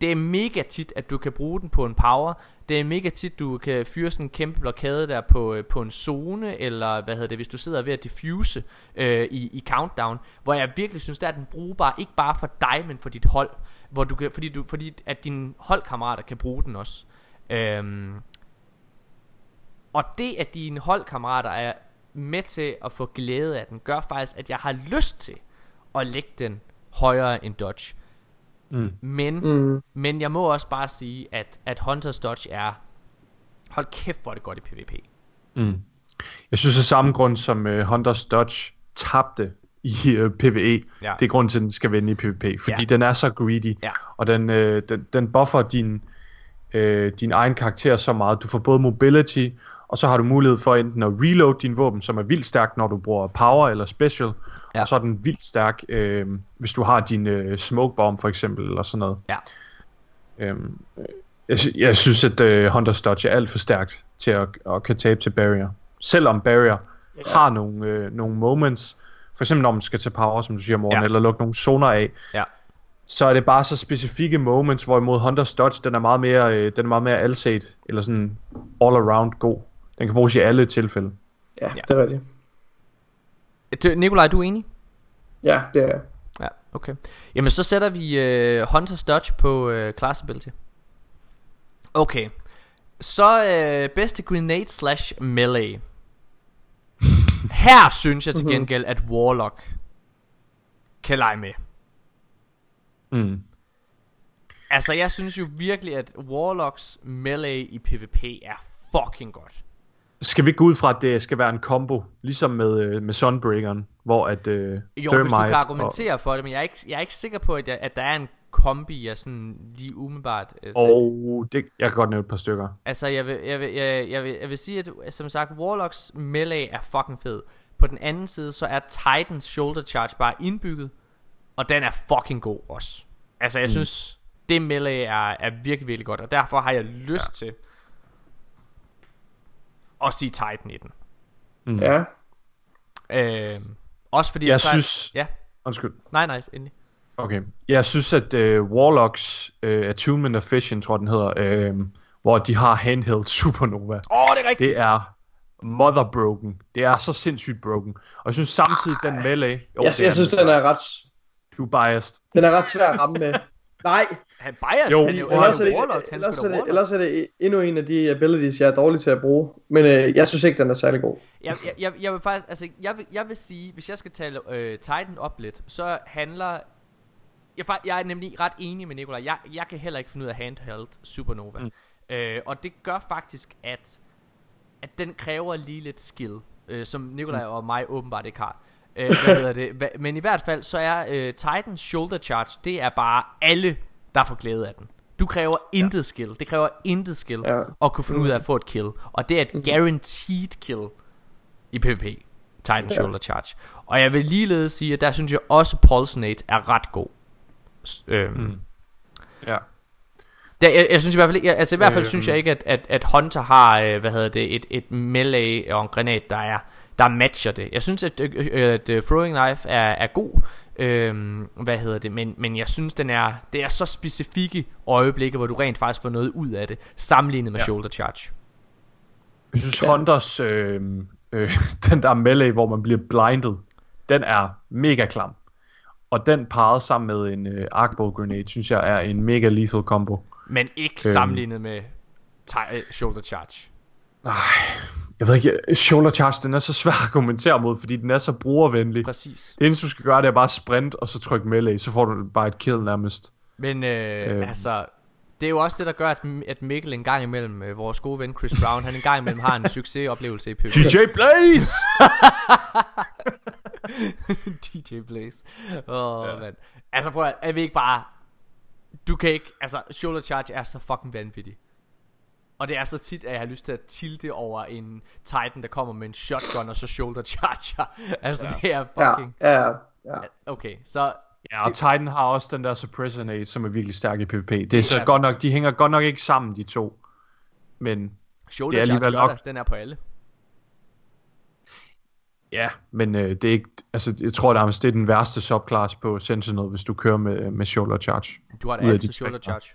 Det er mega tit, at du kan bruge den på en power. Det er mega tit, du kan fyre sådan en kæmpe blokade der på, øh, på en zone, eller hvad hedder det, hvis du sidder ved at diffuse øh, i, i countdown, hvor jeg virkelig synes, der er den brugbar, ikke bare for dig, men for dit hold, hvor du kan, fordi, du, fordi at dine holdkammerater kan bruge den også. Øhm, og det, at dine holdkammerater er med til at få glæde af den, gør faktisk, at jeg har lyst til at lægge den højere end Dodge. Mm. Men, Mm. men jeg må også bare sige, at, at Hunters Dodge er... Hold kæft, hvor er det godt i PvP. Mm. Jeg synes af samme grund som uh, Hunters Dodge tabte i uh, PvE, Ja. det er grunden til, at den skal vinde i PvP, fordi Ja. den er så greedy, Ja. og den, uh, den, den buffer din, uh, din egen karakter så meget. Du får både mobility, og så har du mulighed for enten at reload din våben, som er vildt stærk, når du bruger power eller special, Ja. og så er den vildt stærk, øh, hvis du har din øh, smoke bomb for eksempel, eller sådan noget. Ja. Øhm, øh, jeg, jeg synes, at øh, Hunter's Dodge er alt for stærkt til at, at kan tabe til Barrier. Selvom Barrier ja. har nogle, øh, nogle moments, for eksempel når man skal tage power, som du siger, Morten, Ja. ja. eller lukke nogle zoner af, Ja. så er det bare så specifikke moments, hvorimod Hunter's Dodge, den er meget mere, øh, den er meget mere alset, eller sådan all around god. Den kan bruges i alle tilfælde. Ja, det er rigtigt. Nikolaj, du er enig? Ja, det er jeg. Ja, okay. Jamen, så sætter vi øh, Hunters Dodge på øh, Class Ability. Okay. Så øh, bedste grenade slash melee. Her synes jeg til gengæld, at Warlock kan lege med. Mm. Altså, jeg synes jo virkelig, at Warlocks melee i PvP er fucking godt. Skal vi gå ud fra, at det skal være en combo, ligesom med, øh, med Sunbreakeren, hvor at øh, Jo, hvis du Thermite kan argumentere for det, men jeg er ikke, jeg er ikke sikker på, at, jeg, at der er en kombi af sådan lige umiddelbart. øh, Og, og det, jeg kan godt nævne et par stykker. Altså, jeg vil, jeg, vil, jeg, jeg, vil, jeg vil sige, at som sagt, Warlocks melee er fucking fed. På den anden side, så er Titans shoulder charge bare indbygget, og den er fucking god også. Altså, jeg mm. synes, det melee er, er virkelig, virkelig godt, og derfor har jeg lyst ja. til at sige Titan i den. Mm. Ja. Øh, også fordi... Jeg Titan- synes- Ja, Undskyld. nej, nej, endelig. Okay. Jeg synes, at øh, Warlocks øh, Attunement of Fission, tror jeg, den hedder, øh, hvor de har handheld supernova. Åh, oh, det er rigtigt! Det er mother broken. Det er så sindssygt broken. Og jeg synes samtidig, den melee... Jo, Jeg, jeg synes, den er ret, Du er biased. den er ret svær at ramme med. Nej, Han bias, Jo, han er jo, ellers er det, Warlock, han ellers, er det, ellers er det endnu en af de abilities, jeg er dårlig til at bruge. Men øh, jeg synes ikke, den er særlig god. Jeg, jeg, jeg, jeg vil faktisk, altså, jeg vil, jeg vil sige, hvis jeg skal tale øh, Titan op lidt, så handler... Jeg, jeg er nemlig ret enig med Nikolaj. Jeg, jeg kan heller ikke finde ud af handheld Supernova. Mm. Øh, og det gør faktisk, at, at den kræver lige lidt skill, øh, som Nikolaj og mig åbenbart ikke har. Øh, hvad hedder det? Men i hvert fald, så er øh, Titans shoulder charge, det er bare alle, der får glæde af den. Du kræver intet ja. skill. Det kræver intet skill Ja. at kunne finde ud af at få et kill. Og det er et guaranteed kill i PvP. Titan Ja. Shoulder Charge. Og jeg vil ligeledes sige, at der synes jeg også Pulsinate er ret god. Øhm, mm. Ja. der, jeg, jeg synes i hvert fald jeg- altså i hvert fald Øh, synes jeg ikke, at, at, at Hunter har, øh, hvad hedder det, et, et melee og en granat, der er, der matcher det. Jeg synes, at, øh, øh, at øh, Throwing Knife er, er god, øhm, hvad hedder det, men, men jeg synes, den er, det er så specifikke øjeblikke, hvor du rent faktisk får noget ud af det, sammenlignet med Ja. Shoulder Charge. Jeg synes, Ja. Hunters, øh, øh, den der melee, hvor man bliver blinded, den er mega klam. Og den parret sammen med en øh, arcbow grenade, synes jeg er en mega lethal combo. Men ikke Øhm. sammenlignet med øh, Shoulder Charge. Jeg ved ikke, shoulder charge, den er så svær at kommentere mod, fordi den er så brugervenlig. Præcis. Det eneste, du skal gøre, det er bare sprint, og så trykke melee, så får du bare et kill nærmest. Men øh, Øhm. altså, det det er jo også det, der gør, at, at Mikkel en gang imellem, øh, vores gode ven Chris Brown, han en gang imellem har en succesoplevelse i PvP. DJ Blaze! DJ Blaze. Åh, oh, ja. mand. Altså prøv at, er vi ikke bare... Du kan ikke... Altså, shoulder charge er så fucking vanvittig. Og det er så tit, at jeg har lyst til at tilte over en Titan, der kommer med en shotgun og så shoulder charger. altså, ja. det er fucking... Ja, ja, ja. Okay, så... Ja, og Titan har også den der suppressor som er virkelig stærk i PvP. Det er så ja. godt nok, de hænger godt nok ikke sammen, de to. Men shoulder det er alligevel nok... den er på alle. Ja, men øh, det er ikke, altså, jeg tror, at det er den værste subclass på Sentinel, hvis du kører med, med shoulder charge. Du har det altid shoulder charge.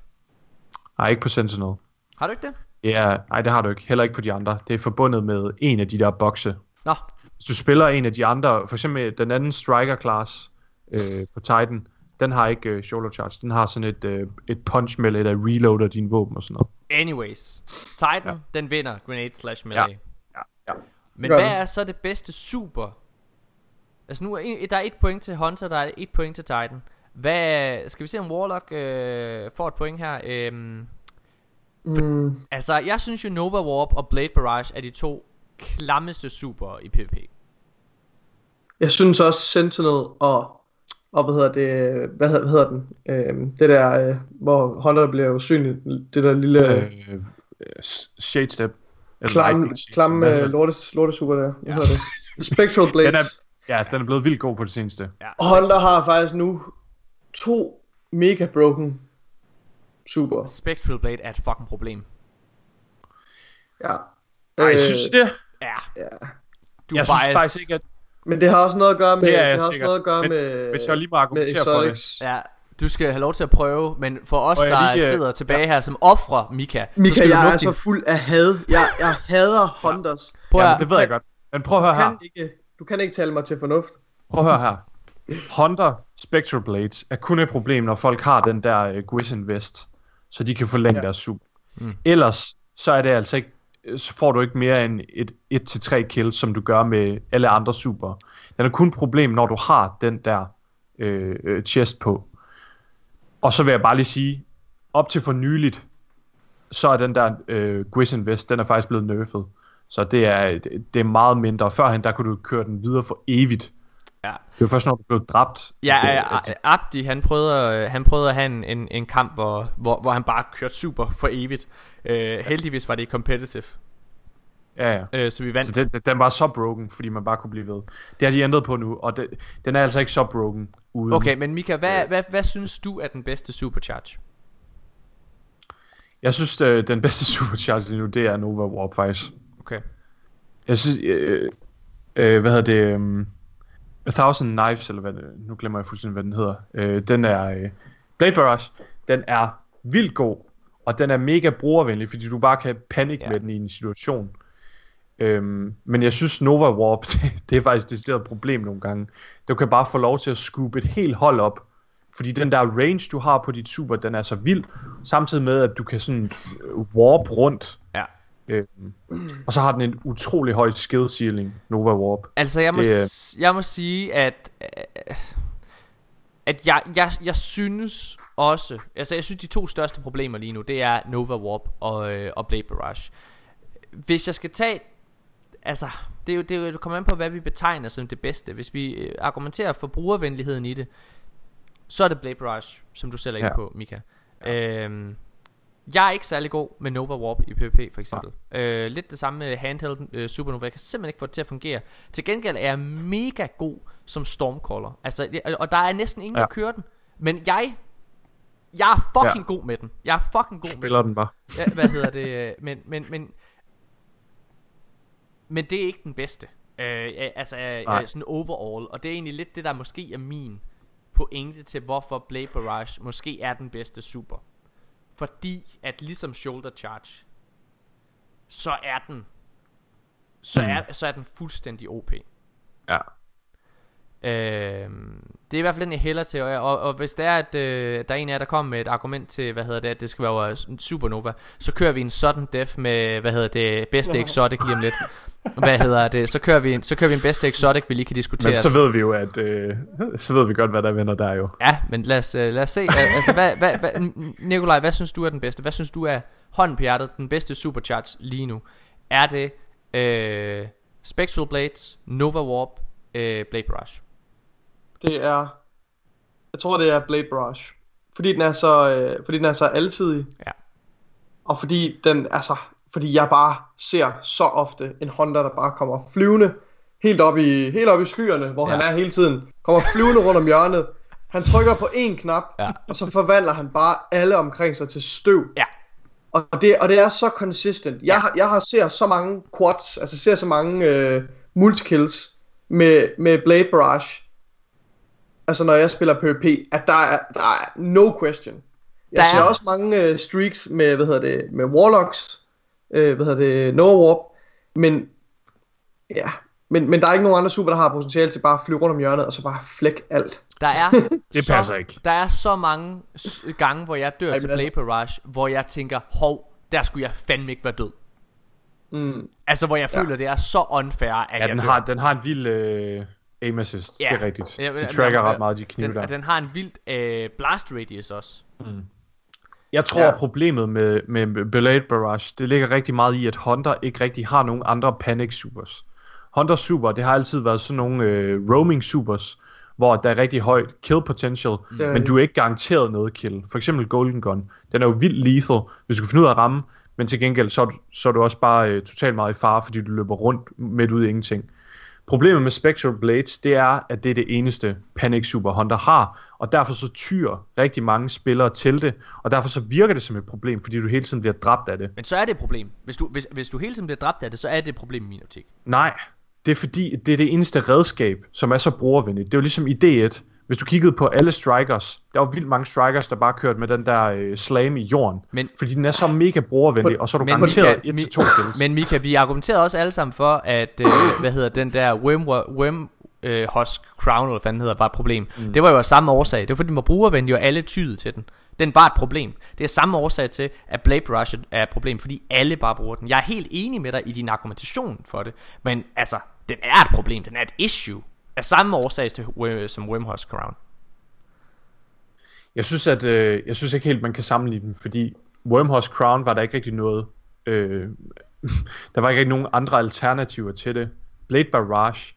Nej, ikke på Sentinel. Har du ikke det? Ja, nej, det har du ikke. Heller ikke på de andre. Det er forbundet med en af de der bokse. Nå. Hvis du spiller en af de andre, for eksempel den anden striker class øh, på Titan, den har ikke øh, shoulder charge. Den har sådan et, øh, et punch lidt af reloader din våben og sådan noget. Anyways, Titan, ja. den vinder grenade slash melee. Ja. ja, ja. Men hvad er så det bedste super? Altså nu er der er et point til Hunter, der er et point til Titan. Hvad, skal vi se om Warlock øh, får et point her? For, mm. Altså, jeg synes jo Nova Warp og Blade Barrage er de to klammeste super i PvP. Jeg synes også Sentinel og, og hvad hedder det, hvad hedder, hvad hedder den, øhm, det der, øh, hvor Hunter bliver usynlig, det der lille... Øh, øh, shade Step. Klam, klam uh, lortes, lortesuper der. Hvad ja. hedder det? Spectral Blades. Den er, ja, den er blevet vildt god på det seneste. Ja. Honda har faktisk nu to mega broken super. Spectral Blade er et fucking problem. Ja. Nej, øh, synes det? Ja. ja. Du jeg synes faktisk ikke, at... Men det har også noget at gøre med... Det, det har også noget at gøre men, med... Hvis jeg lige må argumentere for det. Ja, du skal have lov til at prøve, men for os, der lige, sidder tilbage ja. her som ofre, Mika... Mika, så jeg er din... så fuld af had. Jeg, jeg hader Hunters. Prøv ja, det ved jeg godt. Men prøv at høre her. Ikke, du kan ikke tale mig til fornuft. Prøv at høre her. Hunter Spectral Blades er kun et problem, når folk har den der uh, Gwizzen Vest, så de kan forlænge ja. deres sub. Mm. Ellers, så er det altså ikke, så får du ikke mere end et 1-3 kills, som du gør med alle andre super. Den er kun et problem, når du har den der øh, øh chest på. Og så vil jeg bare lige sige, op til for nyligt, så er den der øh, Gwizzen Vest, den er faktisk blevet nerfed. Så det er, det er meget mindre. Førhen, der kunne du køre den videre for evigt. Ja. Det var først, når du blev dræbt. Ja, ja, Abdi, han prøvede, han prøvede at have en, en, en kamp, hvor, hvor, hvor han bare kørte super for evigt. Uh, heldigvis var det competitive. Ja, ja. Øh, så vi vandt. Så den, den var så broken, fordi man bare kunne blive ved. Det har de ændret på nu, og det, den er altså ikke så broken. Uden, okay, men Mika, hvad, øh, hvad, hvad synes du er den bedste supercharge? Jeg synes, øh, den bedste supercharge lige nu, det er Nova Warp faktisk. Okay. Jeg synes, øh, øh, hvad hedder det, øh, A Thousand Knives, eller hvad det, nu glemmer jeg fuldstændig, hvad den hedder. Øh, den er, øh, Blade Barrage, den er vildt god, og den er mega brugervenlig, fordi du bare kan panik ja. med den i en situation. Øhm, men jeg synes Nova Warp, det, det er faktisk et decideret problem nogle gange. Du kan bare få lov til at scoop et helt hold op, fordi den der range du har på dit super, den er så vild, samtidig med at du kan sådan warp rundt. Øhm, og så har den en utrolig høj skill ceiling, Nova Warp. Altså jeg må, det, jeg må sige, at, at jeg, jeg, jeg synes også, altså jeg synes de to største problemer lige nu, det er Nova Warp og, øh, og Blade Barrage. Hvis jeg skal tage altså, det er jo, det, er jo, det kommer an på, hvad vi betegner som det bedste. Hvis vi øh, argumenterer for brugervenligheden i det, så er det Blade Barrage, som du selv er ja. på, Mika. Ja. Øhm, jeg er ikke særlig god med Nova Warp i PvP for eksempel. Ja. Øh, lidt det samme med handheld øh, Supernova. Jeg kan simpelthen ikke få det til at fungere. Til gengæld er jeg mega god som Stormcaller. Altså, og der er næsten ingen, ja. der kører den. Men jeg jeg er fucking ja. god med den. Jeg er fucking god Spiller med den. den bare. Ja, hvad hedder det? Men, men, men men det er ikke den bedste. Øh, altså øh, sådan overall. Og det er egentlig lidt det, der måske er min pointe til, hvorfor Blade Barrage måske er den bedste super. Fordi at ligesom Shoulder Charge, så er den så, mm. er, så er den fuldstændig OP. Ja. Øh, det er i hvert fald den, jeg hælder til, og, og, og hvis det er, at øh, der er en af jer, der kommer med et argument til, hvad hedder det, at det skal være en supernova, så kører vi en sudden death med, hvad hedder det, bedste exotic lige om lidt. Hvad hedder det, så kører vi en, så kører vi en bedste exotic, vi lige kan diskutere. Men så ved vi jo, at, øh, så ved vi godt, hvad der vender der jo. Ja, men lad os, øh, lad os se, altså, hvad, hvad, hvad, Nikolaj, hvad synes du er den bedste? Hvad synes du er hånden på hjertet, den bedste supercharge lige nu? Er det øh, Spectral Blades, Nova Warp, øh, Blade Rush? Det er, jeg tror det er Blade Barrage. Fordi den er så, øh, fordi den er så altidig. Ja. Og fordi den, altså, fordi jeg bare ser så ofte en Honda, der bare kommer flyvende helt op i, helt op i skyerne, hvor ja. han er hele tiden. Kommer flyvende rundt om hjørnet. Han trykker på én knap, ja. og så forvandler han bare alle omkring sig til støv. Ja. Og det, og det er så consistent. Jeg, har, jeg har ser så mange quads, altså ser så mange øh, multikills med, med Blade Barrage, altså når jeg spiller PvP, at der er, der er no question. Jeg der ser er... også mange uh, streaks med, hvad hedder det, med Warlocks, uh, hvad hedder det, No Warp, men ja, men, men der er ikke nogen andre super, der har potentiale til bare at flyve rundt om hjørnet, og så bare flæk alt. Der er det så, passer ikke. Der er så mange gange, hvor jeg dør Ej, til Play altså... Rush, hvor jeg tænker, hov, der skulle jeg fandme ikke være død. Mm. Altså, hvor jeg føler, ja. det er så unfair, at ja, jeg den dør. har, den har en vild... Øh aim assist, ja. det er rigtigt. Ja, de tracker ret meget, de knive den, der. Den har en vild øh, blast radius også. Mm. Jeg tror, ja. problemet med, med Blade Barrage, det ligger rigtig meget i, at Honda ikke rigtig har nogen andre Panic Supers. Honda Super, det har altid været sådan nogle øh, roaming supers, hvor der er rigtig højt kill potential, mm. men du er ikke garanteret noget kill. For eksempel Golden Gun, den er jo vildt lethal, hvis du kan finde ud af at ramme, men til gengæld så er du, så er du også bare øh, totalt meget i fare, fordi du løber rundt midt ud i ingenting. Problemet med Spectral Blades, det er, at det er det eneste Panic Super Hunter har, og derfor så tyr rigtig mange spillere til det, og derfor så virker det som et problem, fordi du hele tiden bliver dræbt af det. Men så er det et problem. Hvis du, hvis, hvis du hele tiden bliver dræbt af det, så er det et problem i min optik. Nej, det er fordi, det er det eneste redskab, som er så brugervenligt. Det er jo ligesom i D1, hvis du kiggede på alle strikers, der var vildt mange strikers, der bare kørte med den der øh, slam i jorden. Men, fordi den er så mega brugervenlig, og så er du men, garanteret 1 til 2 kills. Men Mika, vi argumenterede også alle sammen for, at, øh, hvad hedder den der Wim, Wim øh, Husk Crown, eller hvad fanden hedder, var et problem. Mm. Det var jo af samme årsag. Det var fordi, den var brugervenlig, og alle tyede til den. Den var et problem. Det er samme årsag til, at Blade Rush er et problem, fordi alle bare bruger den. Jeg er helt enig med dig i din argumentation for det, men altså, den er et problem, den er et issue. Af samme årsag til, øh, som Wimhouse Crown. Jeg synes, at øh, jeg synes ikke helt, man kan sammenligne dem, fordi Wormhouse Crown var der ikke rigtig noget. Øh, der var ikke rigtig nogen andre alternativer til det. Blade Barrage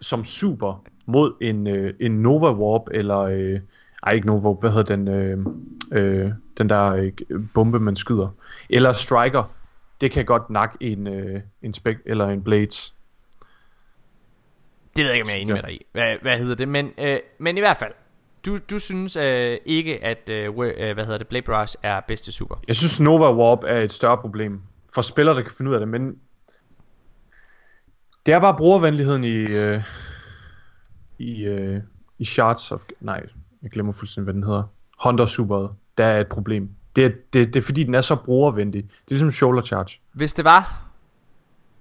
som super mod en, øh, en Nova Warp eller øh, ej ikke Nova Warp, hvad hedder den øh, øh, den der øh, bombe man skyder eller Striker. Det kan godt nakke en øh, en spek eller en Blades. Det ved jeg ikke, om jeg er enig med dig i. Hvad, hvad hedder det? Men, øh, men i hvert fald, du, du synes øh, ikke, at øh, øh hvad hedder det, Blade Brush er bedste super? Jeg synes, Nova Warp er et større problem for spillere, der kan finde ud af det, men det er bare brugervenligheden i, øh, i, øh, i Shards of... Nej, jeg glemmer fuldstændig, hvad den hedder. Hunter Super, der er et problem. Det er, det, det er fordi, den er så brugervenlig. Det er ligesom shoulder charge. Hvis det var,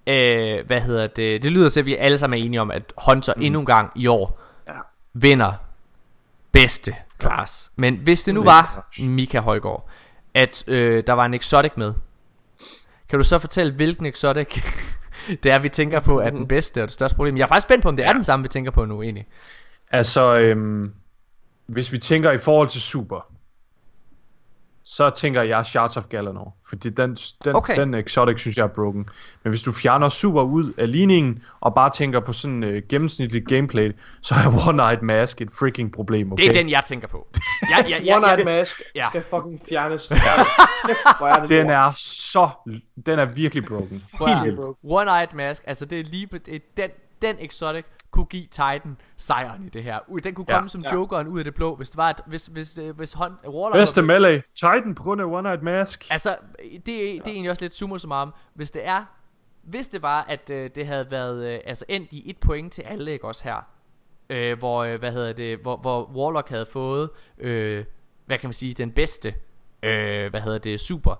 øh, hvad hedder det, det lyder til, at vi alle sammen er enige om, at Hunter mm. endnu en gang i år ja. vinder bedste class. Men hvis det nu var Mika Højgaard, at øh, der var en exotic med, kan du så fortælle, hvilken exotic det er, vi tænker på, er den bedste og det største problem? Jeg er faktisk spændt på, om det er den samme, vi tænker på nu egentlig. Altså, øhm, hvis vi tænker i forhold til super, så tænker jeg Shards of Galanor, fordi den, den, okay. den exotic synes jeg er broken. Men hvis du fjerner super ud af ligningen, og bare tænker på sådan uh, gennemsnitligt gameplay, så er One Night Mask et freaking problem, okay? Det er den, jeg tænker på. Ja, ja, ja, One Night Mask ja. skal fucking fjernes. er den er så... Den er virkelig broken. Helt. One Night Mask, altså det er lige. Det er den, den exotic kunne give Titan sejren i det her. Den kunne komme ja, som ja. jokeren ud af det blå, hvis det var et, hvis hvis hvis, hvis hånd, Warlock Bedste var, melee, Titan på grund af One Night Mask. Altså, det, det er egentlig også lidt summa summarum. Hvis det er hvis det var at øh, det havde været øh, altså endt i et point til alle, ikke også her. Øh, hvor øh, hvad hedder det, hvor, hvor Warlock havde fået øh, hvad kan man sige, den bedste øh, hvad hedder det, super.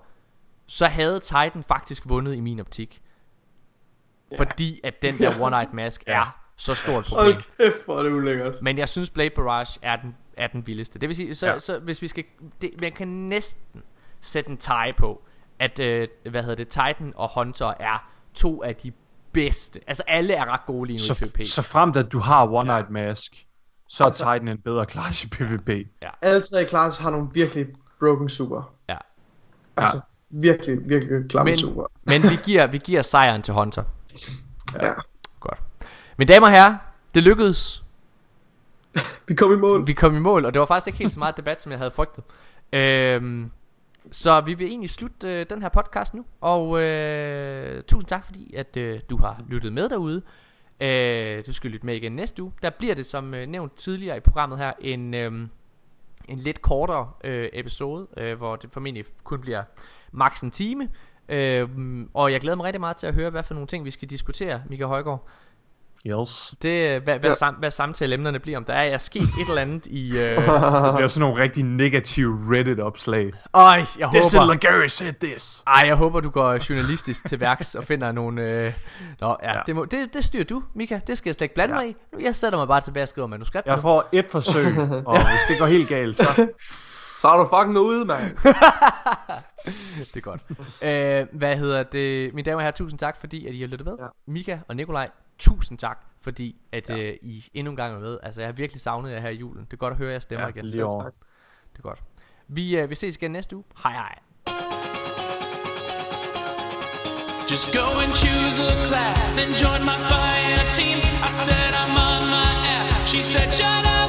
Så havde Titan faktisk vundet i min optik. Yeah. Fordi at den der One Night Mask ja. er så stort problem. Hold kæft, hvor er det ulækkert. Men jeg synes Blade Barrage er den, er den vildeste. Det vil sige, så, ja. så hvis vi skal... Det, man kan næsten sætte en tie på, at, øh, hvad hedder det, Titan og Hunter er to af de bedste. Altså alle er ret gode lige nu Så, i PvP. så fremt at du har One Night Mask, så er Titan en bedre klasse i PvP. Alle tre classes har nogle virkelig broken super. Ja. Altså, virkelig, virkelig klamme Men, super. men vi, giver, vi giver sejren til Hunter. Ja. Godt. Men damer og herrer, det lykkedes. Vi kom i mål. Vi kom i mål, og det var faktisk ikke helt så meget debat, som jeg havde frygtet. Øhm, så vi vil egentlig slutte øh, den her podcast nu. Og øh, tusind tak, fordi at øh, du har lyttet med derude. Øh, du skal lytte med igen næste uge. Der bliver det, som øh, nævnt tidligere i programmet her, en, øh, en lidt kortere øh, episode, øh, hvor det formentlig kun bliver maks en time. Øh, og jeg glæder mig rigtig meget til at høre, hvad for nogle ting vi skal diskutere, Mika Højgaard. Yes. Det, øh, hvad, hvad, Ja. sam, hvad samtaleemnerne bliver, om der er, er sket et eller andet i... Øh, Det er sådan nogle rigtig negative Reddit-opslag. Øj, jeg This håber... little Gary said this. Ej, jeg håber, du går journalistisk til værks og finder nogle... Øh... Nå, ja, ja. Det, må, det, det styrer du, Mika. Det skal jeg slet ikke blande ja. Mig i. Nu, Jeg sætter mig bare tilbage og skriver manuskript. Jeg nu. får et forsøg, og hvis det går helt galt, så... Så er du fucking ude, mand. Det er godt. øh, hvad hedder det? Mine damer og herrer, tusind tak, fordi at I har lyttet med. Ja. Mika og Nikolaj, tusind tak, fordi at ja. øh, I endnu en gang er med. Altså, jeg har virkelig savnet jer her i julen. Det er godt at høre jer stemmer Ja, igen. lige over. tak. Det er godt. Vi, øh, vi ses igen næste uge. Hej hej. Just go and choose a class, then join my fire team. I said I'm on my app. She said, shut up